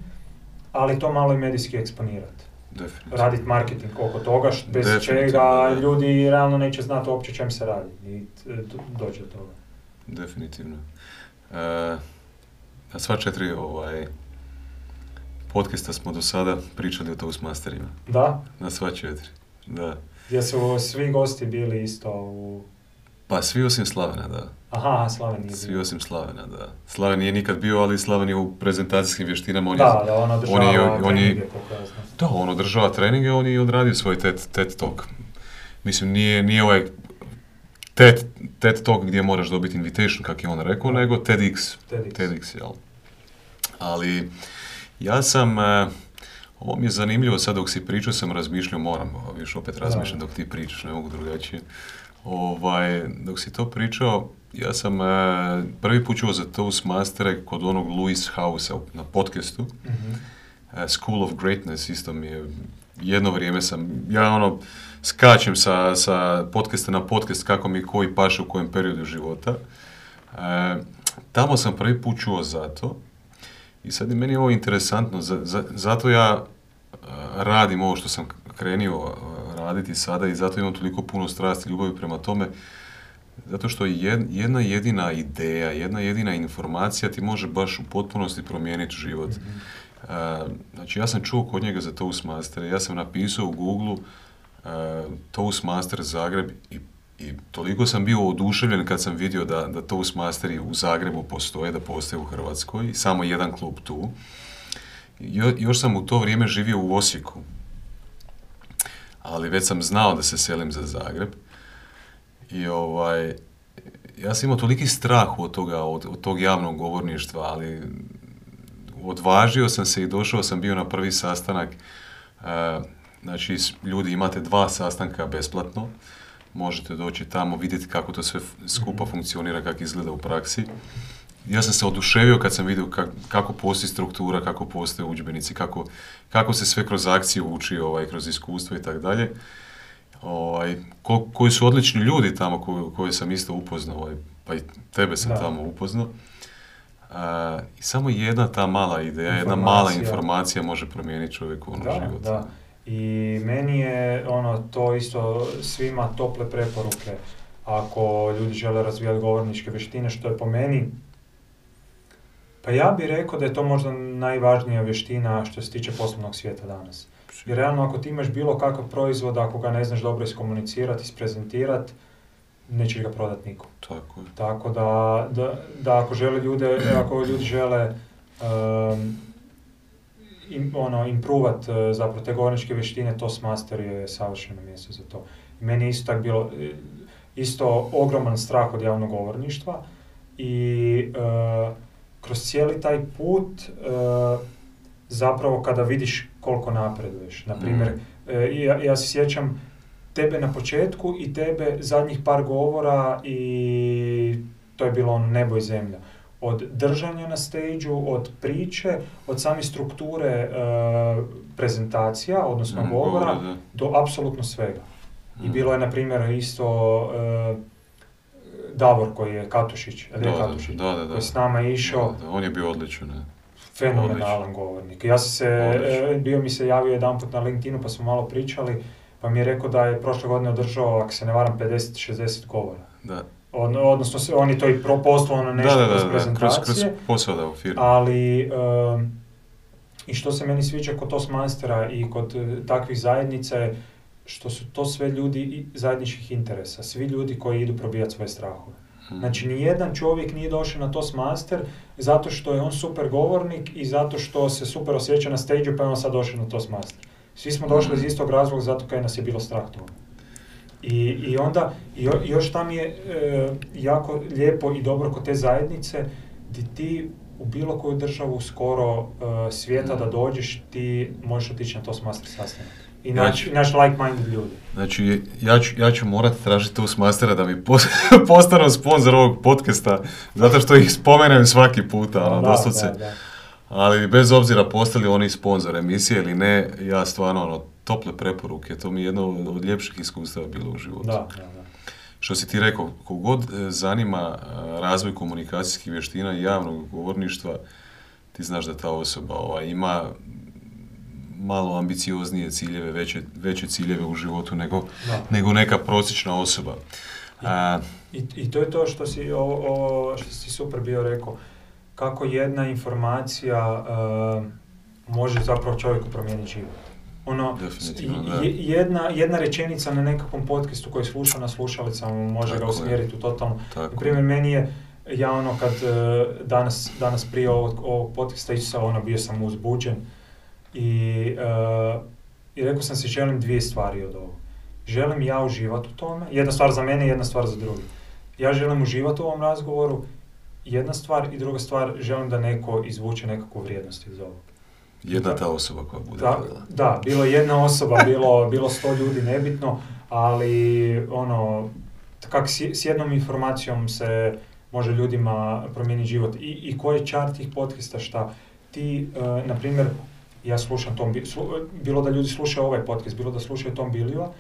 ali to malo i medijski eksponirati. Definitivno. Raditi marketing oko toga, št- bez čega ljudi realno neće znati uopće čem se radi i do- dođe do toga. Definitivno. E, na sva četiri ovaj, podcasta smo do sada pričali o Toastmasterima. Da, Na sva četiri. Da. gdje su svi gosti bili isto u... Pa svi osim Slavena, da. Aha, Slaven nije Svi osim Slavena, da. Slaven nije nikad bio, ali Slaven je u prezentacijskim vještinama. On je, Da, da, on on održava je- on je- treninge, ja znam. Da, on održava treninge, on je odradio svoj TED, TED Talk. Mislim, nije, nije ovaj TED, TED Talk gdje moraš dobiti invitation, kak je on rekao, nego TEDx. TEDx. TEDx, jel? Ali, ja sam, e, ovo mi je zanimljivo, sad dok si pričao sam razmišljao, moram, više opet razmišljam Da. dok ti pričaš, ne mogu drugačije. Ovaj, dok si to pričao, ja sam e, prvi put čuo za Toastmastere kod onog Louis House na podcastu, Mhm. e, School of Greatness isto mi je, jedno vrijeme sam, ja ono, skačem sa, sa podcasta na podcast kako mi koji paše u kojem periodu života. E, tamo sam prvi put čuo za to i sad je meni ovo interesantno, za- za- zato ja e, radim ovo što sam krenio e, raditi sada i zato imam toliko puno strasti i ljubavi prema tome, zato što jed- jedna jedina ideja, jedna jedina informacija ti može baš u potpunosti promijeniti život. Mhm. E, znači ja sam čuo kod njega za Toastmaster, ja sam napisao u Google e, Toastmaster Zagreb i, i toliko sam bio oduševljen kad sam vidio da, da Toastmasteri u Zagrebu postoje, da postoje u Hrvatskoj samo jedan klub tu. Jo, još sam u to vrijeme živio u Osijeku, ali već sam znao da se selim za Zagreb i ovaj, ja sam imao toliki strah od toga, od, od tog javnog govorništva, ali odvažio sam se i došao sam bio na prvi sastanak. E, znači, ljudi imate dva sastanka besplatno. Možete doći tamo, vidjeti kako to sve skupa funkcionira, kako izgleda u praksi. Ja sam se oduševio kad sam vidio kak- kako postoji struktura, kako postoje udžbenici, kako, kako se sve kroz akciju uči, ovaj, kroz iskustvo i tako dalje. Ovaj, ko- koji su odlični ljudi tamo koje, koje sam isto upoznao, ovaj, pa i tebe sam Da. tamo upoznao. I samo jedna ta mala ideja, jedna mala Informacija. informacija može promijeniti čovjeku ono Da, život. da. I meni je ono to isto svima tople preporuke ako ljudi žele razvijati govorničke vještine, što je po meni pa ja bih rekao da je to možda najvažnija vještina što se tiče poslovnog svijeta danas. Jer realno ako ti imaš bilo kakav proizvod, ako ga ne znaš dobro iskomunicirati, isprezentirati, nećeš ga prodati nikom. Tako je. Tako da, da, da ako žele ljude, ako ljudi žele um, im, ono, improvat uh, zapravo te govorničke vještine, Toastmaster je savršeno mjesto za to. I meni je isto tak bilo, e, isto ogroman strah od javnog govorništva i uh, kroz cijeli taj put uh, zapravo kada vidiš koliko napreduješ. Na primjer, Mm. e, ja, ja se sjećam tebe na početku i tebe zadnjih par govora i to je bilo ono nebo i zemlja. Od držanja na stage od priče, od same strukture e, prezentacija, odnosno Mm, govora, do apsolutno svega. I Mm. bilo je, na primjer, isto e, Davor koji je Katušić, ali je Katušić, da, da, da. koji je s nama išao, Da, da, on je bio odličan, ne? fenomenalan govornik. Ja sam se, Odlično. e, bio mi se javio jedanput na LinkedInu pa smo malo pričali, pa mi je rekao da je prošle godine održao, ako se ne varam, 50-60 govora. Da. Od, odnosno, se- on je to i na nešto da, da, da, da, kroz, kroz posao da u firmi. ali em, i što se meni sviđa kod Toastmastera i kod e, takvih zajednica je što su to sve ljudi i zajedničkih interesa, svi ljudi koji idu probijati svoje strahove. Znači, ni jedan čovjek nije došao na Toastmaster zato što je on super govornik i zato što se super osjeća na stage pa je on sad došao na Toastmaster. Svi smo došli iz istog razloga zato kaj nas je bilo strah toga. I, i onda, jo- još tam je e, jako lijepo i dobro kod te zajednice, di ti u bilo koju državu skoro e, svijeta da dođeš, ti možeš otići na Toastmaster sastanak. I naći Znači- naći like-minded ljudi. Znači, ja ću, ja ću morati tražiti Toastmastera da mi pos- *laughs* postanu sponsor ovog podcasta, zato što ih spomenem svaki puta, ono, doslovce. da, da. Ali bez obzira postali oni sponzor emisije ili ne, ja stvarno, ono, tople preporuke, to mi je jedno od, ljepših iskustava bilo u životu. Da, da, da. Što si ti rekao, kogod e, zanima e, razvoj komunikacijskih vještina i javnog govorništva, ti znaš da ta osoba ovaj, ima malo ambicioznije ciljeve, veće, veće ciljeve u životu nego, Da. nego neka prosječna osoba. A, I, I to je to što si, ovo, ovo što si super bio rekao, kako jedna informacija uh, može zapravo čovjeku promijeniti život. Ono, i- je- jedna, jedna rečenica na nekakvom podcastu koji sluša na slušalicama može Tako ga je. usmjeriti u totalno. tako. Na primjer, meni je, ja ono kad uh, danas, danas prije ovog, ovog podcasta sam, ono, bio sam uzbuđen i, uh, i rekao sam si želim dvije stvari od ovog. Želim ja uživati u tome, jedna stvar za mene i jedna stvar za drugi. Ja želim uživati u ovom razgovoru, jedna stvar i druga stvar, želim da neko izvuče nekakvu vrijednost iz ovog. Jedna ta osoba koja bude Da, gledala. da, bilo je jedna osoba, *laughs* bilo, bilo sto ljudi, nebitno, ali ono, kak s, s jednom informacijom se može ljudima promijeniti život. I, i koji je čar tih podcasta šta ti, e, na primjer, ja slušam Tom, bilo da ljudi slušaju ovaj podcast, bilo da slušaju Tom Bilijeva,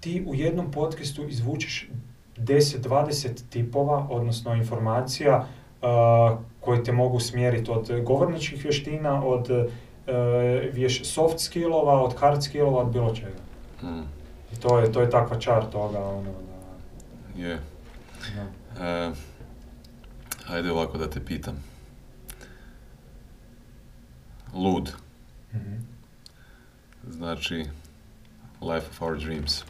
ti u jednom podcastu izvučeš 10-20 tipova, odnosno informacija uh, koje te mogu smjeriti od govorničkih vještina, od uh, vješ, soft skillova, od hard skillova, od bilo čega. Mm, I to je, to je takva čar toga, ono, da, je. da. E, ajde ovako da te pitam. Lud, Mhm. znači life of our dreams.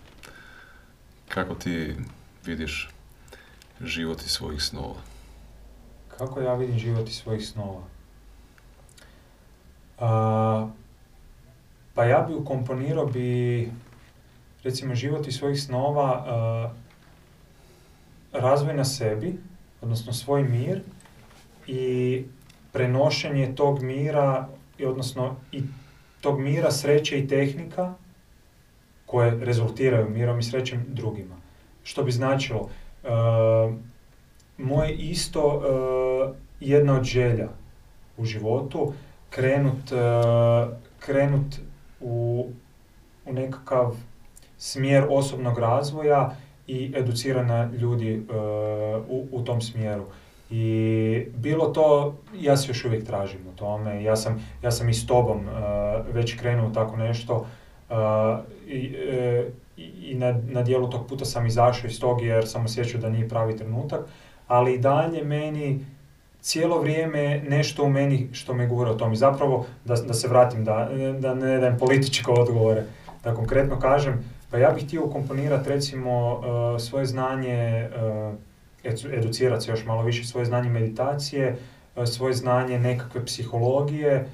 Kako ti vidiš život iz svojih snova? Kako ja vidim život iz svojih snova? A, pa ja bi ukomponirao bi, recimo, život iz svojih snova a, razvoj na sebi, odnosno svoj mir i prenošenje tog mira, i odnosno i tog mira, sreće i tehnika koje rezultiraju mirom i srećem drugima. Što bi značilo, e, moje isto e, jedna od želja u životu krenut, e, krenut u, u nekakav smjer osobnog razvoja i educirana ljudi u, u tom smjeru. I bilo to, ja se još uvijek tražim u tome, ja sam, ja sam i s tobom e, već krenuo tako nešto e, i, e, i- na, na dijelu tog puta sam izašao iz tog jer sam osjećao da nije pravi trenutak, ali i dalje meni cijelo vrijeme nešto u meni što me gura o tom. I zapravo, da, da se vratim, da, da ne dajem političke odgovore, da konkretno kažem, pa ja bih htio ukomponirati recimo svoje znanje, educirati se još malo više, svoje znanje meditacije, e, svoje znanje nekakve psihologije, e,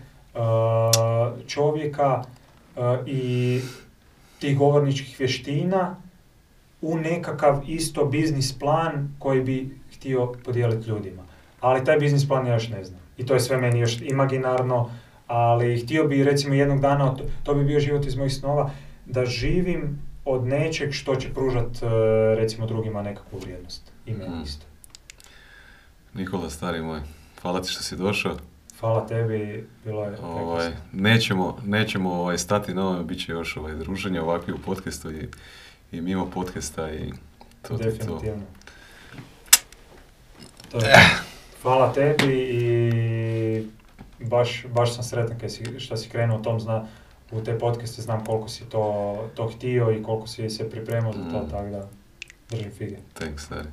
čovjeka e, i tih govorničkih vještina u nekakav isto biznis plan koji bi htio podijeliti ljudima. Ali taj biznis plan ja još ne znam. I to je sve meni još imaginarno, ali htio bi recimo jednog dana, to, bi bio život iz mojih snova, da živim od nečeg što će pružat e, recimo drugima nekakvu vrijednost. I meni isto. Nikola, stari moj, hvala ti što si došao. Hvala tebi, bilo je Ovaj, nećemo, nećemo ovaj, stati na ovome, bit će još ovaj, druženje ovakvi u podcastu i, i mimo podcasta i to, to, to. Definitivno. To je. Hvala tebi i baš, baš sam sretan kaj si, što si krenuo u tom zna, u te podcaste, znam koliko si to, to htio i koliko si se pripremao za to, Mm. tako da držim fige. Thanks, stari.